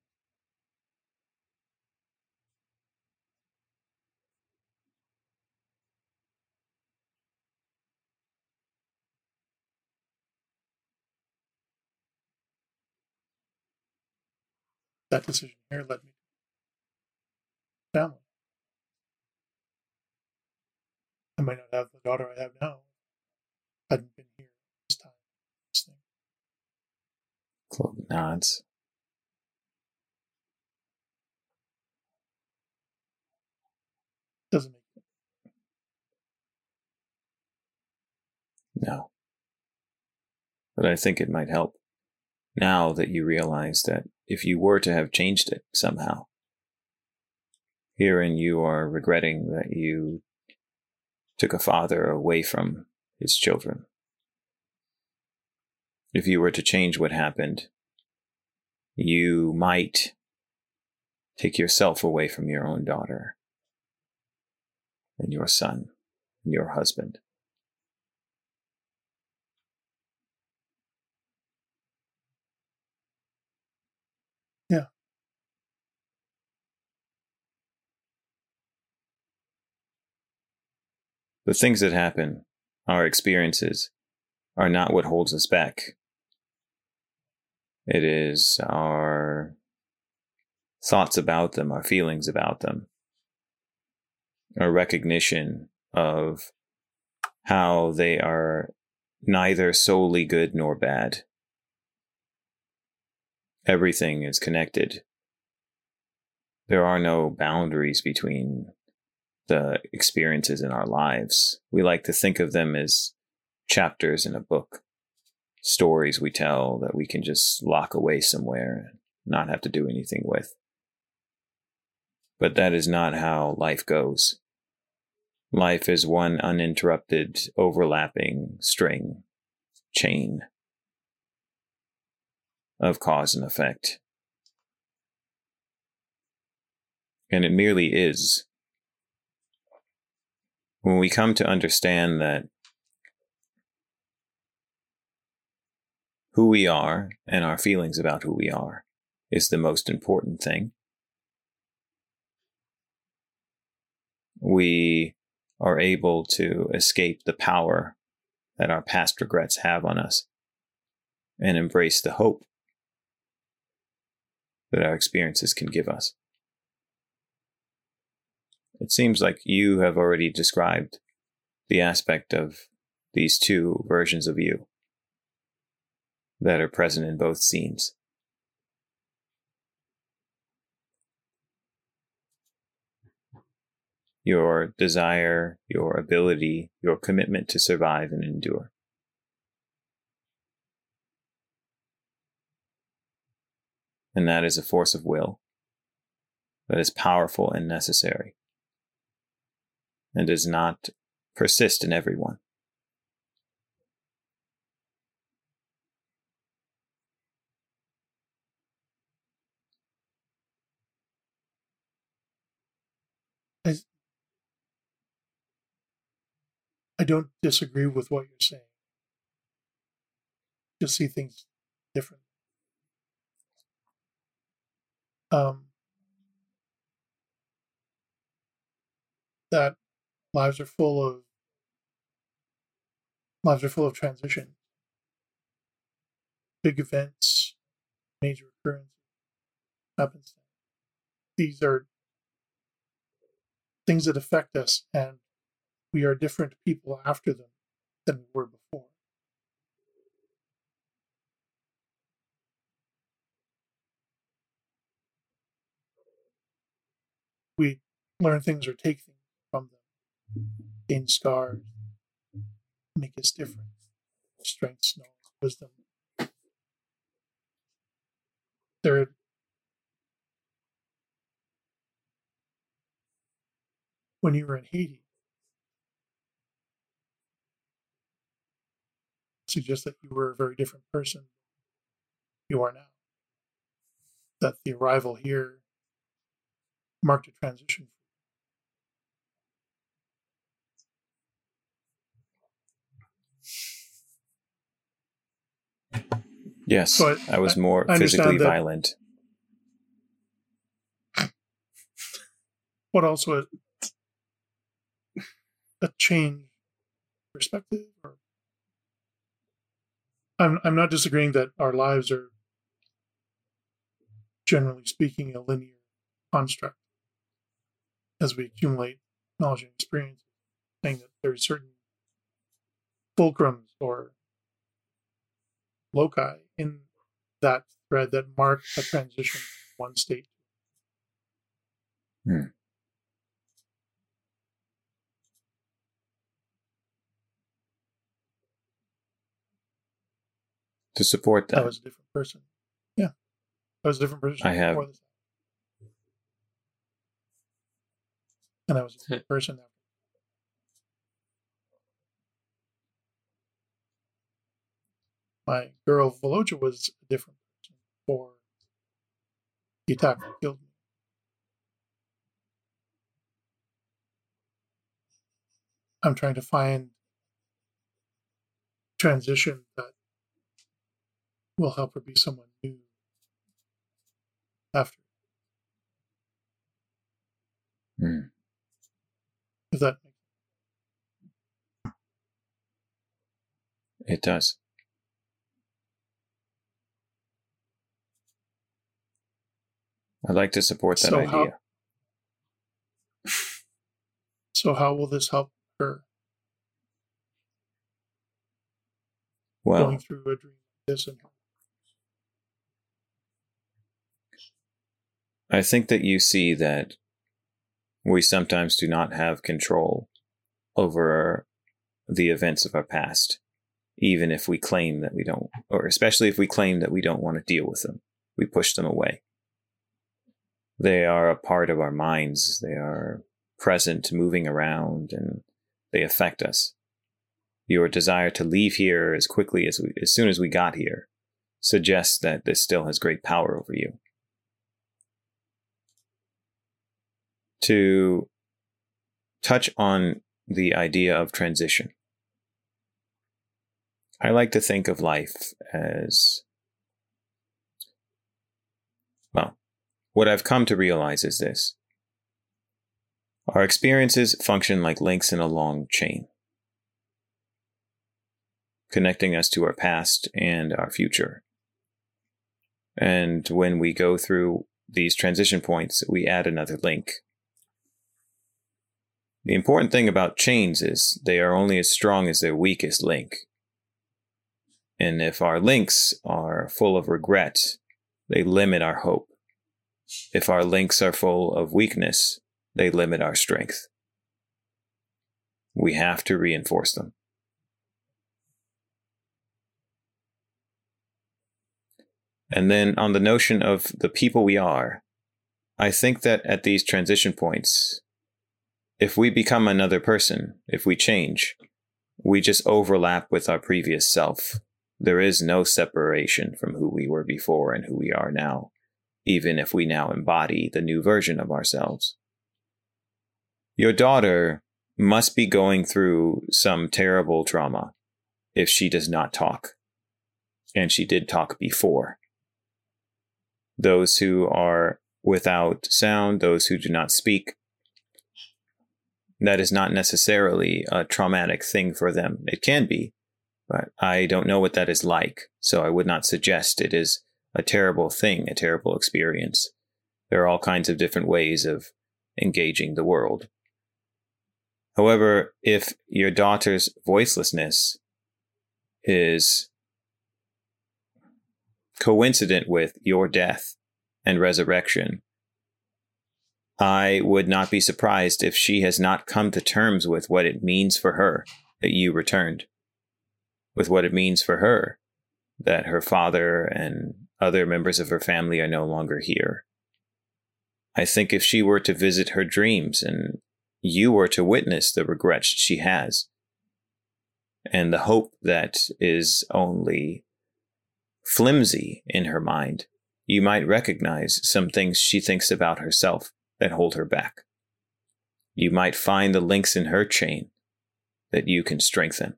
That decision here led me to family. I might not have the daughter I have now. Hadn't been here this time. This. Cloak nods. Doesn't make No. But I think it might help now that you realize that if you were to have changed it somehow, herein you are regretting that you took a father away from his children. If you were to change what happened, you might take yourself away from your own daughter and your son and your husband. Yeah. The things that happen, our experiences, are not what holds us back. It is our thoughts about them, our feelings about them, our recognition of how they are neither solely good nor bad. Everything is connected. There are no boundaries between the experiences in our lives. We like to think of them as chapters in a book, stories we tell that we can just lock away somewhere and not have to do anything with. But that is not how life goes. Life is one uninterrupted, overlapping string, chain of cause and effect. And it merely is. When we come to understand that who we are and our feelings about who we are is the most important thing, we are able to escape the power that our past regrets have on us and embrace the hope that our experiences can give us. It seems like you have already described the aspect of these two versions of you that are present in both scenes. Your desire, your ability, your commitment to survive and endure. And that is a force of will that is powerful and necessary and does not persist in everyone. I, I don't disagree with what you're saying. Just see things different. Um, that lives are full of lives are full of transition, big events, major occurrences, happenstance. These are things that affect us, and we are different people after them than we were before. We learn things or take things gain scars, make us different. Strengths, knowledge, wisdom. There, when you were in Haiti, suggests that you were a very different person you are now. That the arrival here marked a transition. Yes, So I- was more I physically violent. What also a, a change perspective or I'm I'm not disagreeing that our lives are generally speaking a linear construct as we accumulate knowledge and experience, saying that there's certain fulcrums or loci in that thread that mark a transition from one state. Hmm. To support that. I that, was a different person. Yeah. I was a different person I have-. And I was a different (laughs) person after. My girl Veloja was a different person before the attack killed me. I'm trying to find transition that will help her be someone new after. Hmm. If that it does. I'd like to support that So idea. how- so how will this help her well, going through a dream like this and I think that you see that we sometimes do not have control over the events of our past, even if we claim that we don't, or especially if we claim that we don't want to deal with them. We push them away. They are a part of our minds. They are present, moving around, and they affect us. Your desire to leave here as quickly as we, as soon as we got here suggests that this still has great power over you. to touch on the idea of transition. I like to think of life as well, what I've come to realize is this our experiences function like links in a long chain, connecting us to our past and our future. And when we go through these transition points, we add another link. The important thing about chains is they are only as strong as their weakest link. And if our links are full of regret, they limit our hope. If our links are full of weakness, they limit our strength. We have to reinforce them. And then on the notion of the people we are, I think that at these transition points, if we become another person, if we change, we just overlap with our previous self. There is no separation from who we were before and who we are now, even if we now embody the new version of ourselves. Your daughter must be going through some terrible trauma if she does not talk. And she did talk before. Those who are without sound, those who do not speak, that is not necessarily a traumatic thing for them. It can be, but I don't know what that is like. So I would not suggest it is a terrible thing, a terrible experience. There are all kinds of different ways of engaging the world. However, if your daughter's voicelessness is coincident with your death and resurrection, I would not be surprised if she has not come to terms with what it means for her that you returned, with what it means for her that her father and other members of her family are no longer here. I think if she were to visit her dreams and you were to witness the regrets she has, and the hope that is only flimsy in her mind, you might recognize some things she thinks about herself that hold her back. You might find the links in her chain that you can strengthen.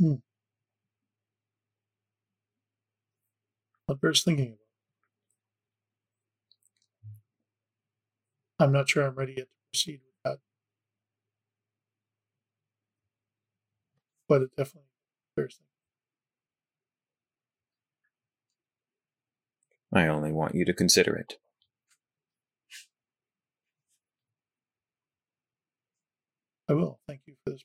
Hmm. What Bear's thinking about. I'm not sure I'm ready yet to proceed with that. But it definitely Bear's thinking. I only want you to consider it. I will. Thank you for this.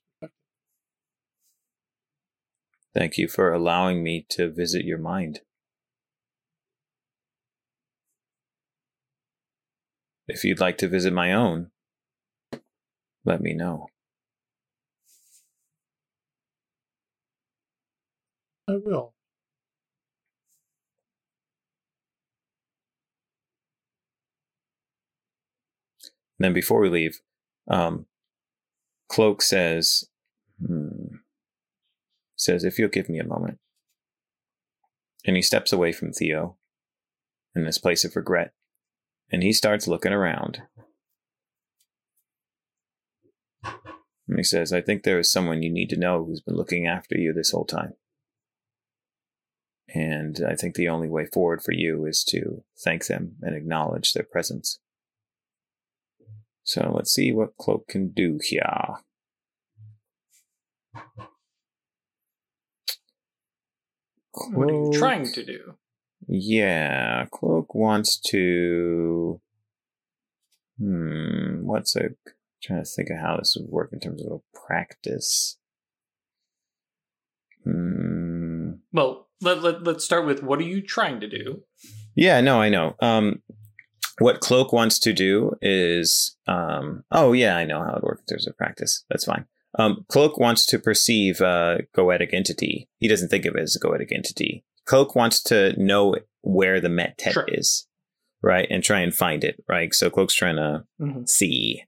Thank you for allowing me to visit your mind. If you'd like to visit my own, let me know. I will. then before we leave, um, Cloak says, hmm, says, if you'll give me a moment. And he steps away from Theo in this place of regret, and he starts looking around. And he says, I think there is someone you need to know who's been looking after you this whole time. And I think the only way forward for you is to thank them and acknowledge their presence. So let's see what Cloak can do here. What are you trying to do? Yeah, Cloak wants to. Hmm, what's a. trying to think of how this would work in terms of a practice. Hmm. Well, let, let, let's start with what are you trying to do? Yeah, no, I know. Um, what Cloak wants to do is, um, oh yeah, I know how it works in terms of practice. That's fine. Um, Cloak wants to perceive a goetic entity. He doesn't think of it as a goetic entity. Cloak wants to know where the Mèt Tèt Sure. is, right, and try and find it, right. So Cloak's trying to Mm-hmm. see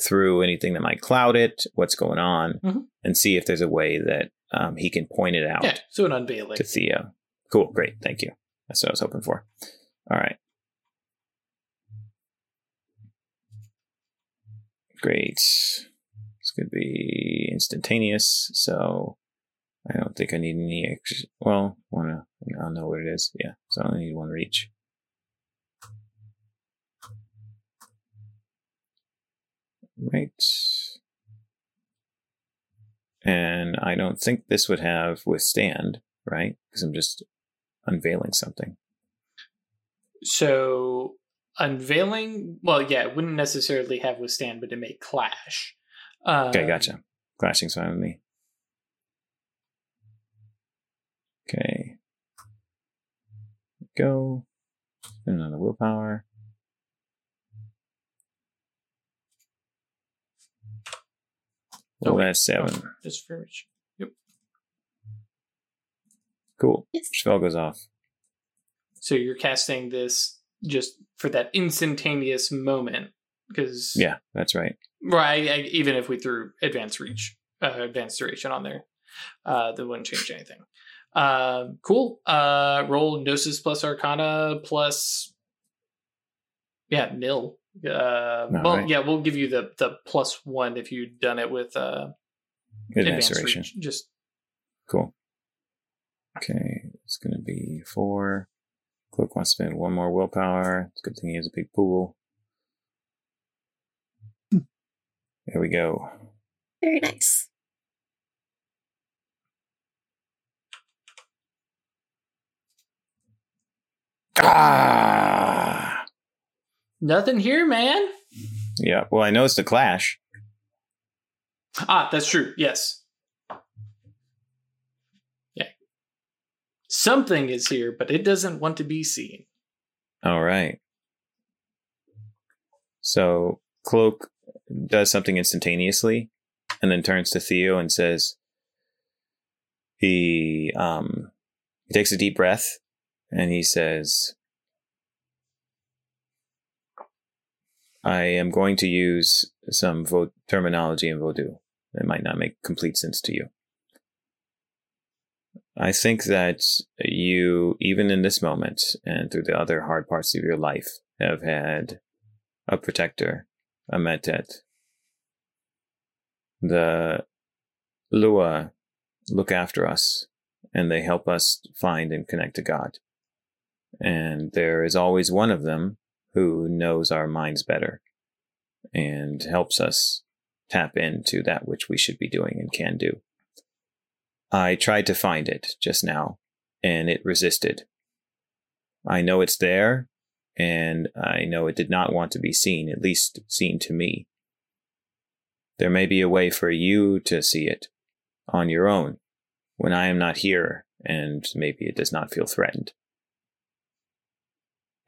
through anything that might cloud it, what's going on, Mhm. and see if there's a way that um, he can point it out Yeah, so an unveiling. to Theo. Cool, great, thank you. That's what I was hoping for. All right. Great. This could be instantaneous, so I don't think I need any extra. Well, wanna I'll know what it is. Yeah, so I only need one reach. Right. And I don't think this would have withstand, right? Because I'm just unveiling something. So unveiling, well, yeah, it wouldn't necessarily have withstand, but it may clash. Um, Okay, gotcha. Clashing's fine with me. Okay. Go. Spin another willpower. Oh, Okay. that's seven. Just for which. Yep. Cool. Yes. Spell goes off. So you're casting this just for that instantaneous moment because Yeah, that's right. right I, even if we threw advanced reach uh, advanced duration on there uh that wouldn't change anything um cool uh roll gnosis plus arcana plus yeah nil uh well right. yeah we'll give you the the plus one if you'd done it with uh Advanced advanced duration. reach just Cool. Okay, it's gonna be four. Cloak wants to spend one more willpower. It's a good thing he has a big pool. There we go. Very nice. Ah! nothing here man Yeah, well, I noticed a clash. ah that's true yes yeah Something is here, but it doesn't want to be seen. All right. So Cloak does something instantaneously and then turns to Theo and says, he, um, he takes a deep breath and he says, I am going to use some vo- terminology in Vodou. It might not make complete sense to you. I think that you, even in this moment and through the other hard parts of your life, have had a protector, a Mèt Tèt. The Lwa look after us and they help us find and connect to God. And there is always one of them who knows our minds better and helps us tap into that which we should be doing and can do. I tried to find it just now, and it resisted. I know it's there, and I know it did not want to be seen, at least seen to me. There may be a way for you to see it on your own when I am not here, and maybe it does not feel threatened.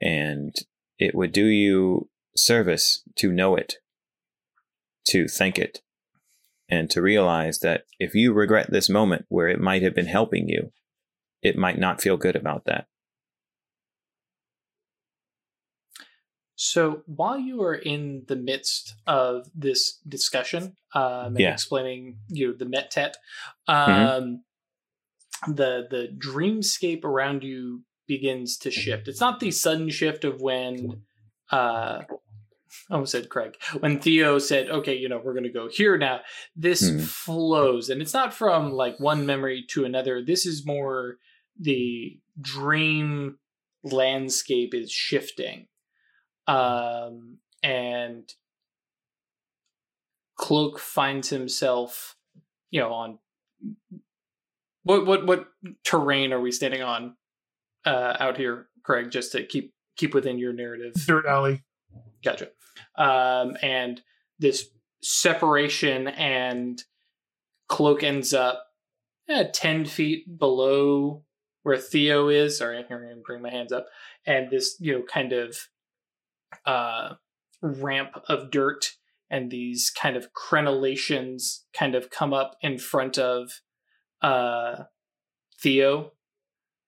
And it would do you service to know it, to thank it, and to realize that if you regret this moment where it might have been helping you, it might not feel good about that. So while you are in the midst of this discussion um, and Yeah. explaining you know, the Mèt Tèt, um, the the dreamscape around you begins to shift. It's not the sudden shift of when uh, I almost said Craig when Theo said, "Okay, you know, we're going to go here now." This Hmm. flows, and it's not from like one memory to another. This is more the dream landscape is shifting um, and Cloak finds himself, you know, on what what what terrain are we standing on uh, out here, Craig? Just to keep keep within your narrative. Dirt alley. Gotcha. Um, and this separation and Cloak ends up eh, 10 feet below where Theo is. Sorry, I'm going to bring my hands up. And this, you know, kind of uh, ramp of dirt and these kind of crenellations kind of come up in front of uh, Theo.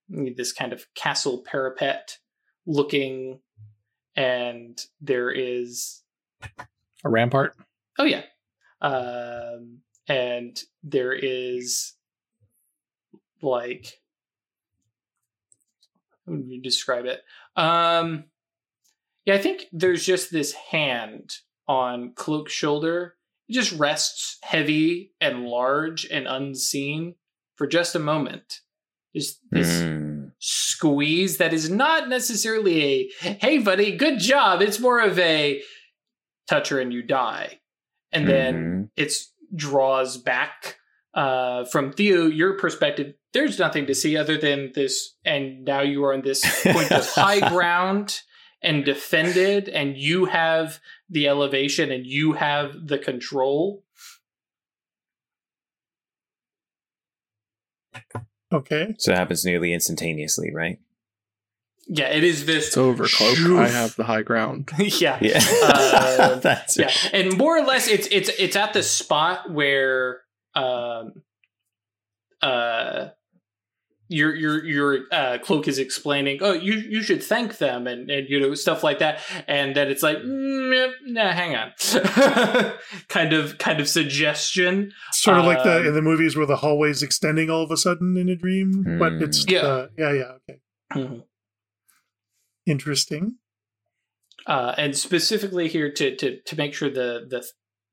This kind of castle parapet looking and there is A rampart. oh yeah um and there is like how would you describe it um yeah i think there's just this hand on cloak's shoulder. It just rests heavy and large and unseen for just a moment. Just this Hmm. squeeze that is not necessarily a hey buddy good job. It's more of a touch her and you die. And then Mhm. it's draws back uh, from Theo, your perspective, there's nothing to see other than this, and now you are on this (laughs) point of high ground and defended, and you have the elevation and you have the control. Okay. So it happens nearly instantaneously, right? Yeah, it is this. It's over, cloak. Shoof. I have the high ground. (laughs) yeah, Yeah. Uh, (laughs) That's yeah, and more or less, it's it's it's at the spot where um uh your your your uh, cloak is explaining. Oh, you you should thank them and and you know stuff like that, and then it's like, mm, nah, hang on, (laughs) kind of kind of suggestion. Sort of like the Um, in the movies where the hallway's extending all of a sudden in a dream, but it's Yeah. uh, yeah, yeah, okay, interesting. uh, and specifically here to to to make sure the the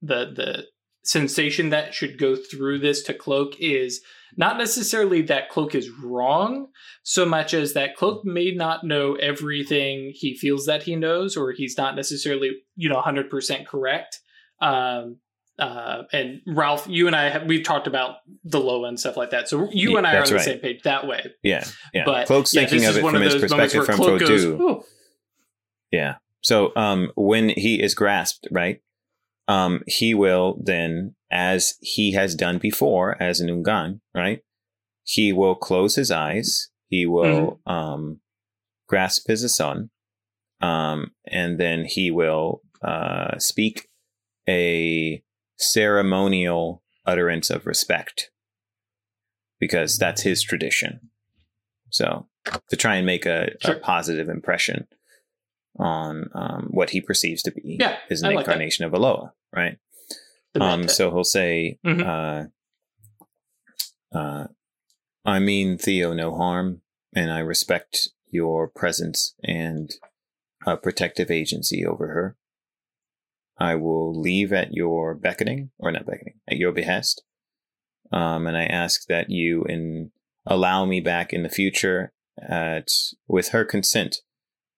the the sensation that should go through this to cloak is not necessarily that cloak is wrong so much as that cloak may not know everything he feels that he knows or he's not necessarily you know 100% correct um uh and ralph you and i have we've talked about the low end stuff like that so you Yeah, and i are on the right. same page that way yeah, yeah. but Cloak's yeah, thinking of it from his perspective from Cloak goes, Yeah. So um when he is grasped, right? Um he will then as he has done before as an Ungan, right? He will close his eyes. he will um, grasp his asson, um, and then he will uh, speak a ceremonial utterance of respect because that's his tradition. So to try and make a, Sure. a positive impression on um, what he perceives to be Yeah, is I an like that. incarnation of a Lwa, right? Um, so he'll say, Mhm. uh, uh, I mean Theo no harm, and I respect your presence and uh, protective agency over her. I will leave at your beckoning, or not beckoning, at your behest. Um, and I ask that you in, allow me back in the future at, with her consent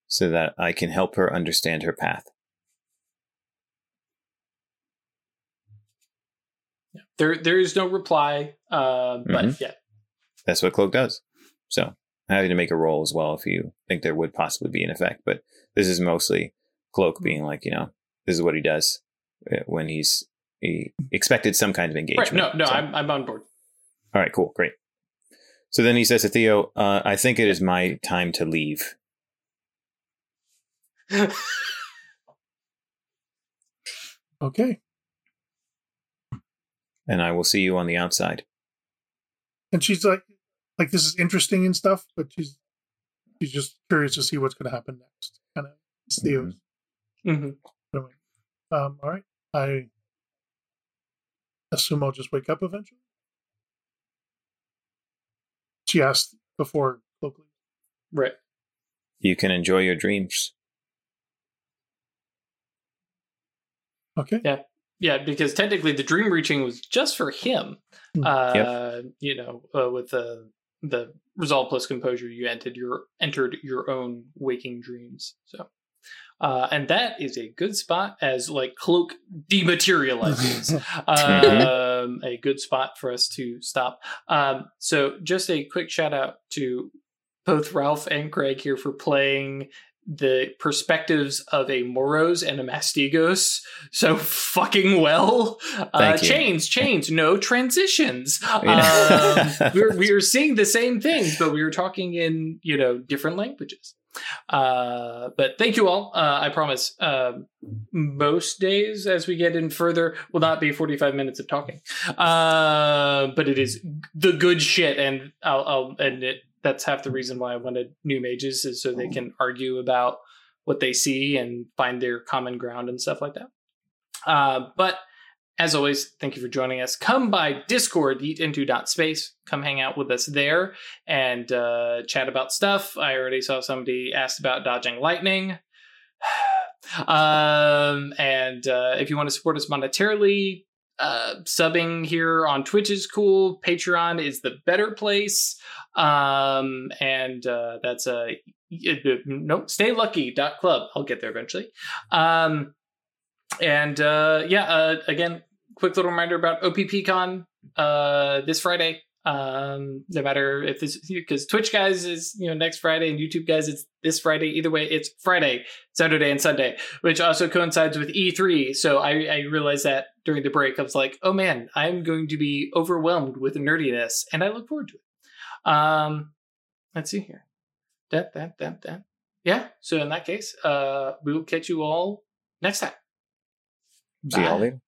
so that I can help her understand her path. There there is no reply, uh, but Mhm. yeah, that's what cloak does. So I'm happy to make a roll as well if you think there would possibly be an effect. But this is mostly cloak being like, you know, this is what he does uh, when he's he expected some kind of engagement. right. No, no, So- I'm I'm on board. all right, cool, great. So then he says to Theo, uh, "I think it is my time to leave." (laughs) Okay. And I will see you on the outside. And she's like, like this is interesting and stuff, but she's she's just curious to see what's going to happen next. Kind of it's Theo's hmm doing. Um, all right. I assume I'll just wake up eventually. She asked before Cloak leaves. Right. You can enjoy your dreams. Okay. Yeah, because technically the dream reaching was just for him. Hmm. Uh, You know, uh, with the the resolve plus composure, you entered your entered your own waking dreams. So, uh, and that is a good spot as like cloak dematerializes. (laughs) um, a good spot for us to stop. Um, so, just a quick shout out to both Ralph and Craig here for playing the perspectives of a Moros and a Mastigos so fucking well. Uh, chains, chains, no transitions. (laughs) Yeah. Um, we're we are seeing the same things, but we were talking in you know different languages. Uh, but thank you all. Uh, I promise. Um, most days, as we get in further, will not be forty-five minutes of talking. Uh, but it is the good shit, and I'll, I'll and it. That's half the reason why I wanted new mages is so they can argue about what they see and find their common ground and stuff like that. Uh, but as always, thank you for joining us. Come by Discord, eatinto.space. Come hang out with us there and uh, chat about stuff. I already saw somebody asked about dodging lightning. (sighs) um, and uh, if you want to support us monetarily, uh, subbing here on Twitch is cool. Patreon is the better place. Um, and uh, that's a no stay lucky dot club. I'll get there eventually. Um, and uh, yeah, uh, again, quick little reminder about OPPCon uh, this Friday. Um, no matter if this because (laughs) Twitch guys is you know next Friday and YouTube guys it's this Friday. Either way, it's Friday, Saturday, and Sunday, which also coincides with E3. So I, I realized that during the break, I was like, oh man, I'm going to be overwhelmed with nerdiness, and I look forward to it. Um, let's see here. That that that that. Yeah. So in that case, uh, we will catch you all next time. See y'all Bye. later.